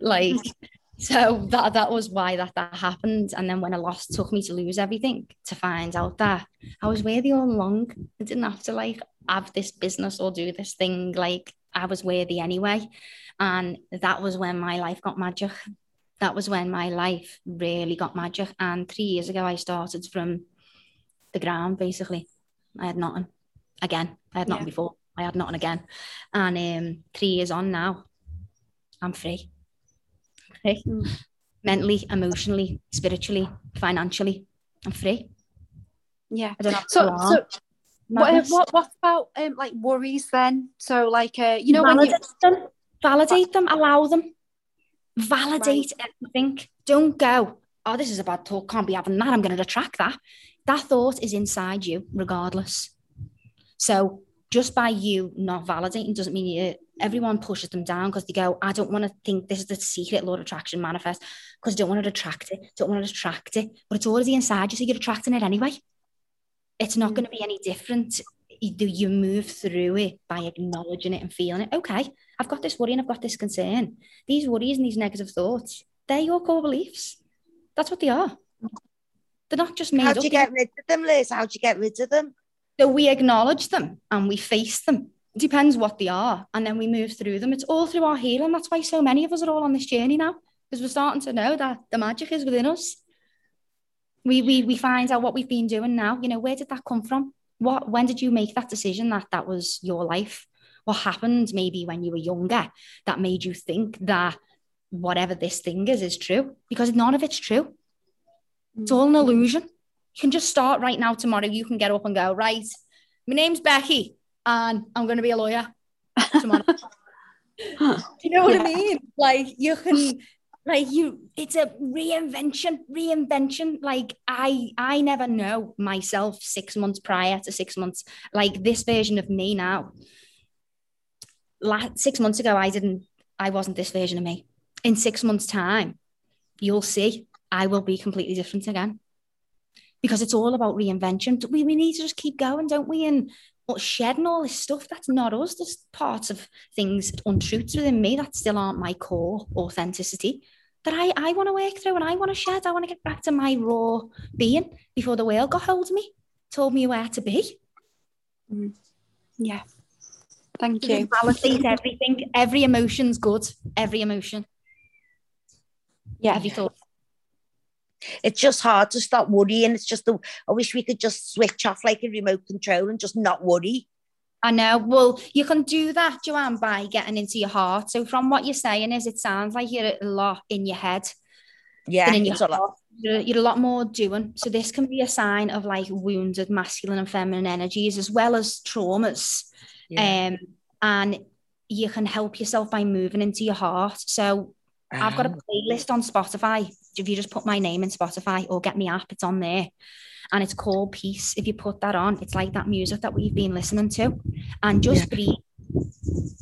like. So that that was why that that happened. And then when I lost, took me to lose everything to find out that I was worthy all along. I didn't have to like have this business or do this thing. Like I was worthy anyway. And that was when my life got magic. That was when my life really got magic. And three years ago, I started from the ground basically. I had nothing again. I had nothing Yeah. before. I had nothing again. And um, three years on now, I'm free. Free. Mentally, emotionally, spiritually, financially, I'm free. Yeah. I don't have to So, so what, what, what about um, like worries then? So, like, uh, you know, when you, validate them, validate them, allow them, validate everything. Don't go, oh, this is a bad thought, can't be having that. I'm going to retract that. That thought is inside you, regardless. So just by you not validating doesn't mean you. Everyone pushes them down because they go, I don't want to think this is the secret law of attraction manifest because I don't want to attract it, don't want to attract it, but it's already inside you, so you're attracting it anyway. It's not going to mm. be any different. Do you move through it by acknowledging it and feeling it. Okay, I've got this worry and I've got this concern. These worries and these negative thoughts, they're your core beliefs. That's what they are. They're not just made How up. do you get rid of them, Liz? How do you get rid of them? So we acknowledge them and we face them. It depends what they are. And then we move through them. It's all through our healing. That's why so many of us are all on this journey now. Because we're starting to know that the magic is within us. We we we find out what we've been doing now. You know, where did that come from? What when did you make that decision that that was your life? What happened maybe when you were younger that made you think that whatever this thing is is true? Because none of it's true. It's all an mm. illusion. You can just start right now tomorrow. You can get up and go, right, my name's Becky and I'm going to be a lawyer tomorrow. Do you know what I mean? Like you can, like you, it's a reinvention, reinvention. Like I, I never know myself six months prior to six months. Like this version of me now. La- six months ago, I didn't, I wasn't this version of me. In six months' time, you'll see I will be completely different again because it's all about reinvention. We, we need to just keep going, don't we? And shedding all this stuff that's not us. There's parts of things, untruths within me that still aren't my core authenticity that I, I want to work through and I want to shed. I want to get back to my raw being before the world got hold of me, told me where to be. Mm. Yeah. Thank You you. validate everything. Every emotion's good. Every emotion. Yeah. Every thought. It's just hard to stop worrying. It's just, the, I wish we could just switch off like a remote control and just not worry. I know. Well, you can do that, Joanne, by getting into your heart. So, from what you're saying, is it sounds like you're a lot in your head. Yeah, in your it's a lot. heart. You're, you're a lot more doing. So, this can be a sign of like wounded masculine and feminine energies as well as traumas. Um, and you can help yourself by moving into your heart. So, I've got a Ah. playlist on Spotify. If you just put my name in Spotify or get me app, it's on there. And it's called Peace. If you put that on, it's like that music that we've been listening to. And just breathe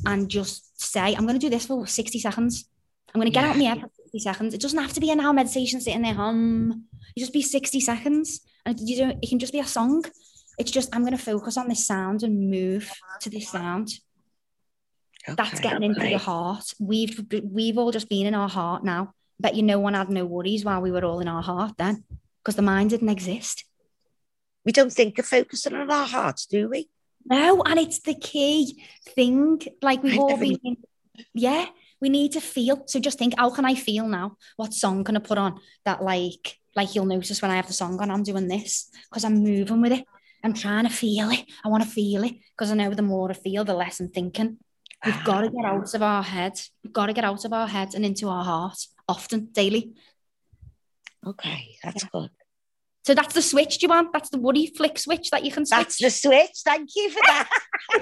and just say, I'm going to do this for 60 seconds. I'm going to get out my head for 60 seconds. It doesn't have to be an hour meditation sitting there, hum. You just be 60 seconds. And you don't, it can just be a song. It's just, I'm going to focus on this sound and move to this sound. That's getting into okay. your heart. We've we've all just been in our heart now. Bet you no one had no worries while we were all in our heart then, because the mind didn't exist. We don't think of focusing on our hearts, do we? No, and it's the key thing. Like we've all been, yeah. We need to feel. So just think, how can I feel now? What song can I put on that like like you'll notice when I have the song on, I'm doing this because I'm moving with it. I'm trying to feel it. I want to feel it because I know the more I feel, the less I'm thinking. We've got to get out of our head. We've got to get out of our head and into our heart often, daily. Okay, that's good. So that's the switch, Joanne. That's the worry flick switch that you can switch. That's the switch. Thank you for that.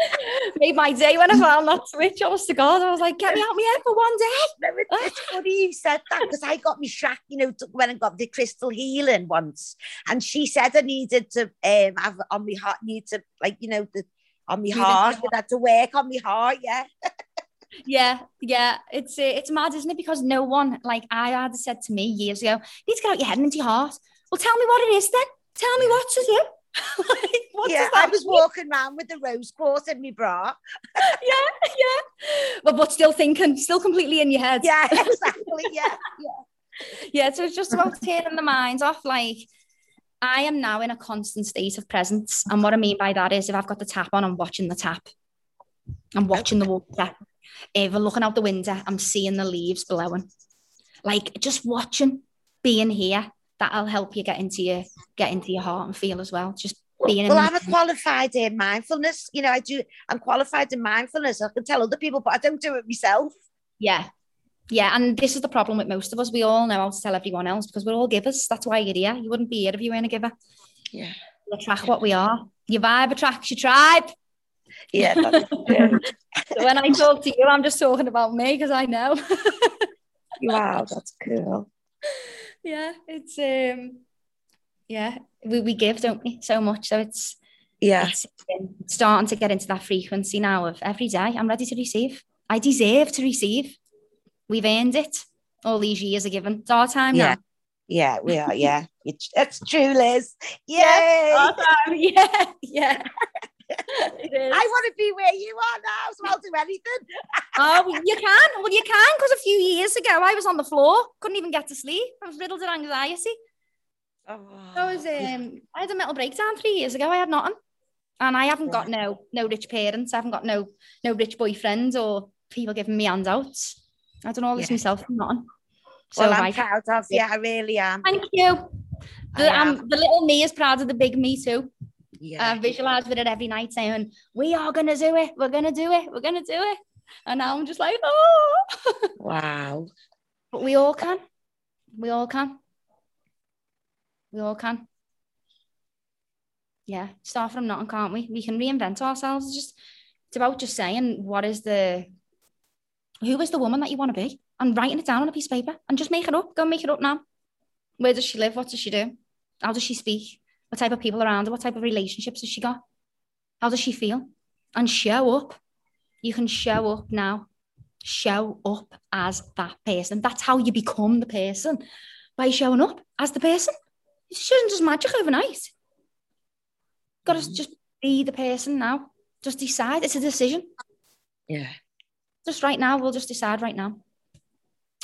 Made my day when I found that switch. Honest to God, I was like, get me out my head for one day. It's funny you said that because I got me shack, you know, when I got the crystal healing once, and she said I needed to um have on my heart, need to like you know the on my heart, your I had to work on my heart, yeah. Yeah, yeah, it's uh, it's mad, isn't it? Because no one, like I had said to me years ago, you need to get out your head and into your heart. Well, tell me what it is then. Tell me what to do. like, what yeah, I was mean? walking around with the rose quartz in my bra. yeah, yeah. But, but still thinking, still completely in your head. Yeah, exactly. Yeah, yeah. Yeah, so it's just about turning the minds off. Like, I am now in a constant state of presence. And what I mean by that is if I've got the tap on, I'm watching the tap. I'm watching the water. If I'm looking out the window, I'm seeing the leaves blowing. Like just watching, being here, that'll help you get into your get into your heart and feel as well. Just being Well, in I'm a qualified in mindfulness. You know, I do. I'm qualified in mindfulness. I can tell other people, but I don't do it myself. Yeah. Yeah, and this is the problem with most of us. We all know how to tell everyone else because we're all givers. That's why you're here. You wouldn't be here if you weren't a giver. Yeah. You attract what we are. Your vibe attracts your tribe. Yeah. So when I talk to you, I'm just talking about me because I know. wow, that's cool. yeah, it's um, yeah, we, we give, don't we, so much. So it's Yeah. it's um, starting to get into that frequency now of every day. I'm ready to receive. I deserve to receive. We've earned it. All these years are given. It's our time Yeah. now. Yeah, we are. Yeah, it's, it's true, Liz. Yay! Time. yeah, yeah. I want to be where you are now, so I'll do anything. Oh, you can. Well, you can because a few years ago I was on the floor, couldn't even get to sleep. I was riddled with anxiety. I was um, I had a mental breakdown three years ago. I had nothing, and I haven't got no no rich parents. I haven't got no no rich boyfriends or people giving me handouts. I've done all this Yeah. myself from nothing. well, I'm I- proud of you. I really am. Thank you. The, um, the little me is proud of the big me too. Yeah. I visualize with it every night saying, We are gonna do it, we're gonna do it, we're gonna do it. And now I'm just like, oh Wow. but we all can. We all can. We all can. Yeah, start from nothing, can't we? We can reinvent ourselves. It's just it's about just saying what is the who is the woman that you want to be and writing it down on a piece of paper and just make it up. Go and make it up now. Where does she live? What does she do? How does she speak? What type of people around her? What type of relationships has she got? How does she feel? And show up. You can show up now. Show up as that person. That's how you become the person by showing up as the person. It shouldn't just magic overnight. Got to mm. just be the person now. Just decide. It's a decision. Yeah. Just right now, we'll just decide right now.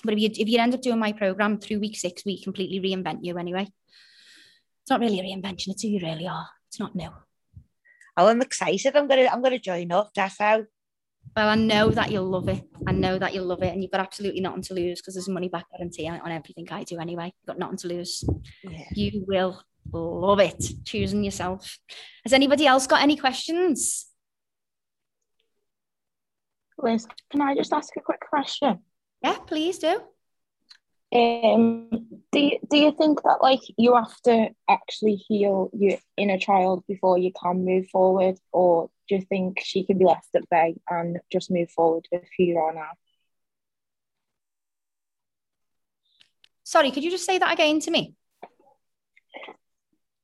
But if you if you end up doing my program through week six, we completely reinvent you anyway. It's not really a reinvention, it's who you really are. It's not new. Oh, I'm excited. I'm gonna I'm gonna join up. That's how. Well, I know that you'll love it. I know that you'll love it, and you've got absolutely nothing to lose because there's money back guarantee on on everything I do anyway. You've got nothing to lose. Yeah. You will love it. Choosing yourself. Has anybody else got any questions? Liz, can I just ask a quick question? Yeah, please do. Um, do you, do you think that like you have to actually heal your inner child before you can move forward, or do you think she can be left at bay and just move forward with who you are now? Sorry, could you just say that again to me?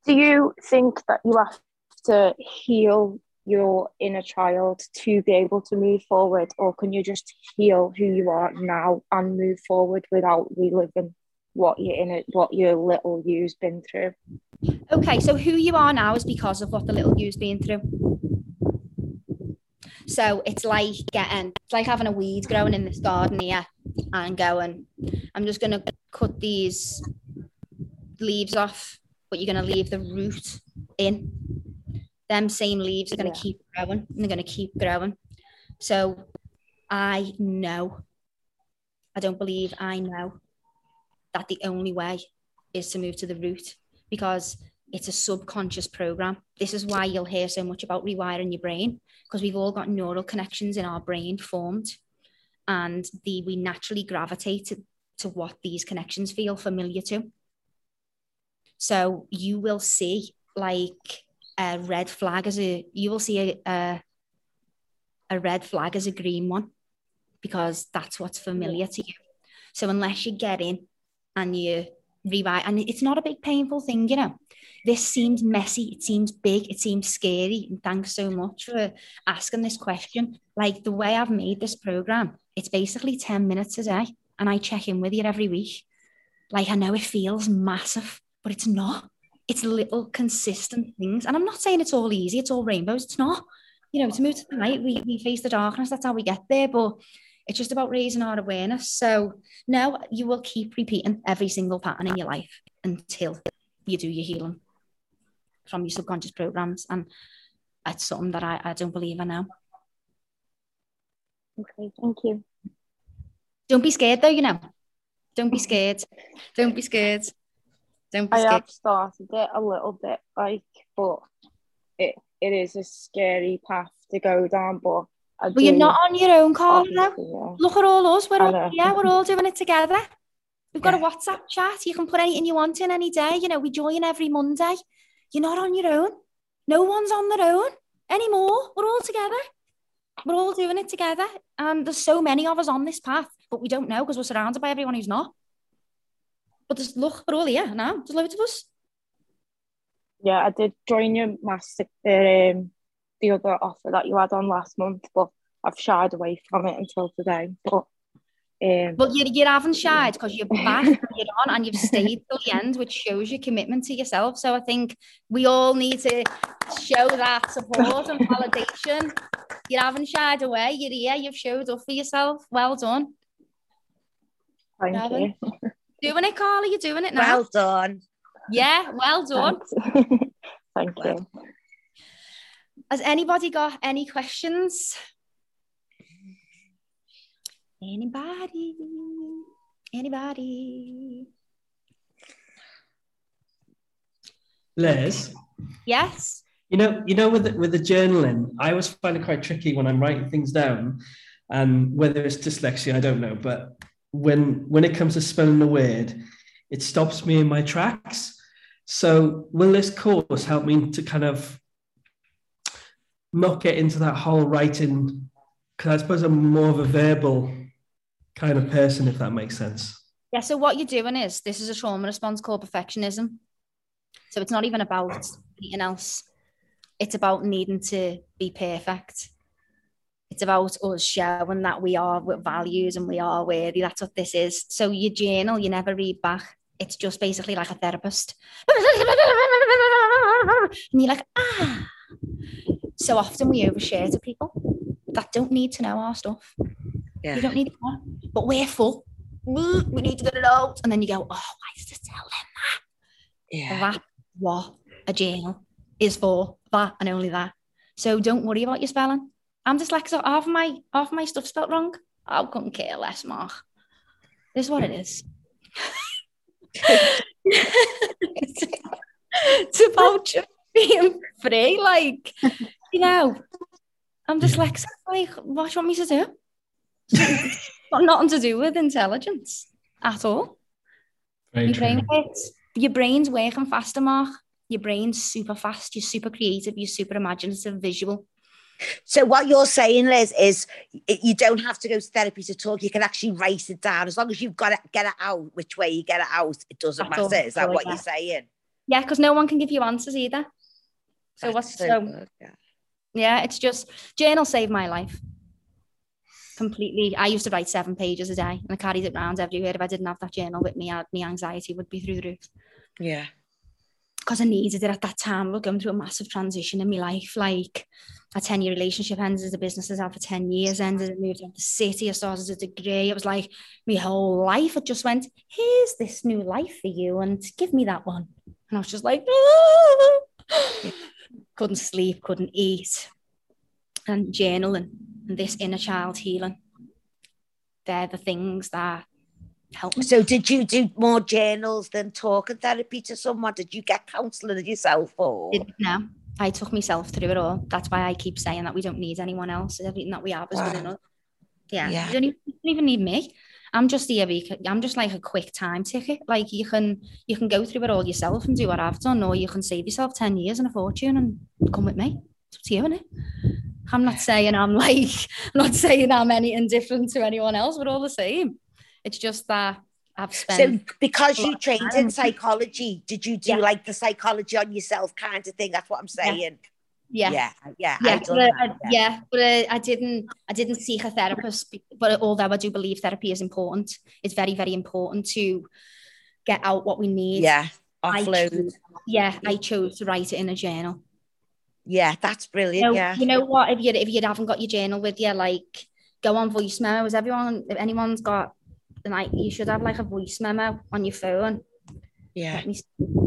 Do you think that you have to heal your inner child to be able to move forward, or can you just heal who you are now and move forward without reliving what your inner, what your little you's been through? Okay, so who you are now is because of what the little you's been through. So it's like getting, it's like having a weed growing in this garden here and going, I'm just to cut these leaves off, but you're to leave the root in. Them same leaves are going to keep growing and they're going to keep growing. So I know, I don't believe I know that the only way is to move to the root because it's a subconscious program. This is why you'll hear so much about rewiring your brain because we've all got neural connections in our brain formed and the we naturally gravitate to, to what these connections feel familiar to. So you will see like a red flag as a you will see a, a, a red flag as a green one because that's what's familiar to you. So unless you get in and you rewrite, and it's not a big painful thing, you know. This seems messy, it seems big, it seems scary. And thanks so much for asking this question. Like the way I've made this program, it's basically 10 minutes a day, and I check in with you every week. Like I know it feels massive, but it's not. It's little consistent things. And I'm not saying it's all easy, it's all rainbows. It's not. You know, to move to the light, we, we face the darkness. That's how we get there. But it's just about raising our awareness. So now you will keep repeating every single pattern in your life until you do your healing from your subconscious programs. And that's something that I, I don't believe in now. Okay, thank you. Don't be scared though, you know. Don't be scared. Don't be scared. Don't I have started it a little bit, like, but it it is a scary path to go down. But I Well, you're not on your own, Carla. yeah. Look at all us. We're all yeah, we're all doing it together. We've got a WhatsApp chat. You can put anything you want in any day. You know, we join every Monday. You're not on your own. No one's on their own anymore. We're all together. We're all doing it together. And there's so many of us on this path, but we don't know because we're surrounded by everyone who's not. But there's look, we're all here now. There's loads of us. Yeah, I did join your master, um, the other offer that you had on last month, but I've shied away from it until today. But um, But you, you haven't shied because you're back, you're on, and you've stayed till the end, which shows your commitment to yourself. So I think we all need to show that support and validation. You haven't shied away. You're here. You've showed up for yourself. Well done. thank you. Doing it, Carly. You're doing it now. Well done. Yeah, well done. Thank you. Has anybody got any questions? Anybody? Anybody? Les, Yes. you know, you know, with the, with the journaling, I always find it quite tricky when I'm writing things down, and whether it's dyslexia, I don't know. But when when it comes to spelling a word, it stops me in my tracks. So will this course help me to kind of not get into that whole writing? Because I suppose I'm more of a verbal kind of person, if that makes sense. Yeah, so what you're doing is this is a trauma response called perfectionism. So it's not even about anything else. It's about needing to be perfect. It's about us showing that we are with values and we are worthy. That's what this is. So your journal, you never read back. It's just basically like a therapist. And you're like, ah. So often we overshare to people that don't need to know our stuff. Yeah. You don't need to. But we're full. We need to get it out. And then you go, oh, why is this tell them that? Yeah. That's what a journal is for. That and only that. So don't worry about your spelling. I'm just dyslexic. Half of my half my stuff spelled wrong. I couldn't care less, Mark. This is what it is. it's about just being free. Like, you know, I'm dyslexic. Like, what do you want me to do? It's got nothing to do with intelligence at all. Very your brain your brain's working faster, Mark. Your brain's super fast. You're super creative. You're super imaginative, visual. So what you're saying, Liz, is you don't have to go to therapy to talk. You can actually write it down as long as you've got it, get it out. Which way you get it out, it doesn't That's matter. Is that what you're saying? Yeah, because no one can give you answers either. So what's so so? good, yeah. yeah, it's just journal saved my life completely. I used to write seven pages a day, and I carried it around everywhere. If I didn't have that journal with me, my anxiety would be through the roof. Yeah. Because I needed it at that time. We're going through a massive transition in my life. Like a 10 year relationship ended, the business has had for 10 years ended, I moved out the city, I started a degree. It was like my whole life. It just went, here's this new life for you, and give me that one. And I was just like, "Ah." couldn't sleep, couldn't eat, and journaling and this inner child healing. They're the things that help me. So did you do more journals than talking therapy to someone? Did you get counselling yourself or? No, I took myself through it all. That's why I keep saying that we don't need anyone else. Everything that we have is within Wow. us. Yeah, Yeah. You, don't even, you don't even need me. I'm just here. I'm just like a quick time ticket. Like you can you can go through it all yourself and do what I've done, or you can save yourself ten years and a fortune and come with me. It's up to you, innit? I'm not saying I'm like I'm not saying I'm any indifferent to anyone else. We're all the same. It's just that I've spent. So because you trained in psychology, did you do Yeah. like the psychology on yourself kind of thing? That's what I'm saying. Yeah. Yeah. Yeah. yeah, but, uh, that, I- yeah, but uh, I didn't. I didn't seek a therapist. But although I do believe therapy is important, it's very, very important to get out what we need. Yeah. I offload. chose- yeah, I chose to write it in a journal. Yeah, that's You brilliant. know, yeah. you know what? If you if you haven't got your journal with you, like go on voice memos. Everyone, if anyone's got, like, you should have like a voice memo on your phone. Yeah. Let me see.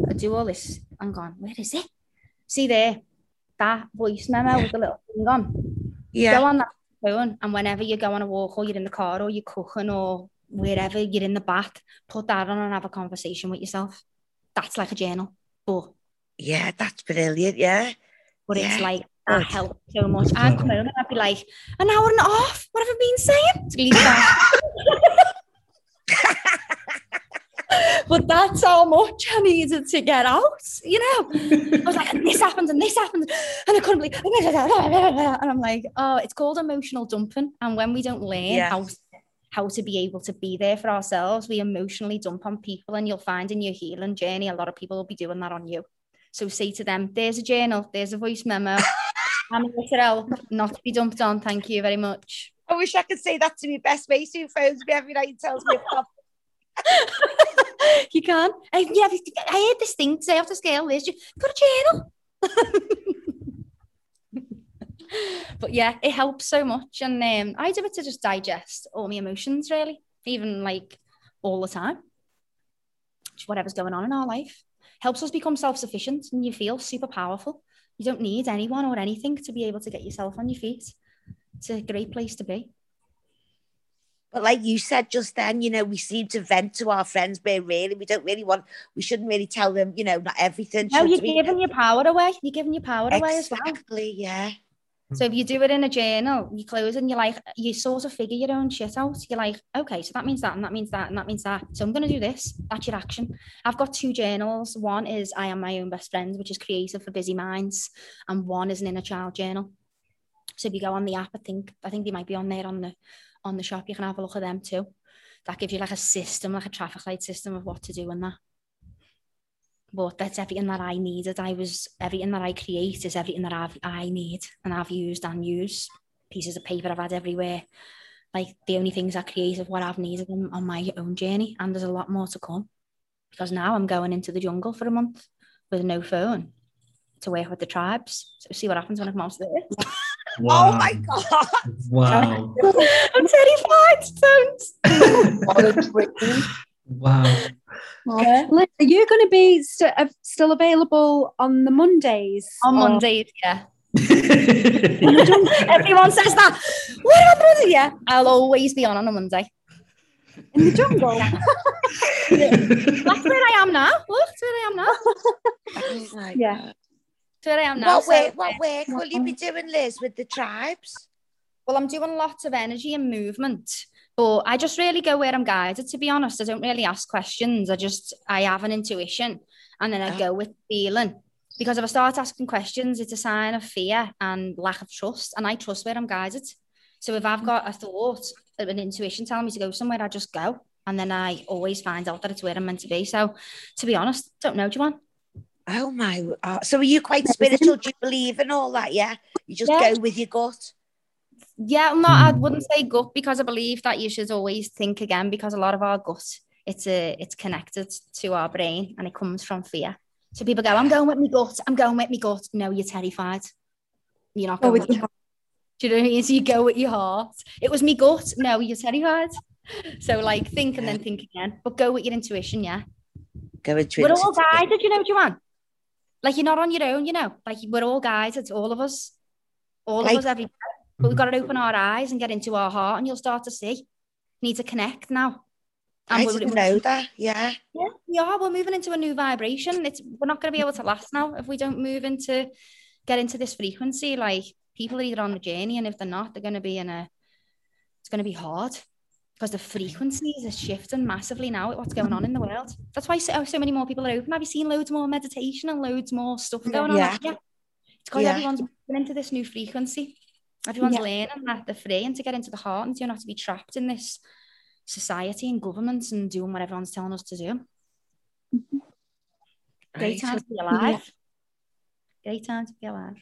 I do all this. I'm on, where is it? See there, that voice memo with the little thing on. Yeah. Go on that phone, and whenever you go on a walk, or you're in the car, or you're cooking, or wherever you're in the bath, put that on and have a conversation with yourself. That's like a journal, but Yeah, that's brilliant. Yeah. but it's like that Good. helped so much. I'd come home and I'd be like, an hour and a half. What have I been saying? To but that's how much I needed to get out. You know, I was like, and this happened, and this happened, and I couldn't believe. And I'm like, oh, it's called emotional dumping. And when we don't learn Yeah. how how to be able to be there for ourselves, we emotionally dump on people, and you'll find in your healing journey, a lot of people will be doing that on you. So say to them, there's a journal, there's a voice memo. I'm a literal, not to be dumped on. Thank you very much. I wish I could say that to my best mate who phones me every night and tells me You can. I, yeah, I heard this thing today off the scale. There's you got a journal. but yeah, it helps so much. And um, I do it to just digest all my emotions, really, even like all the time. Just whatever's going on in our life helps us become self sufficient and you feel super powerful. You don't need anyone or anything to be able to get yourself on your feet. It's a great place to be. But like you said just then, you know, we seem to vent to our friends, but really, we don't really want, we shouldn't really tell them, you know, not everything. No, you're we? giving your power away. You're giving your power away as well. Exactly, yeah. So if you do it in a journal, you close and you're like, you sort of figure your own shit out. You're like, okay, so that means that, and that means that, and that means that. So I'm going to do this. That's your action. I've got two journals. One is I am my own best friend, which is creative for busy minds, and one is an inner child journal. So if you go on the app, I think I think they might be on there on the on the shop. You can have a look at them too. That gives you like a system, like a traffic light system of what to do and that. But that's everything that I needed. I was everything that I create is everything that I've I need and I've used and used. Pieces of paper I've had everywhere. Like the only things I create is what I've needed on, on my own journey. And there's a lot more to come. Because now I'm going into the jungle for a month with no phone to work with the tribes. So see what happens when I come out there. Oh my God. Wow. I'm terrified. Don't. Wow. Liz, are you going to be st- uh, still available on the Mondays? On or- Mondays, yeah. Everyone says that. What about Monday? Yeah, I'll always be on on a Monday. In the jungle. That's where I am now. Look, that's where I am now. yeah. Where I am now. What So, work, what work will you be doing, Liz, with the tribes? Well, I'm doing lots of energy and movement, but I just really go where I'm guided. To be honest, I don't really ask questions. I just I have an intuition, and then I go with feeling. Because if I start asking questions, it's a sign of fear and lack of trust, and I trust where I'm guided. So if I've mm. got a thought, an intuition telling me to go somewhere, I just go, and then I always find out that it's where I'm meant to be. So, to be honest, don't know, Joanne. Oh my! Uh, so are you quite spiritual? Do you believe in all that? Yeah, you just Yeah. go with your gut. Yeah, not. I wouldn't say gut because I believe that you should always think again because a lot of our gut it's a it's connected to our brain and it comes from fear. So people go, I'm going with my gut. I'm going with my gut. No, you're terrified. You're not going with with your Do you know what I mean? So you go with your heart. It was me gut. No, you're terrified. So like think and then think again, but go with your intuition. Yeah, Go into we're all guided. You know, Joanne. Like you're not on your own. You know, like we're all guided. All of us. All Like- of us every day. But we've mm-hmm. got to open our eyes and get into our heart, and you'll start to see. need to connect now. I we're- didn't know that. Yeah. Yeah, we are. We're moving into a new vibration. It's we're not going to be able to last now if we don't move into get into this frequency. Like people are either on the journey, and if they're not, they're going to be in a. It's going to be hard because the frequencies are shifting massively now. What's going on in the world? That's why so, oh, so many more people are open. Have you seen loads more meditation and loads more stuff going on? Yeah. Yeah, it's because Yeah. everyone's moving into this new frequency. Everyone's Yeah. learning that they're free and to get into the heart and to not to be trapped in this society and governments and doing what everyone's telling us to do. Mm-hmm. Great Right. time to be alive. Great time to be alive.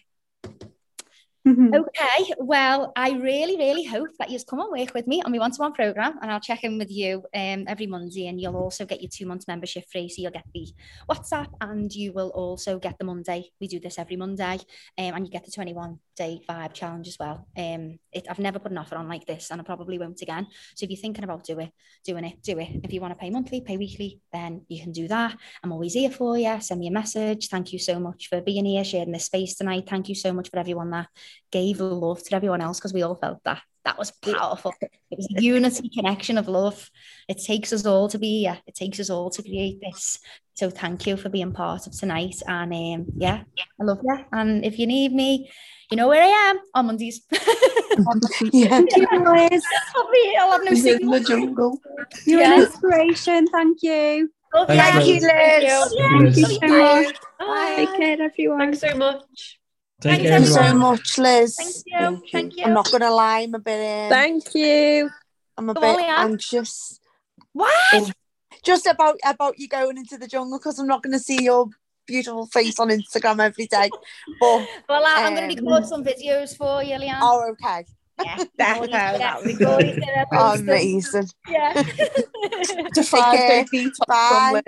Okay, well, I really, really hope that you come and work with me on my one-to-one program, and I'll check in with you um, every Monday, and you'll also get your two months membership free. So you'll get the WhatsApp, and you will also get the Monday. We do this every Monday, um, and you get the 21 day vibe challenge as well. Um, it, I've never put an offer on like this, and I probably won't again. So if you're thinking about do it, doing it, do it. If you want to pay monthly, pay weekly, then you can do that. I'm always here for you. Send me a message. Thank you so much for being here, sharing this space tonight. Thank you so much for everyone that gave love to everyone else because we all felt that. That was powerful. It was a unity connection of love. It takes us all to be here. It takes us all to create this. So thank you for being part of tonight. And um, yeah, I love you. And if you need me, you know where I am on Mondays. yeah. Thank you, Liz. I'll, be, I'll have no signal. in the jungle. You're Yeah. an inspiration. Thank you. Love Thank you, Liz. Thank you, Thank you so much. Bye. Take care, everyone. Thanks so much. Take Thank care, you so much, Liz. Thank you. Thank you. I'm not gonna lie, I'm a bit. Um, Thank you. I'm a Go bit on, anxious. What? in- just about about you going into the jungle because I'm not going to see your beautiful face on Instagram every day. But Well, I, I'm going to um, record some videos for you, Leanne. Oh, okay. Yeah. Defo, that would be Victoria's good. gonna post them. Amazing. Yeah. To five day Bye.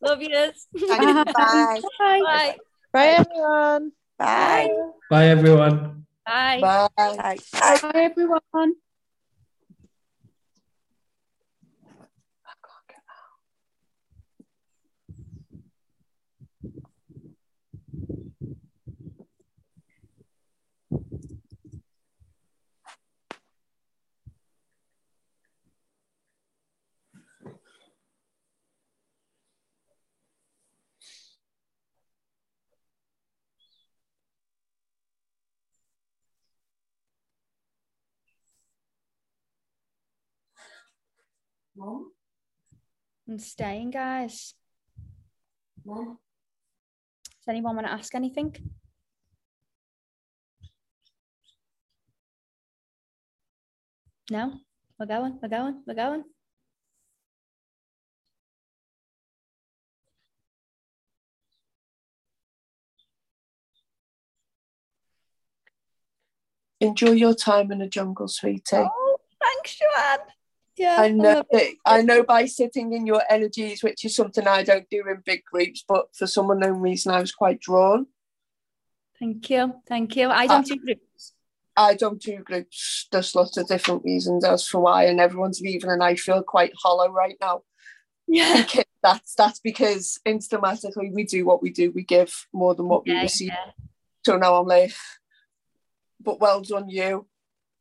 Love yous. Thank you. Bye. Bye. Bye, everyone. Bye. Bye, everyone. Bye. Bye. Bye, everyone. I'm staying, guys. Does anyone want to ask anything? No? We're going, we're going, we're going. Enjoy your time in the jungle, sweetie. Oh, thanks, Joanne. Yeah, I I know love I know by sitting in your energies, which is something I don't do in big groups, but for some unknown reason I was quite drawn. Thank you, thank you. I don't do groups. I don't do groups. There's lots of different reasons as for why, and everyone's leaving, and I feel quite hollow right now. Yeah. That's that's because instantly we do what we do. We give more than what we receive. yeah. So now I'm like, but well done you.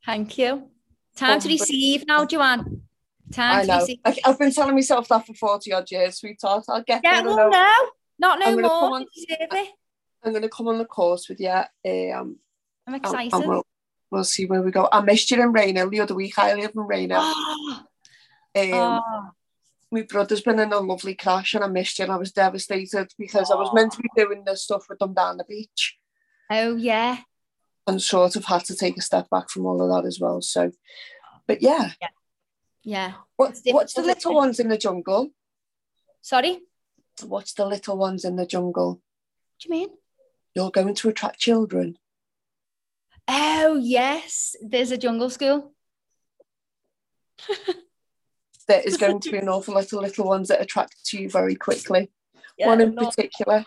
Thank you. Time to receive now, Joanne. Time I to know. receive. I, I've been telling myself that for 40 odd years, sweetheart. I'll get Yeah, there. well, no, not no I'm gonna come more. on-. I'm going to come on the course with you. Um, I'm excited. and we'll, we'll see where we go. I missed you in Rainer the other week. I live in Rainer. Um, oh, my brother's been in a lovely crash and I missed you and I was devastated because I was meant to be doing this stuff with them down the beach oh, yeah. And sort of had to take a step back from all of that as well. So, but yeah, Yeah. what, It's what's the little ones in the jungle? Sorry? What's the little ones in the jungle? What do you mean? You're going to attract children. Oh, yes. There's a jungle school. There is going to be an awful lot of little ones that attract to you very quickly. Yeah, One in no. particular.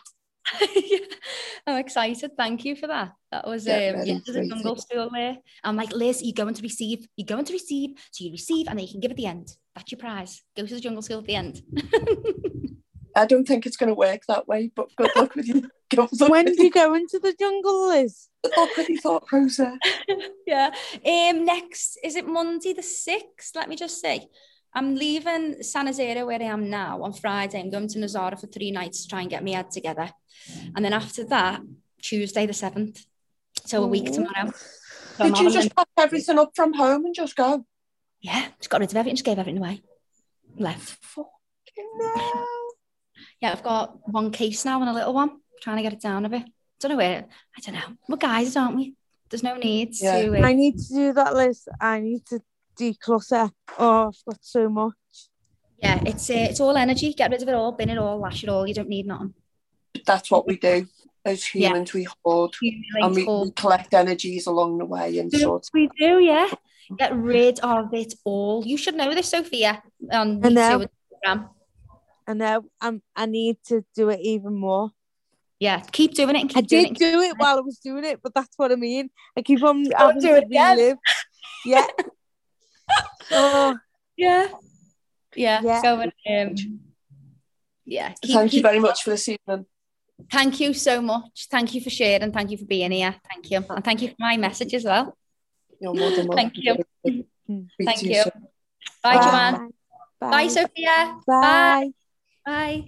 I'm excited. Thank you for that. That was yeah, um, yeah, there's a jungle school there. I'm like, Liz, you're going to receive. You're going to receive. So you receive, and then you can give at the end. That's your prize. Go to the jungle school at the end. I don't think it's going to work that way, but good luck with you. Good luck When with do you go into the jungle, Liz? Good luck with thought process. yeah. Um. Next, is it Monday the sixth? Let me just say. I'm leaving San Azero where I am now on Friday. I'm going to Nazara for three nights to try and get my head together. And then after that, Tuesday the 7th. So a week tomorrow. So I'm Did you just pack everything up from home and just go? Yeah, just got rid of everything, just gave everything away. Left. Fucking no. Yeah, I've got one case now and a little one. Trying to get it down a bit. Don't know where. I don't know. We're guys, aren't we? There's no need to. uh, I need to do that, list. I need to declutter. Oh, I've got so much. yeah, it's uh, it's all energy. Get rid of it all, bin it all, lash it all. You don't need nothing. That's what we do. as Yeah. humans we hoard and we, we collect energies along the way and sort We do, yeah. Get rid of it all. You should know this, Sophia, on I Me know. Instagram. I know. I'm, I need to do it even more. Yeah, keep doing it and keep I doing did it. do it while I was doing it, but that's what I mean. I keep on Don't having do to it again. relive. Yeah. oh, Yeah. Yeah. Yeah. Go and um yeah. keep- thank you very much for this evening Thank you so much. Thank you for sharing. Thank you for being here. Thank you. And thank you for my message as well. you're more than welcome Thank you. Speak Thank to you. Bye, Bye. Joanne. Bye, Bye. Sophia. Bye. Bye.